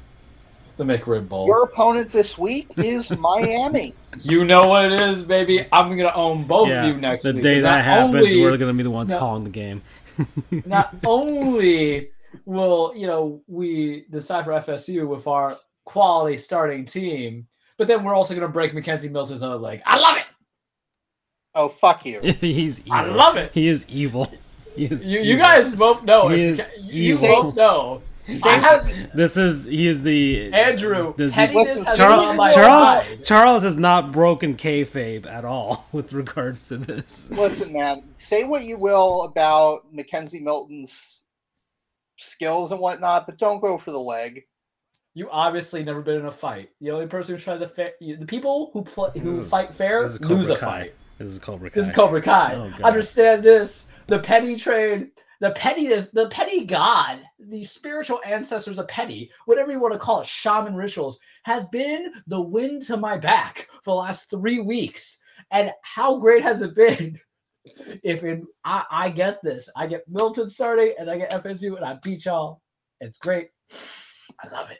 The McRib Bowl. Your opponent this week is <laughs> Miami. You know what it is, baby. I'm gonna own both yeah. of you next week. the week. day 'cause that not happens, only- we're gonna be the ones No. calling the game. <laughs> not only will you know we decipher FSU with our quality starting team, but then we're also going to break McKenzie Milton's other leg. I love it. Oh fuck you. <laughs> He's evil. I love it. He is evil. He is You, you evil. guys both know. He it. is you evil. both know. I This is he is the Andrew, Does he- pettiness has been on my Charles Charles. Charles has not broken kayfabe at all <laughs> with regards to this. Listen, man. Say what you will about McKenzie Milton's skills and whatnot, but don't go for the leg. You obviously never been in a fight. The only person who tries to fair, the people who play, who This fight fair This is Cobra lose a Kai. fight. This is Cobra Kai. This is Cobra Kai. Oh, Understand this: the petty trade, the pettiness, the petty god, the spiritual ancestors of petty, whatever you want to call it, shaman rituals, has been the wind to my back for the last three weeks. And how great has it been? <laughs> If in I, I get this, I get Milton starting, and I get FSU, and I beat y'all. It's great. I love it.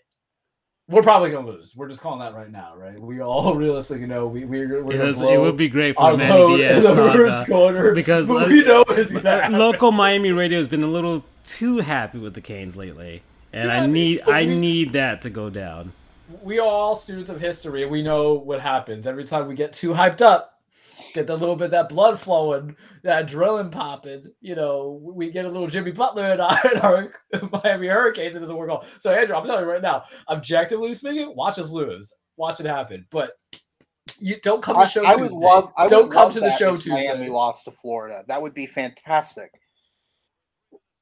We're probably gonna lose. We're just calling that right now, right? We all <laughs> realistically know we we're, we're It, blow it would be great for Manny Diaz the first saga quarter because we know it's local Miami radio has been a little too happy with the Canes lately, and I need I need that to go down. we are all students of history. We know what happens every time we get too hyped up. Get a little bit of that blood flowing, that adrenaline popping. You know, we get a little Jimmy Butler in our, <laughs> in our Miami Hurricanes. It doesn't work out. So Andrew, I'm telling you right now, objectively speaking, watch us lose, watch it happen. But you don't come to the show I Tuesday. would love. I don't would come love to the that show if Miami lost to Florida. That would be fantastic.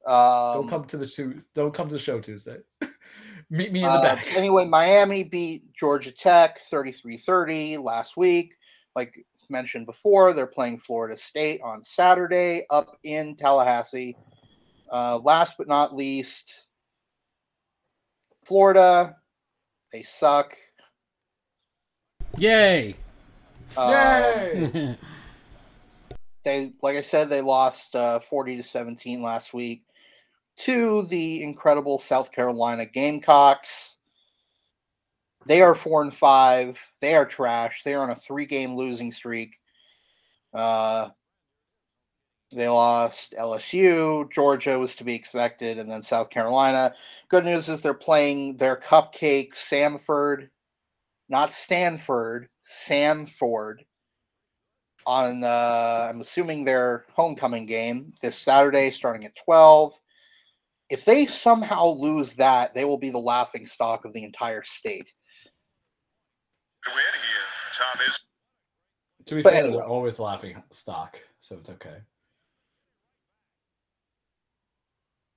Don't Um, come to the show. Don't come to the show Tuesday. <laughs> Meet me in the Uh, back. anyway, Miami beat Georgia Tech 33-30 last week. Like mentioned before, they're playing Florida State on Saturday up in Tallahassee. Uh, last but not least, Florida. They suck. Yay! Um, Yay! <laughs> they like I said, they lost uh, 40 to 17 last week to the incredible South Carolina Gamecocks. They are four and five. They are trash. They are on a three game losing streak. Uh, They lost LSU, Georgia was to be expected, and then South Carolina. Good news is they're playing their cupcake Samford, not Stanford, Samford, on uh, I'm assuming their homecoming game this Saturday, starting at 12. If they somehow lose that, they will be the laughing stock of the entire state. Win here. Tom is To be But fair, anyway. they're always laughing stock, so it's okay.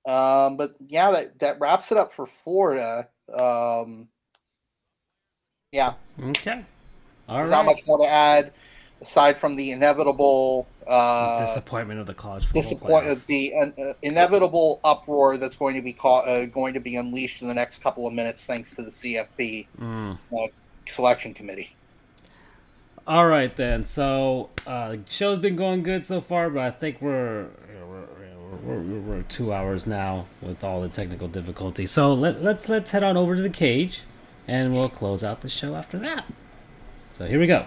Um, but yeah, that, that wraps it up for Florida. Um, yeah, Okay. All there's right. not much more to add aside from the inevitable uh, Disappointment of the college football disappoint playoff. the uh, inevitable uproar that's going to be caught, uh, going to be unleashed in the next couple of minutes thanks to the CFP Mm. Selection committee. All right then. So uh, the show's been going good so far, but I think we're we're, we're, we're two hours now with all the technical difficulties. So let, let's let's head on over to the cage, and we'll close out the show after that. So here we go.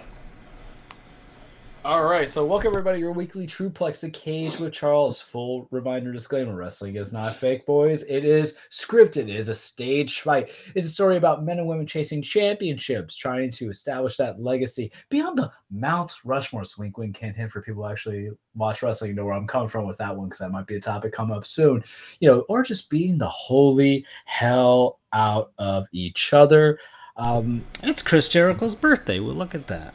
All right, so welcome everybody your weekly Truplex, the cage with Charles. Full reminder disclaimer: wrestling is not fake, boys. It is scripted. It is a staged fight. It's a story about men and women chasing championships, trying to establish that legacy beyond the Mount Rushmore. Wink, wink, hint, hint for people who actually watch wrestling. Know where I'm coming from with that one because that might be a topic come up soon. You know, or just beating the holy hell out of each other. Um, It's Chris Jericho's birthday. Well, look at that.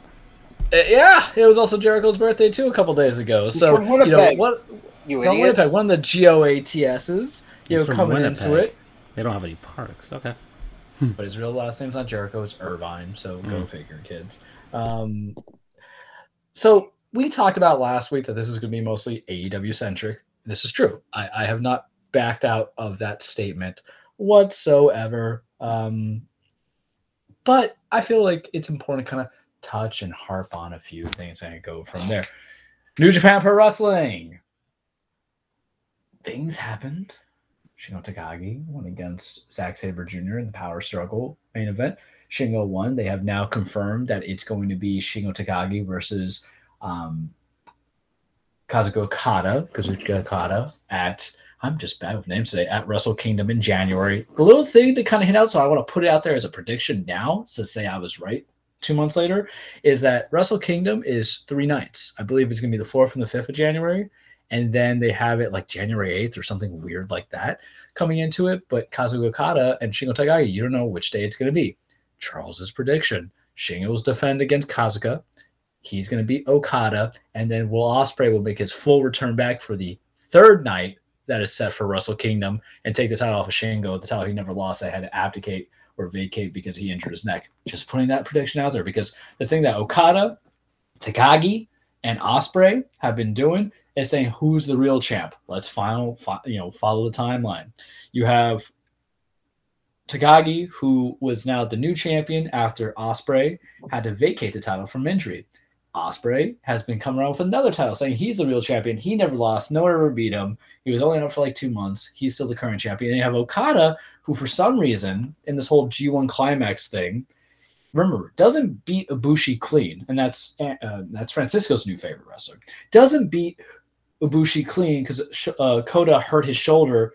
Uh, Yeah, it was also Jericho's birthday too a couple days ago. So from you know Winnipeg, what? You From idiot! Winnipeg, one of the GOATSs. You He's know, from coming into it, They don't have any parks. Okay. but his real last name's not Jericho; it's Irvine. So go Mm. figure, kids. Um, so we talked about last week that this is going to be mostly AEW centric. This is true. I, I have not backed out of that statement whatsoever. Um, but I feel like it's important to kind of touch and harp on a few things and go from there. New Japan Pro Wrestling. Things happened. Shingo Takagi went against Zack Sabre Jr. in the Power Struggle main event. Shingo won. They have now confirmed that it's going to be Shingo Takagi versus um, Kazuko Okada, Kazuchika Okada at I'm just bad with names today at Wrestle Kingdom in January. A little thing to kind of hint out, so I want to put it out there as a prediction now to say I was right two months later, is that Wrestle Kingdom is three nights. I believe it's going to be the 4th and the 5th of January. And then they have it like January 8th or something weird like that coming into it. But Kazuga Okada and Shingo Takagi, you don't know which day it's going to be. Charles's prediction Shingo's defend against Kazuga. He's going to beat Okada. And then Will Ospreay will make his full return back for the third night that is set for Wrestle Kingdom and take the title off of Shingo, the title he never lost. They had to abdicate or vacate because he injured his neck. Just putting that prediction out there because the thing that Okada, Takagi, and Ospreay have been doing is saying who's the real champ. Let's final, fi- you know, follow the timeline. You have Takagi, who was now the new champion after Ospreay had to vacate the title from injury. Ospreay has been coming around with another title, saying he's the real champion. He never lost. No one ever beat him. He was only out for like two months. He's still the current champion. And you have Okada, who for some reason in this whole G1 climax thing, remember doesn't beat Ibushi clean, and that's uh, that's Francisco's new favorite wrestler. Doesn't beat Ibushi clean because uh, Koda hurt his shoulder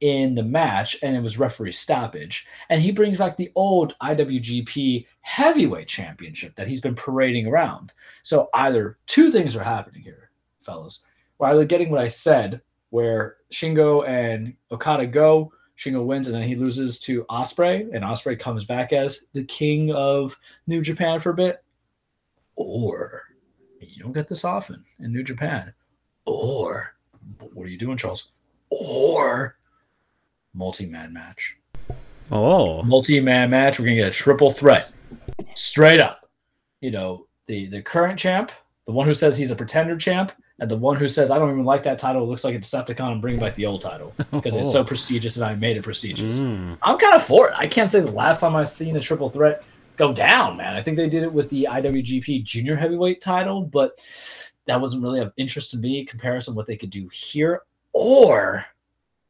in the match, and it was referee stoppage. And he brings back the old IWGP Heavyweight Championship that he's been parading around. So either two things are happening here, fellas. We're either getting what I said, where Shingo and Okada go, Shingo wins, and then he loses to Ospreay, and Ospreay comes back as the king of New Japan for a bit. Or you don't get this often in New Japan. Or what are you doing, Charles? Or multi-man match. Oh. Multi-man match. We're gonna get a triple threat, straight up. You know, the the current champ, the one who says he's a pretender champ, and the one who says I don't even like that title. It looks like a Decepticon and bring back the old title <laughs> because it's so prestigious and I made it prestigious. Mm. I'm kind of for it. I can't say the last time I've seen a triple threat go down, man. I think they did it with the IWGP Junior Heavyweight title, but that wasn't really of interest to me. Comparison what they could do here, or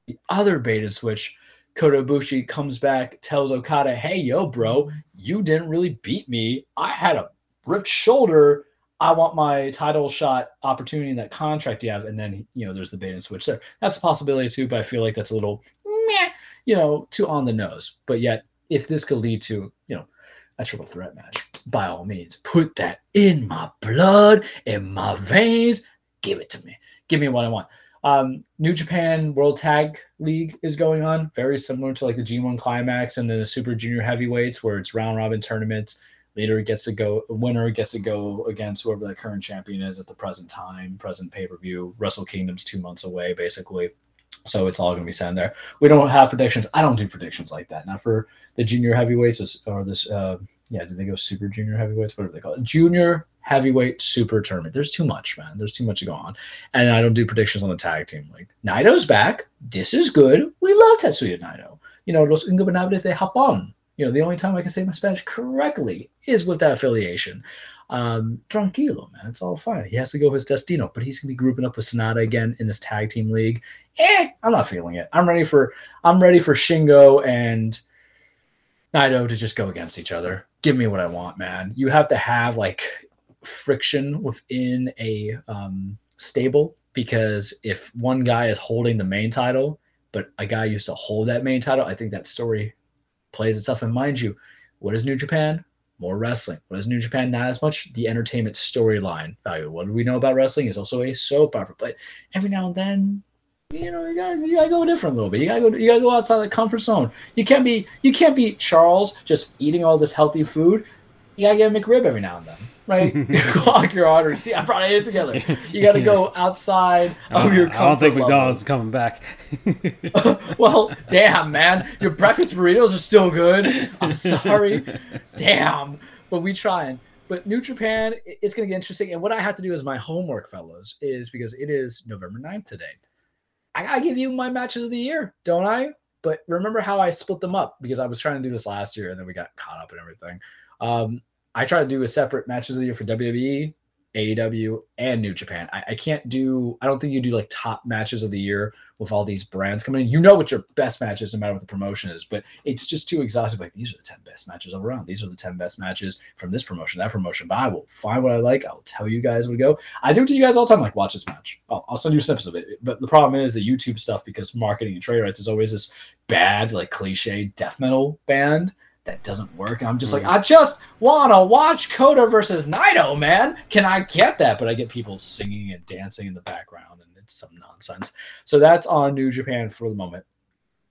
the other bait and switch. Kota Ibushi comes back, tells Okada, "Hey, yo, bro, you didn't really beat me. I had a ripped shoulder. I want my title shot opportunity in that contract you have, and then you know there's the bait and switch there. That's a possibility too, but I feel like that's a little meh, you know, too on the nose. But yet, if this could lead to you know a triple threat match, by all means, put that in my blood, in my veins. Give it to me. Give me what I want. Um, New Japan World Tag League is going on, very similar to like the G1 Climax and then the Super Junior Heavyweights, where it's round robin tournaments. Leader gets to go, winner gets to go against whoever the current champion is at the present time, present pay per view. Wrestle Kingdom's two months away, basically. So it's all going to be sent there. We don't have predictions. I don't do predictions like that. Not for the junior heavyweights or this. Uh, yeah, do they go super junior heavyweights? What do they call it? Junior heavyweight super tournament. There's too much, man. There's too much to go on. And I don't do predictions on the tag team Like Naito's back. This is good. We love Tetsuya Naito. You know, los ingobernables de Japón. You know, the only time I can say my Spanish correctly is with that affiliation. Um, tranquilo, man. It's all fine. He has to go with his destino, but he's gonna be grouping up with Sanada again in this tag team league. Eh, I'm not feeling it. I'm ready for I'm ready for Shingo and Naito to just go against each other. Give me what I want, man. You have to have like friction within a um, stable because if one guy is holding the main title, but a guy used to hold that main title, I think that story plays itself. And mind you, what is New Japan? More wrestling. What is New Japan? Not as much the entertainment storyline value. What do we know about wrestling? Is also a soap opera. But every now and then, you know, you gotta, you gotta go different a little bit. You gotta go. You gotta go outside the comfort zone. You can't be. You can't be Charles just eating all this healthy food. You gotta get a McRib every now and then, right? <laughs> Clock your arteries. See, I brought it together. You gotta go <laughs> outside of your. I don't think level. McDonald's is coming back. <laughs> well, damn, man. Your breakfast burritos are still good. I'm sorry. damn. But we trying. But New Japan, it's going to get interesting. And what I have to do as my homework, fellows, is because it is November 9th today. I got to give you my matches of the year, don't I? But remember how I split them up because I was trying to do this last year and then we got caught up and everything. Um, I try to do a separate matches of the year for WWE, AEW, and New Japan. I, I can't do, I don't think you do like top matches of the year with all these brands coming in. You know what your best matches, no matter what the promotion is, but it's just too exhaustive. Like these are the 10 best matches of around. These are the 10 best matches from this promotion, that promotion. But I will find what I like. I'll tell you guys where to go. I do it to you guys all the time, like watch this match. I'll, I'll send you snippets of it. But the problem is the YouTube stuff because marketing and trade rights is always this bad, like cliche death metal band that doesn't work. And I'm just like, I just want to watch Coda versus Naito, man. Can I get that? But I get people singing and dancing in the background, and it's some nonsense. So that's on New Japan for the moment.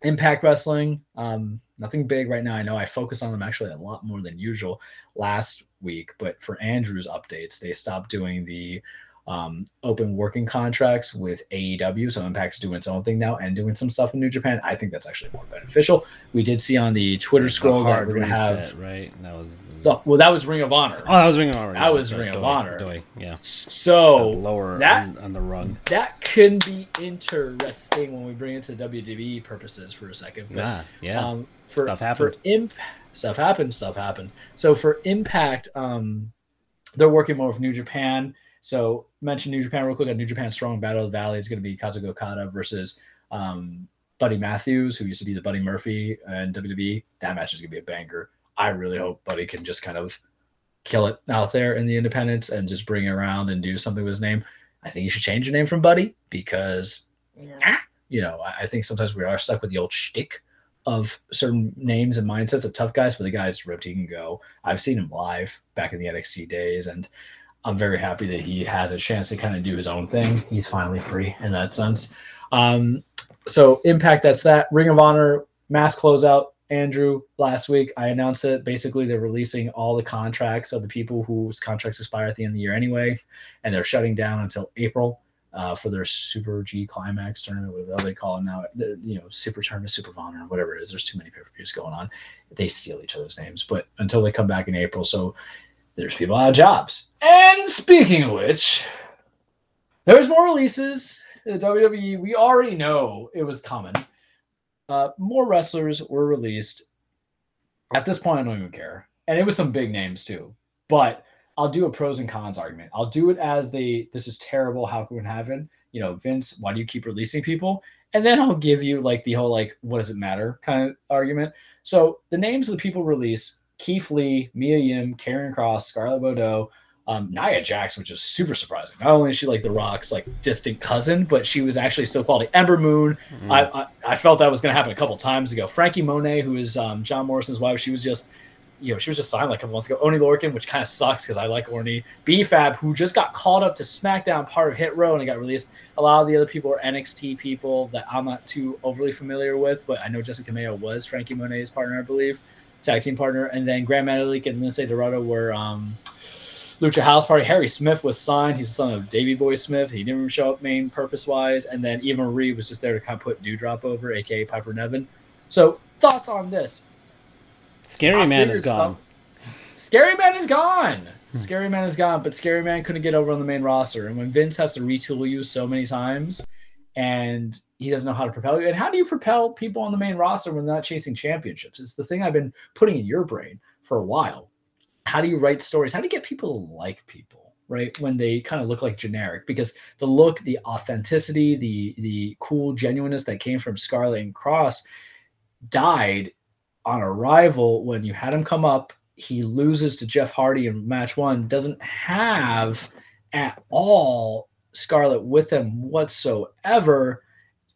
Impact Wrestling, um, nothing big right now. I know I focus on them actually a lot more than usual last week, but for Andrew's updates, they stopped doing the um, open working contracts with AEW. So Impact's doing its own thing now and doing some stuff in New Japan. I think that's actually more beneficial. We did see on the Twitter scroll The that we're going to have. right? That was. the- well, that was Ring of Honor. Oh, that was Ring of Honor. That was Ring of Honor. Doi, yeah. So lower that- on, on the rung. that can be interesting when we bring it to WWE purposes for a second. But, Ah, yeah. Um, for, Stuff happened. For imp, stuff happened. Stuff happened. So for Impact, um, they're working more with New Japan. So mention New Japan real quick. At New Japan Strong Battle of the Valley is going to be Kazugo Okada versus um, Buddy Matthews, who used to be the Buddy Murphy and WWE. That match is going to be a banger. I really hope Buddy can just kind of kill it out there in the independents and just bring it around and do something with his name. I think you should change your name from Buddy because, you know, I I think sometimes we are stuck with the old shtick of certain names and mindsets of tough guys. But the guy's can go. I've seen him live back in the NXT days, and I'm very happy that he has a chance to kind of do his own thing. He's finally free in that sense. Um, so Impact, that's that. Ring of Honor mass closeout. Andrew, last week I announced it. Basically, they're releasing all the contracts of the people whose contracts expire at the end of the year anyway, and they're shutting down until April uh, for their Super G Climax tournament, whatever they call it now. They're, you know, Super Tournament, Super Honor, whatever it is. There's too many pay per views going on. They steal each other's names, but until they come back in April, so there's people out of jobs. And speaking of which, there's more releases in the WWE. We already know it was coming. Uh, more wrestlers were released. At this point, I don't even care. And it was some big names too. But I'll do a pros and cons argument. I'll do it as the this is terrible. How can it happen? You know, Vince, why do you keep releasing people? And then I'll give you like the whole like, what does it matter kind of argument. So the names of the people released: Keith Lee, Mia Yim, Karrion Cross, Scarlett Bordeaux, Um, Nia Jax, which is super surprising. Not only is she like The Rock's like distant cousin, but she was actually still quality. Ember Moon, Mm-hmm. I, I I felt that was going to happen a couple times ago. Frankie Monet, who is um, John Morrison's wife, she was just, you know, she was just signed like a couple months ago. Oney Lorcan, which kind of sucks because I like Orny. B-Fab, who just got called up to SmackDown, part of Hit Row, and it got released. A lot of the other people are NXT people that I'm not too overly familiar with, but I know Jessi Kamea was Frankie Monet's partner, I believe, tag team partner. And then Gran Metalik and Lince Dorado were um, Lucha House Party. Harry Smith was signed. He's the son of Davey Boy Smith. He didn't show up main purpose wise. And then Eva Marie was just there to kind of put Doudrop over, aka Piper Niven. So thoughts on this? Scary I Man is gone. Scary Man is gone. Scary Man is gone, but Scary Man couldn't get over on the main roster. And when Vince has to retool you so many times and he doesn't know how to propel you, and how do you propel people on the main roster when they're not chasing championships? It's the thing I've been putting in your brain for a while. How do you write stories? How do you get people to like people? Right when they kind of look like generic, because the look, the authenticity, the the cool genuineness that came from Scarlett and Cross died on arrival when you had him come up he loses to jeff hardy in match one doesn't have at all scarlett with him whatsoever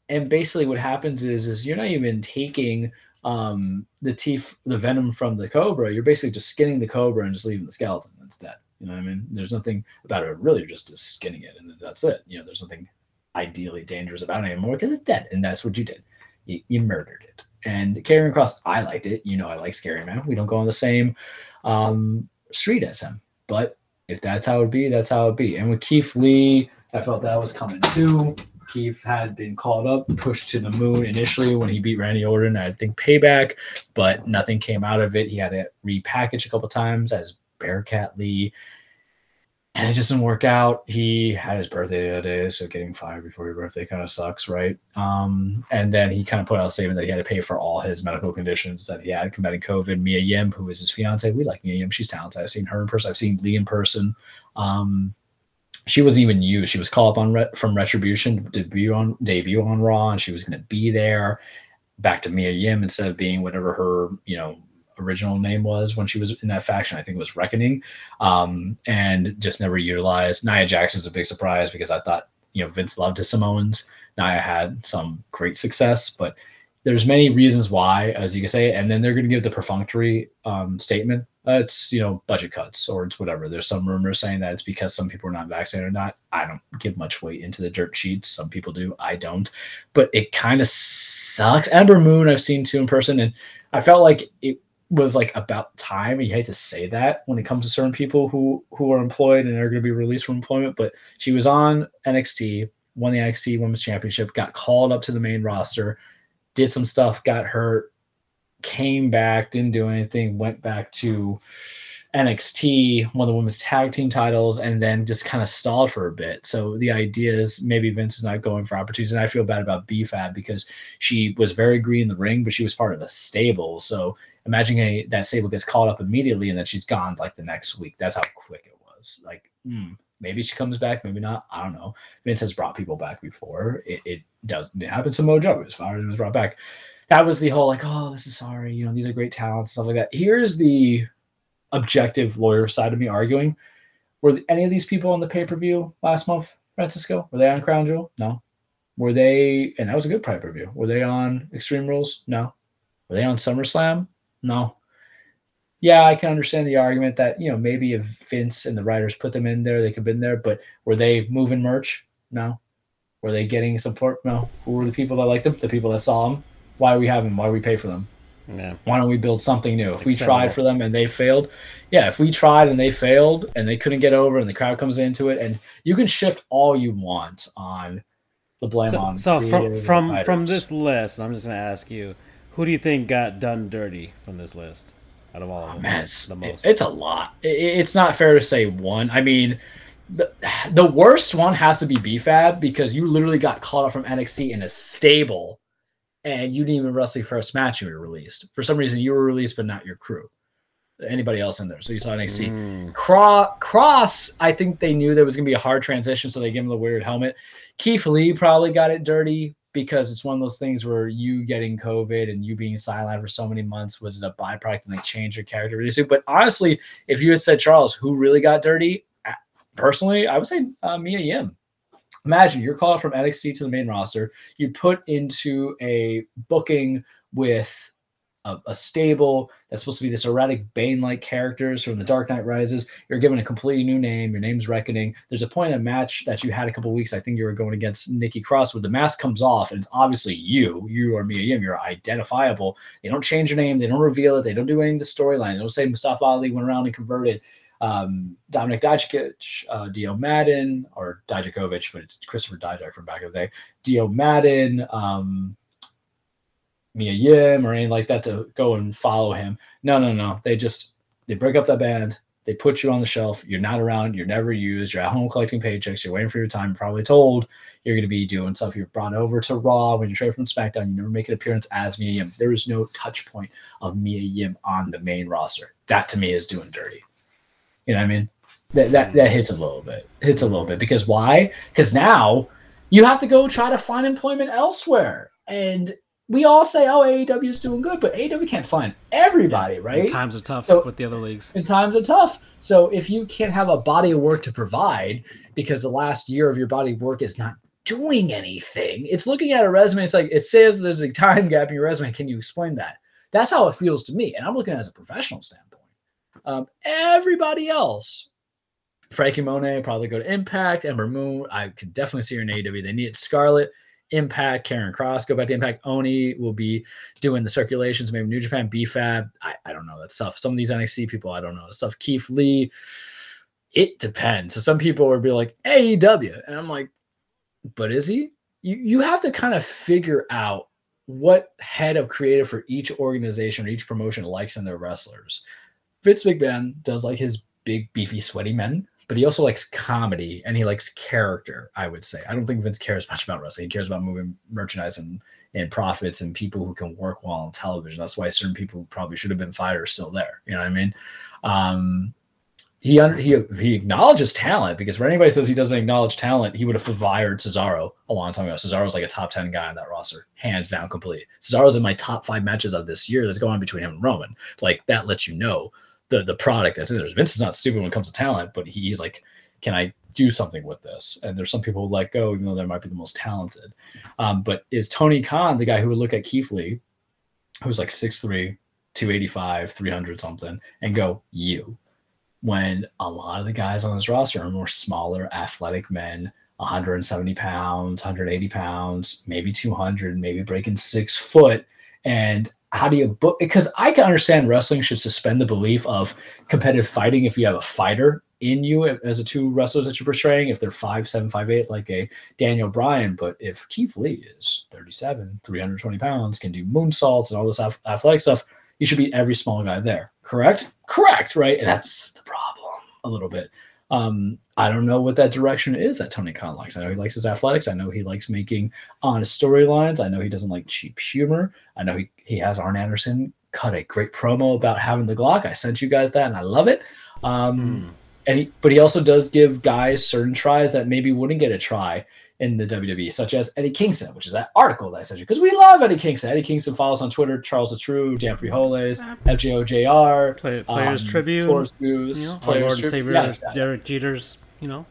and basically what happens is is you're not even taking um the teeth the venom from the cobra you're basically just skinning the cobra and just leaving the skeleton instead. you know what i mean there's nothing about it really you're just skinning it and that's it you know there's nothing ideally dangerous about it anymore because it's dead and that's what you did you, you murdered it and Karrion Cross, I liked it. You know, I like Scary Man. We don't go on the same um, street as him. But if that's how it be, that's how it be. And with Keith Lee, I felt that was coming too. Keith had been called up, pushed to the moon initially when he beat Randy Orton. I think payback, but nothing came out of it. He had to repackage a couple times as Bearcat Lee. And it just didn't work out. He had his birthday the other day, so getting fired before your birthday kind of sucks, right? Um, and then he kind of put out a statement that he had to pay for all his medical conditions that he had combating COVID. Mia Yim, who is his fiance, we like Mia Yim. She's talented. I've seen her in person. I've seen Lee in person. Um, she wasn't even used. She was called up on Re- from Retribution debut on debut on Raw, and she was going to be there. Back to Mia Yim instead of being whatever her you know original name was when she was in that faction. I think it was Reckoning, um, and just never utilized. Nia Jackson was a big surprise because I thought you know Vince loved his Samoans. Nia had some great success, but there's many reasons why, as you can say, and then they're going to give the perfunctory um, statement. It's you know budget cuts or it's whatever. There's some rumors saying that it's because some people are not vaccinated or not. I don't give much weight into the dirt sheets. Some people do. I don't. But it kind of sucks. Ember Moon I've seen too in person, and I felt like it was like about time. You hate to say that when it comes to certain people who who are employed and are going to be released from employment, but she was on NXT, won the NXT Women's Championship, got called up to the main roster, did some stuff, got hurt, came back, didn't do anything, went back to NXT, won the women's tag team titles, and then just kind of stalled for a bit. So the idea is maybe Vince is not going for opportunities. And I feel bad about BFAB because she was very green in the ring, but she was part of a stable. So imagine a, that stable gets called up immediately and then she's gone like the next week. That's how quick it was. Like, hmm, maybe she comes back, maybe not. I don't know. Vince has brought people back before. It, it does. It happened to Mojo. It was fired and was brought back. That was the whole like, oh, this is sorry. You know, these are great talents, stuff like that. Here's the objective lawyer side of me arguing. Were any of these people on the pay per view last month, Francisco? Were they on Crown Jewel? No. Were they? And that was a good pay per view. Were they on Extreme Rules? No. Were they on SummerSlam? No. Yeah, I can understand the argument that you know maybe if Vince and the writers put them in there, they could have been there. But were they moving merch? No. Were they getting support? No. Who were the people that liked them? The people that saw them. Why we have them? Why we pay for them? Yeah. why don't we build something new? If we Expendable. tried for them and they failed, yeah, if we tried and they failed and they couldn't get over and the crowd comes into it, and you can shift all you want on the blame So, on. so from from writers. from this list, I'm just gonna ask you, who do you think got done dirty from this list? Out of all of oh, them, Oh, man, it's, the most. it's a lot. It- it's not fair to say one. I mean, the, the worst one has to be BFAB because you literally got caught up from NXT in a stable, and you didn't even wrestle your first match. You were released for some reason. You were released, but not your crew. Anybody else in there? So you saw NXT. Mm. Cross, Cross, I think they knew there was going to be a hard transition, so they gave him the weird helmet. Keith Lee probably got it dirty because it's one of those things where you getting COVID and you being sidelined for so many months was it a byproduct and they changed your character really soon. But honestly, if you had said Charles, who really got dirty, personally, I would say uh, Mia Yim. Imagine you're called from NXT to the main roster. You put into a booking with a, a stable that's supposed to be this erratic Bane-like characters from The Dark Knight Rises. You're given a completely new name. Your name's Reckoning. There's a point in a match that you had a couple weeks. I think you were going against Nikki Cross, where the mask comes off and it's obviously you. You are Mia Yim. You're identifiable. They don't change your name. They don't reveal it. They don't do any of the storyline. They don't say Mustafa Ali went around and converted um, Dominik Dijakovic, uh, Dio Maddin, or Dijakovic, but it's Christopher Dijak from back in the day. Dio Maddin, um, Mia Yim, or anything like that to go and follow him. No, no, no. They just they break up that band. They put you on the shelf. You're not around. You're never used. You're at home collecting paychecks. You're waiting for your time. You're probably told you're going to be doing stuff. You're brought over to Raw when you're straight from SmackDown. You never make an appearance as Mia Yim. There is no touch point of Mia Yim on the main roster. That to me is doing dirty. You know what I mean? That that that hits a little bit. Hits a little bit because why? Because now you have to go try to find employment elsewhere. And we all say, "Oh, AEW is doing good," but AEW can't sign everybody, right? And times are tough So- with the other leagues. and times are tough. So if you can't have a body of work to provide because the last year of your body of work is not doing anything, it's looking at a resume. It's like it says there's a time gap in your resume. Can you explain that? That's how it feels to me, and I'm looking at it as a professional standpoint. Um, everybody else, Frankie Monet probably go to Impact. Ember Moon, I could definitely see her in AEW. They need Scarlett. Impact, Karrion Cross, go back to Impact. Oney will be doing the circulations, maybe New Japan, BFAB. I, I don't know that stuff. Some of these NXT people, I don't know stuff. Keith Lee, it depends. So some people would be like AEW, and I'm like, but is he? You you have to kind of figure out what head of creative for each organization or each promotion likes in their wrestlers. Vince McMahon does like his big, beefy, sweaty men, but he also likes comedy and he likes character. I would say. I don't think Vince cares <laughs> much about wrestling. He cares about moving merchandise and and profits and people who can work well on television. That's why certain people who probably should have been fired are still there. You know what I mean? Um, he under, he he acknowledges talent because when anybody says he doesn't acknowledge talent, he would have fired Cesaro a long time ago. Cesaro's like a top ten guy on that roster, hands down, complete. Cesaro's in my top five matches of this year. That's going on between him and Roman. Like that lets you know the the product that's in there. Vince is not stupid when it comes to talent, but he's like, can I do something with this? And there's some people who let go, even though they might be the most talented. Um, but is Tony Khan the guy who would look at Keith Lee, who's like 6'3, 285, 300 something, and go, you? When a lot of the guys on this roster are more smaller, athletic men, 170 pounds, 180 pounds, maybe 200, maybe breaking six foot. And how do you book? Because I can understand wrestling should suspend the belief of competitive fighting if you have a fighter in you as the two wrestlers that you're portraying, if they're five, seven, five, eight, like a Daniel Bryan. But if Keith Lee is 37, 320 pounds, can do moonsaults and all this ath- athletic stuff, you should beat every small guy there. Correct? Correct, right? And that's the problem a little bit. Um, I don't know what that direction is that Tony Khan likes. I know he likes his athletics. I know he likes making honest storylines. I know he doesn't like cheap humor. I know he, he has Arn Anderson cut a great promo about having the Glock. I sent you guys that and I love it. Um, and he, but he also does give guys certain tries that maybe wouldn't get a try in the WWE, such as Eddie Kingston, which is that article that I sent you because we love Eddie Kingston. Eddie Kingston follows on Twitter, Charles the True, Dan Frijoles, FJOJR, Play, Players um, Tribune, Source you News, know, our Players Lord and Tribune. Savior Yeah, yeah, yeah. Derek Jeter's, you know,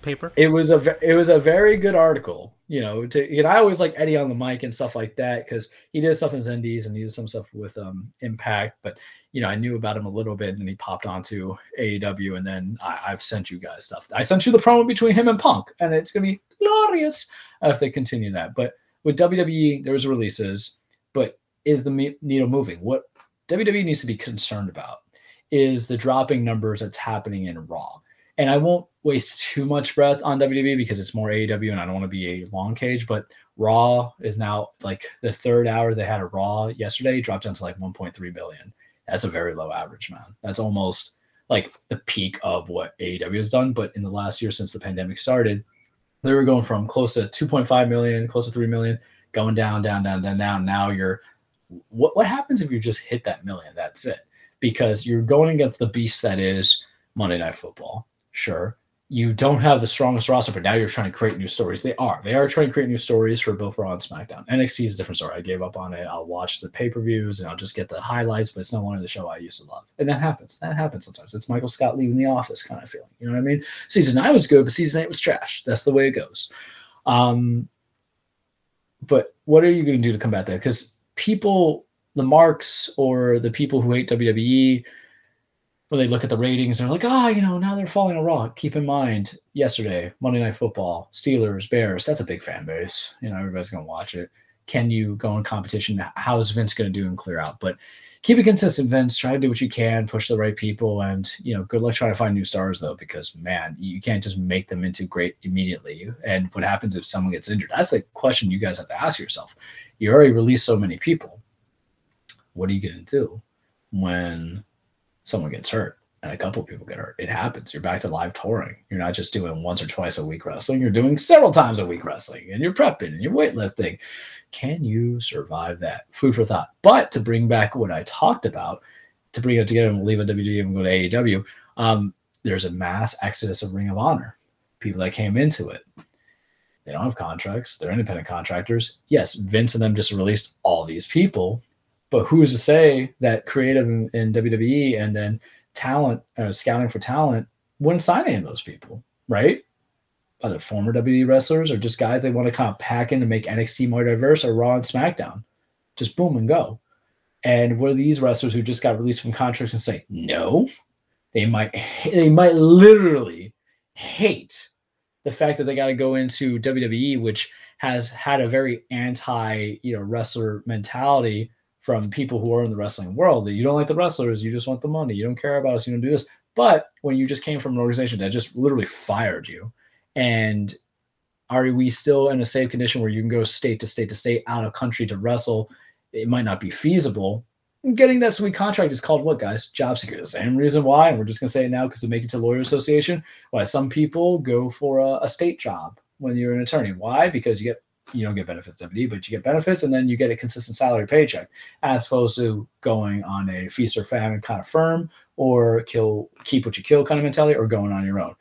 paper. it was a it was a very good article. You know, to and I always like Eddie on the mic and stuff like that because he did stuff in Zendies and he did some stuff with um Impact. But you know, I knew about him a little bit, and then he popped onto AEW, and then I, I've sent you guys stuff. I sent you the promo between him and Punk, and it's gonna be glorious uh, if they continue that. But with WWE, there was releases, but is the needle moving? What WWE needs to be concerned about is the dropping numbers that's happening in Raw. And I won't waste <laughs> too much breath on WWE because it's more AEW and I don't want to be a long cage, but Raw is now like the third hour they had a Raw yesterday dropped down to like 1.3 billion. That's a very low average, man. That's almost like the peak of what AEW has done. But in the last year since the pandemic started, they were going from close to 2.5 million, close to 3 million, going down, down, down, down, down. Now you're what what happens if you just hit that million? That's it. Because you're going against the beast that is Monday Night Football. Sure. You don't have the strongest roster, but now you're trying to create new stories. They are. They are trying to create new stories for both Raw and SmackDown. NXT is a different story. I gave up on it. I'll watch the pay per views and I'll just get the highlights, but it's no longer the show I used to love. And that happens. That happens sometimes. It's Michael Scott leaving the office kind of feeling. You know what I mean? Season nine was good, but season eight was trash. That's the way it goes. Um, but what are you going to do to combat that? Because people, the marks or the people who hate WWE, when they look at the ratings, they're like, ah, oh, you know, now they're falling a rock. Keep in mind, yesterday, Monday Night Football, Steelers, Bears, that's a big fan base. You know, everybody's going to watch it. Can you go in competition? How is Vince going to do and clear out? But keep it consistent, Vince. Try to do what you can, push the right people, and you know, good luck trying to find new stars though, because man, you can't just make them into great immediately. And what happens if someone gets injured? That's the question you guys have to ask yourself. You already released so many people. What are you going to do when someone gets hurt and a couple people get hurt. It happens. You're back to live touring. You're not just doing once or twice a week wrestling. You're doing several times a week wrestling and you're prepping and you're weightlifting. Can you survive that? Food for thought. But to bring back what I talked about, to bring it together and leave a WWE and go to AEW, um, there's a mass exodus of Ring of Honor. People that came into it. They don't have contracts. They're independent contractors. Yes, Vince and them just released all these people, but who is to say that creative in, in WWE and then talent, uh, scouting for talent, wouldn't sign any of those people, right? Either former WWE wrestlers or just guys they want to kind of pack in to make NXT more diverse or Raw and SmackDown. Just boom and go. And are these wrestlers who just got released from contracts and say no? They might they might literally hate the fact that they got to go into WWE, which has had a very anti, you know, wrestler mentality from people who are in the wrestling world that you don't like the wrestlers, you just want the money, you don't care about us, you don't do this. But when you just came from an organization that just literally fired you, and are we still in a safe condition where you can go state to state to state out of country to wrestle? It might not be feasible. Getting that sweet contract is called what, guys? Job security. The same reason why, and we're just gonna say it now because to make it to lawyer association. Why some people go for a, a state job when you're an attorney? Why? Because you get you don't get benefits MD, but you get benefits and then you get a consistent salary paycheck as opposed to going on a feast or famine kind of firm or kill keep what you kill kind of mentality or going on your own.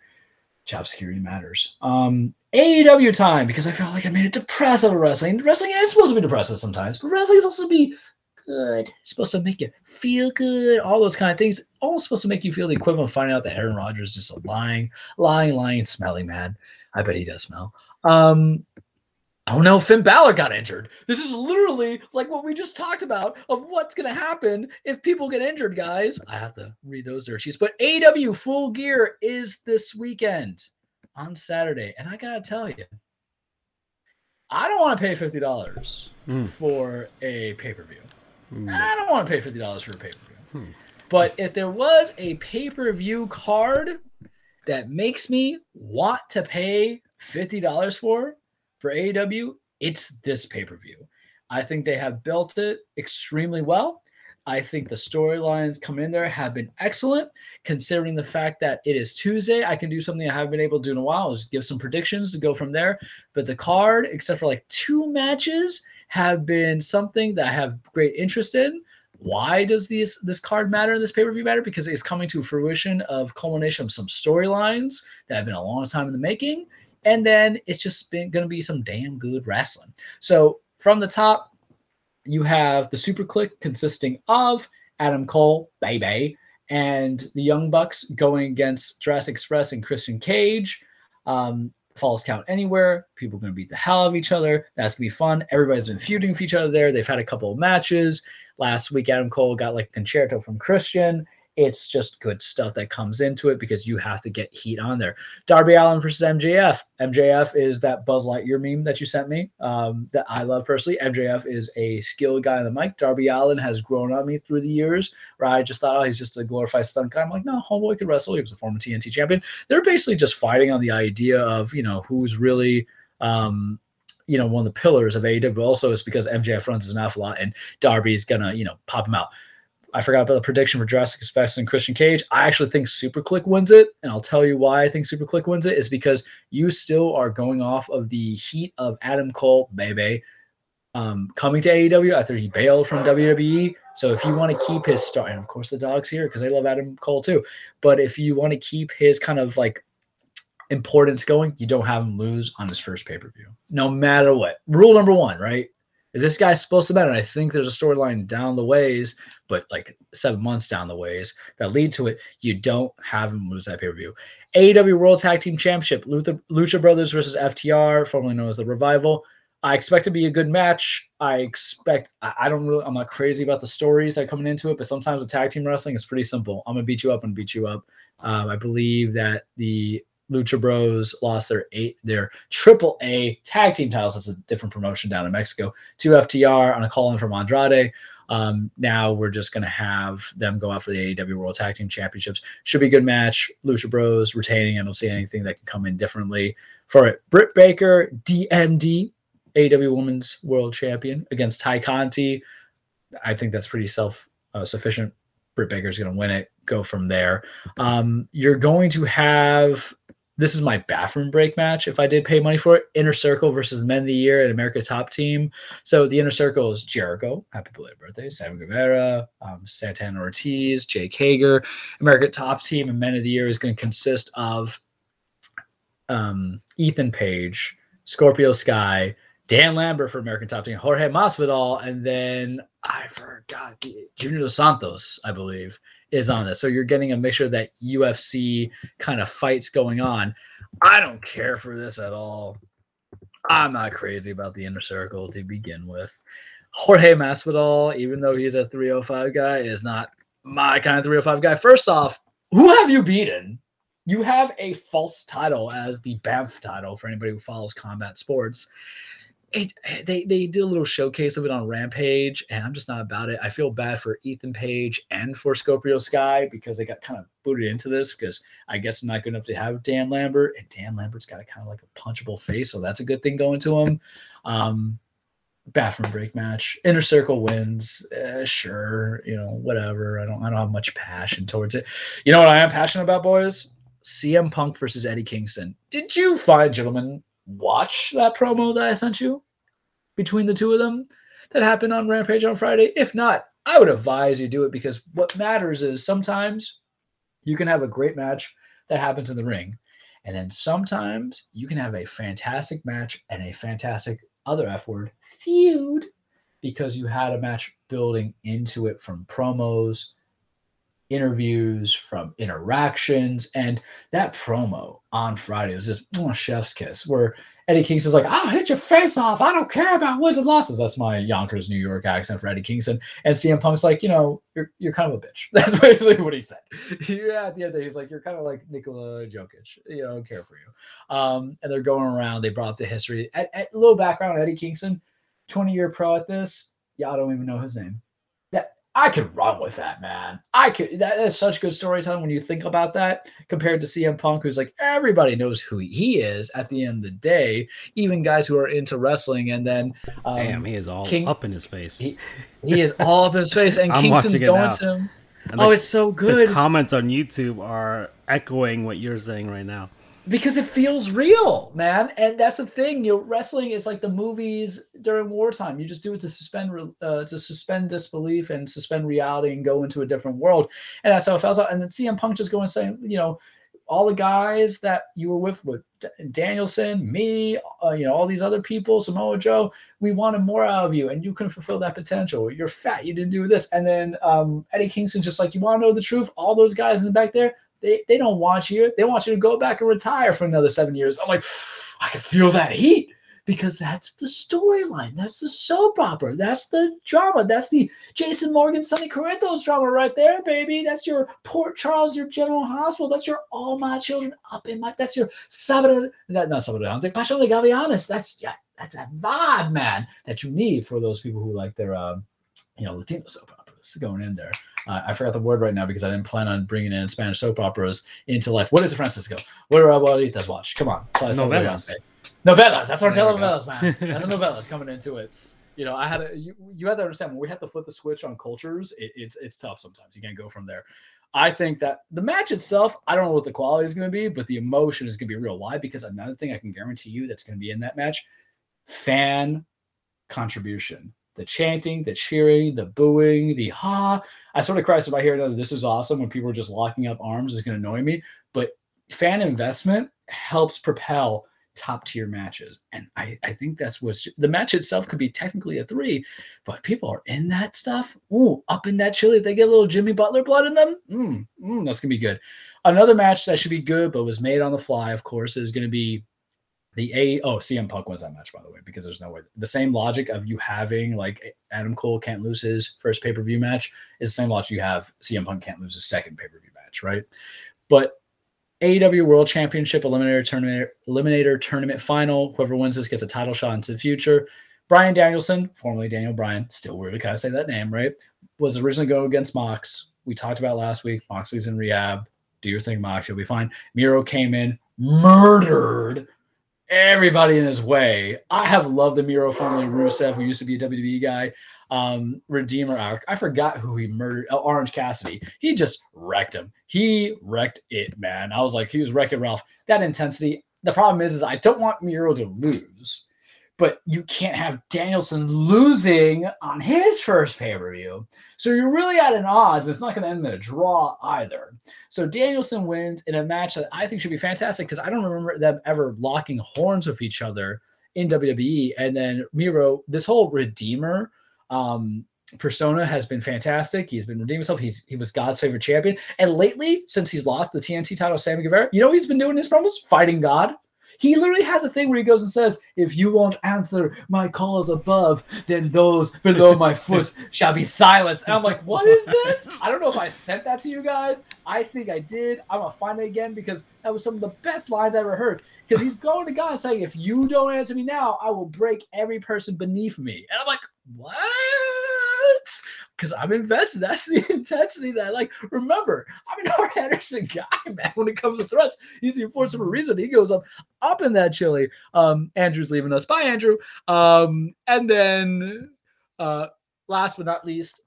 Job security matters. Um, AEW time because I felt like I made it depressive wrestling. Wrestling is supposed to be depressive sometimes, but wrestling is also be good. It's supposed to make you feel good, all those kind of things. Almost supposed to make you feel the equivalent of finding out that Aaron Rodgers is just a lying, lying, lying, smelling man. I bet he does smell. Um, oh no, Finn Balor got injured. This is literally like what we just talked about of what's going to happen if people get injured, guys. I have to read those dirt sheets. But AW Full Gear is this weekend on Saturday. And I got to tell you, I don't want to pay $50 Mm. for a pay per view. Mm. I don't want to pay $50 for a pay per view. Hmm. But if there was a pay per view card that makes me want to pay $50 for, for AEW, it's this pay per view. I think they have built it extremely well. I think the storylines come in there have been excellent, considering the fact that it is Tuesday. I can do something I haven't been able to do in a while, is give some predictions to go from there. But the card, except for like two matches, have been something that I have great interest in. Why does this this card matter and this pay per view matter? Because it's coming to fruition of culmination of some storylines that have been a long time in the making, and then it's just been going to be some damn good wrestling. So from the top, you have the Super Kliq consisting of Adam Cole, Baby, and the Young Bucks going against Jurassic Express and Christian Cage. Um, falls count anywhere. People are going to beat the hell out of each other. That's going to be fun. Everybody's been feuding with each other there. They've had a couple of matches. Last week, Adam Cole got like Con-Chair-To from Christian. It's just good stuff that comes into it because you have to get heat on there. Darby Allin versus MJF. MJF is that Buzz Lightyear meme that you sent me um, that I love personally. MJF is a skilled guy on the mic. Darby Allin has grown on me through the years where I just thought, oh, he's just a glorified stunt guy. I'm like, no, homeboy could wrestle. He was a former TNT champion. They're basically just fighting on the idea of, you know, who's really. Um, you know, one of the pillars of AEW also is because MJF runs his mouth a lot and Darby's gonna, you know, pop him out. I forgot about the prediction for Jurassic Express and Christian Cage. I actually think Super Kliq wins it, and I'll tell you why I think Super Kliq wins it is because you still are going off of the heat of Adam Cole, baby, um, coming to AEW after he bailed from WWE. So if you want to keep his star, and of course the dogs here because they love Adam Cole too, but if you want to keep his kind of like importance going, you don't have him lose on his first pay per view, no matter what. Rule number one, right? This guy's supposed to matter, and I think there's a storyline down the ways, but like seven months down the ways that lead to it, you don't have him lose that pay per view. AEW World Tag Team Championship, Luther, Lucha Brothers versus FTR, formerly known as the Revival. I expect to be a good match. I expect. I, I don't really. I'm not crazy about the stories that coming into it, but sometimes with tag team wrestling, it's pretty simple. I'm gonna beat you up and beat you up. Um, I believe that the Lucha Bros lost their eight, their Triple A tag team titles. That's a different promotion down in Mexico to FTR on a call in from Andrade. Um, now we're just going to have them go out for the AEW World Tag Team Championships. Should be a good match. Lucha Bros retaining. I don't see anything that can come in differently for it. Britt Baker, DMD, AEW Women's World Champion against Tay Conti. I think that's pretty self uh, sufficient. Britt Baker's going to win it. Go from there. Um, you're going to have this is my bathroom break match. If I did pay money for it, Inner Circle versus Men of the Year and America Top Team. So the Inner Circle is Jericho, happy belated birthday, Sam Guevara, um, Santana Ortiz, Jake Hager. America Top Team and Men of the Year is going to consist of um, Ethan Page, Scorpio Sky, Dan Lambert for American Top Team, Jorge Masvidal, and then I forgot Junior Dos Santos, I believe, is on this. So you're getting a mixture of that UFC kind of fights going on. I don't care for this at all. I'm not crazy about the inner circle to begin with. Jorge Masvidal, even though he's a 305 guy, is not my kind of 305 guy. First off, who have you beaten? You have a false title as the BAMF title for anybody who follows combat sports. It, they they did a little showcase of it on Rampage, and I'm just not about it. I feel bad for Ethan Page and for Scorpio Sky because they got kind of booted into this because I guess I'm not good enough to have Dan Lambert, and Dan Lambert's got a kind of like a punchable face, so that's a good thing going to him. Um, bathroom break match, inner circle wins, eh, sure, you know, whatever. I don't I don't have much passion towards it. You know what I am passionate about, boys? CM Punk versus Eddie Kingston. Did you find, gentlemen, watch that promo that I sent you between the two of them that happened on Rampage on Friday? If not, I would advise you do it because what matters is sometimes you can have a great match that happens in the ring. And then sometimes you can have a fantastic match and a fantastic other F word feud because you had a match building into it from promos, interviews, from interactions. And that promo on Friday was just oh, chef's kiss where Eddie Kingston's like, I'll hit your face off. I don't care about wins and losses. That's my Yonkers, New York accent for Eddie Kingston. And CM Punk's like, you know, you're you're kind of a bitch. <laughs> That's basically what he said. yeah, at the end of the day, he's like, you're kind of like Nikola Jokic. You know, I don't care for you. Um, and they're going around. They brought up the history. A little background Eddie Kingston, 20 year pro at this. Y'all don't even know his name. I could run with that, man. I could. That is such good storytelling when you think about that compared to CM Punk, who's like everybody knows who he is at the end of the day, even guys who are into wrestling. And then, um, Damn, he is all King- up in his face. he, he is all up in his face, and <laughs> Kingston's going to him. And Oh, the- it's so The good comments on YouTube are echoing what you're saying right now. Because it feels real, man. And that's the thing. You know, wrestling is like the movies during wartime. You just do it to suspend, uh, to suspend disbelief and suspend reality and go into a different world. And that's how it felt. And then CM Punk just going saying, you know, all the guys that you were with, with Danielson, me, uh, you know, all these other people, Samoa Joe, we wanted more out of you, and you couldn't fulfill that potential. You're fat. You didn't do this. And then um, Eddie Kingston just like, you want to know the truth? All those guys in the back there, they, they don't want you. They want you to go back and retire for another seven years. I'm like, I can feel that heat because that's the storyline. That's the soap opera. That's the drama. That's the Jason Morgan, Sonny Corinthos drama right there, baby. That's your Port Charles, your General Hospital. That's your All My Children Up in My. That's your Sábado. That not Sábado. I think Pasión de Gavilanes. That's yeah. That's that vibe, man, that you need for those people who like their, um, you know, Latino soap operas going in there. Uh, I forgot the word right now because I didn't plan on bringing in Spanish soap operas into life. What is it, Francisco? What do abuelitas watch? Come on. Something Novelas. Novelas. That's our There we go. telenovelas, man. <laughs> That's a novelas coming into it. You know, I had a you, you had to understand when we had to flip the switch on cultures, it, it's it's tough sometimes. You can't go from there. I think that the match itself, I don't know what the quality is going to be, but the emotion is going to be real. Why? Because another thing I can guarantee you that's going to be in that match, fan contribution. The chanting, the cheering, the booing, the ha. I sort of cry if I hear another, this is awesome when people are just locking up arms is going to annoy me. But fan investment helps propel top tier matches. And I, I think that's what's the match itself could be technically a three, but people are in that stuff. Ooh, up in that chili. If they get a little Jimmy Butler blood in them, mm, mm, that's gonna be good. Another match that should be good, but was made on the fly, of course, is gonna be the A oh CM Punk wins that match by the way because there's no way the same logic of you having like Adam Cole can't lose his first pay per view match is the same logic you have CM Punk can't lose his second pay per view match right, but AEW World Championship Eliminator Tournament Eliminator Tournament Final whoever wins this gets a title shot into the future. Bryan Danielson, formerly Daniel Bryan, still weird to kind of say that name right, was originally going against Mox. We talked about last week. Moxley's in rehab. Do your thing, Mox. You'll be fine. Miro came in, murdered everybody in his way. I have loved the Miro formerly Rusev, who used to be a WWE guy. Um, Redeemer arc. I forgot who he murdered. Oh, Orange Cassidy. He just wrecked him. He wrecked it, man. I was like, he was wrecking Ralph. That intensity. The problem is, is I don't want Miro to lose, but you can't have Danielson losing on his first pay per view. So you're really at an odds. It's not going to end in a draw either. So Danielson wins in a match that I think should be fantastic because I don't remember them ever locking horns with each other in WWE. And then Miro, this whole Redeemer um, persona has been fantastic. He's been redeeming himself. He's he was God's favorite champion. And lately, since he's lost the TNT title, Sammy Guevara, you know he's been doing his promos fighting God. He literally has a thing where he goes and says, If you won't answer my calls above, then those below my <laughs> foot shall be silenced. And I'm like, What is this? <laughs> I don't know if I sent that to you guys. I think I did. I'm going to find it again because that was some of the best lines I ever heard. Because he's going to God and saying, If you don't answer me now, I will break every person beneath me. And I'm like, What? because I'm invested. That's the <laughs> intensity that I like. Remember, I'm an Arn Anderson guy, <laughs> man. When it comes to threats, he's the enforcer for a reason. He goes up, up in that chili. Um, Andrew's leaving us. Bye, Andrew. Um, and then, uh, last but not least,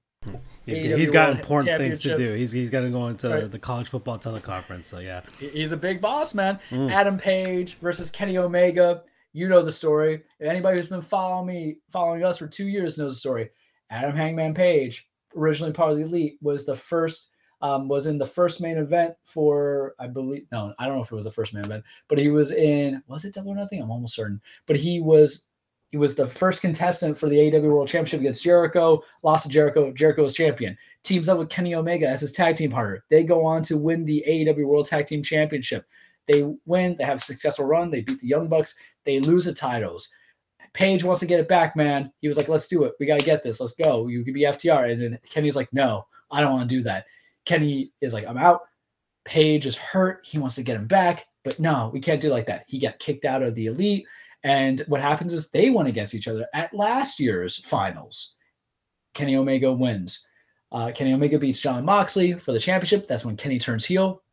He's, he's got important things to do. He's he's got to go into the, Right. the college football teleconference. So yeah, he's a big boss, man. Mm. Adam Page versus Kenny Omega. You know the story. Anybody who's been following me, following us for two years knows the story. Adam Hangman Page, originally part of the Elite, was the first, um, was in the first main event for, I believe, no, I don't know if it was the first main event, but he was in, was it Double or Nothing? I'm almost certain. But he was, he was the first contestant for the AEW World Championship against Jericho. Lost to Jericho. Jericho was champion. Teams up with Kenny Omega as his tag team partner. They go on to win the AEW World Tag Team Championship. They win. They have a successful run. They beat the Young Bucks. They lose the titles. Page wants to get it back, man. He was like, let's do it. We got to get this. Let's go. You could be FTR. And then Kenny's like, no, I don't want to do that. Kenny is like, I'm out. Page is hurt. He wants to get him back. But no, we can't do like that. He got kicked out of the elite. And what happens is they went against each other at last year's finals. Kenny Omega wins. Uh, Kenny Omega beats Jon Moxley for the championship. That's when Kenny turns heel.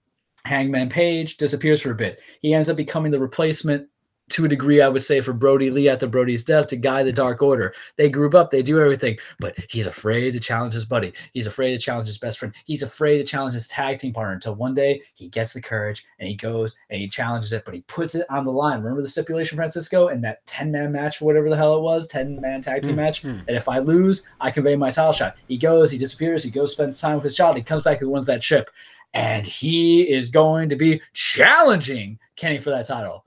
Hangman Page disappears for a bit. He ends up becoming the replacement to a degree, I would say, for Brodie Lee at the Brodie's death to guide the Dark Order. They group up, they do everything, but he's afraid to challenge his buddy. He's afraid to challenge his best friend. He's afraid to challenge his tag team partner until one day he gets the courage and he goes and he challenges it, but he puts it on the line. Remember the stipulation, Francisco, in that 10 man match for whatever the hell it was, 10 man tag team Hmm, match? hmm. And if I lose, I convey my title shot. He goes, he disappears, he goes, spends time with his child, he comes back, he wins that ship. And he is going to be challenging Kenny for that title.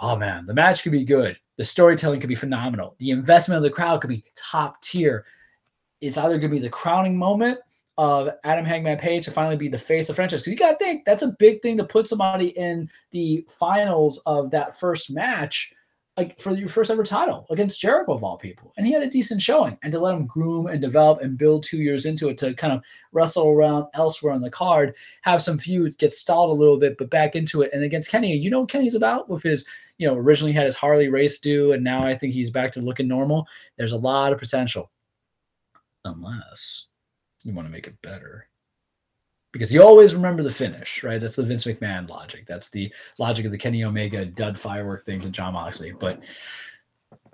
Oh man, the match could be good. The storytelling could be phenomenal. The investment of the crowd could be top tier. It's either going to be the crowning moment of Adam Hangman Page to finally be the face of franchise. Because you got to think that's a big thing to put somebody in the finals of that first match, like for your first ever title against Jericho of all people. And he had a decent showing. And to let him groom and develop and build two years into it to kind of wrestle around elsewhere on the card, have some feuds, get stalled a little bit, but back into it. And against Kenny, you know what Kenny's about with his you know, originally had his Harley race do, and now I think he's back to looking normal. There's a lot of potential, unless you want to make it better. Because you always remember the finish, right? That's the Vince McMahon logic. That's the logic of the Kenny Omega dud firework things and Jon Moxley. But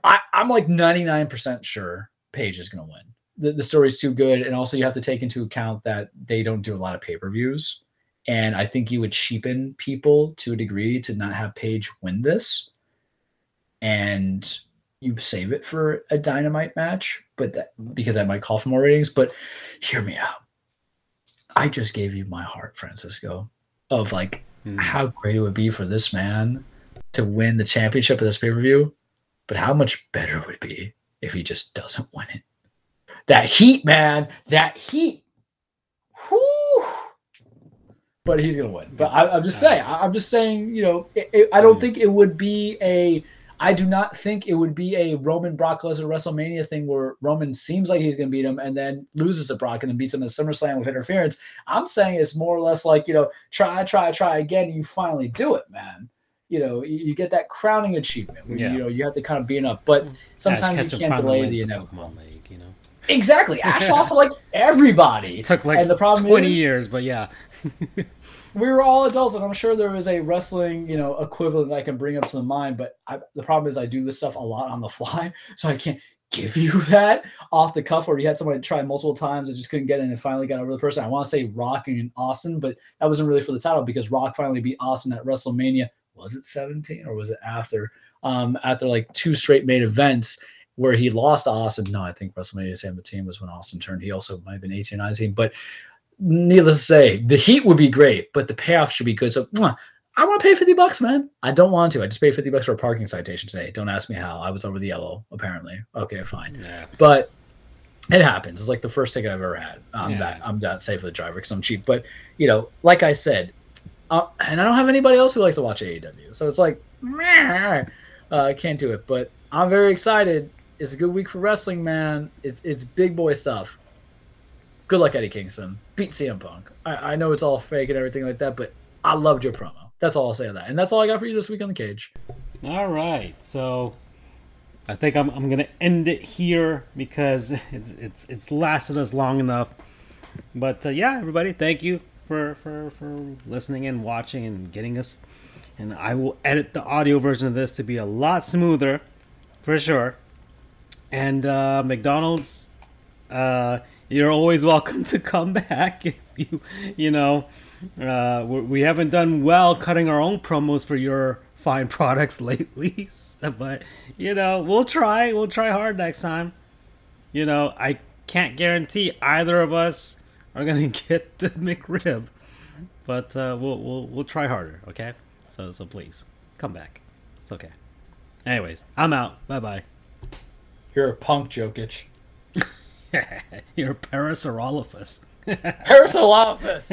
I, I'm like 99% sure Page is going to win. The, the story's too good. And also, you have to take into account that they don't do a lot of pay per views. And I think you would cheapen people to a degree to not have Page win this. And you save it for a dynamite match, but that because that might call for more ratings. But hear me out. I just gave you my heart, Francisco, of like hmm. how great it would be for this man to win the championship of this pay per view, but how much better it would be if he just doesn't win it. That heat, man, that heat. Whew. But he's gonna win. But I, I'm just saying. I, I'm just saying. You know, it, it- I don't think it would be a. I do not think it would be a Roman Brock Lesnar WrestleMania thing where Roman seems like he's going to beat him and then loses to Brock and then beats him at SummerSlam with interference. I'm saying it's more or less like, you know, try, try, try again, and you finally do it, man. You know, you, you get that crowning achievement. Where, Yeah. You know, you have to kind of be enough, but sometimes Ash you can't finally delay the wins inevitable. League, you know. Exactly. Ash <laughs> lost like everybody. It took like and the problem 20 is, years, but yeah. <laughs> we were all adults, and I'm sure there was a wrestling, you know, equivalent that I can bring up to the mind. But I, the problem is, I do this stuff a lot on the fly, <laughs> so I can't give you <laughs> that off the cuff. Where you had somebody try multiple times and just couldn't get it, and finally got over the person. I want to say Rock and Austin, but that wasn't really for the title because Rock finally beat Austin at WrestleMania. Was it 17 or was it after? Um, after like two straight main events where he lost to Austin. No, I think WrestleMania 17 was when Austin turned. He also might have been 18 or 19, but needless to say, the heat would be great, but the payoff should be good. So I want to pay 50 bucks, man. I don't want to. I just paid 50 bucks for a parking citation today. Don't ask me how. I was over the yellow, apparently. Okay, fine. Yeah. But it happens. It's like the first ticket I've ever had. I'm Yeah. that I'm that safe with the driver because I'm cheap. But you know, like I said, uh, and I don't have anybody else who likes to watch AEW, so it's like uh, I can't do it. But I'm very excited. It's a good week for wrestling, man. It's it's big boy stuff. Good luck, Eddie Kingston. Beat CM Punk. I, I know it's all fake and everything like that, but I loved your promo. That's all I'll say on that. And that's all I got for you this week on the cage. All right, so I think I'm, I'm gonna end it here because <laughs> it's it's it's lasted us long enough. But uh, yeah, everybody, thank you for for for listening and watching and getting us. And I will edit the audio version of this to be a lot smoother, for sure. And uh, McDonald's, uh, you're always welcome to come back if you you know uh, we haven't done well cutting our own promos for your fine products <laughs> lately, but you know we'll try. We'll try hard next time. You know I can't guarantee either of us are gonna <laughs> get the McRib, but uh, we'll we'll we'll try harder. Okay, so so please come back. It's okay. Anyways, I'm out. Bye bye. You're a punk, Jokic. <laughs> You're Parasaurolophus. <laughs> <laughs> Parasaurolophus.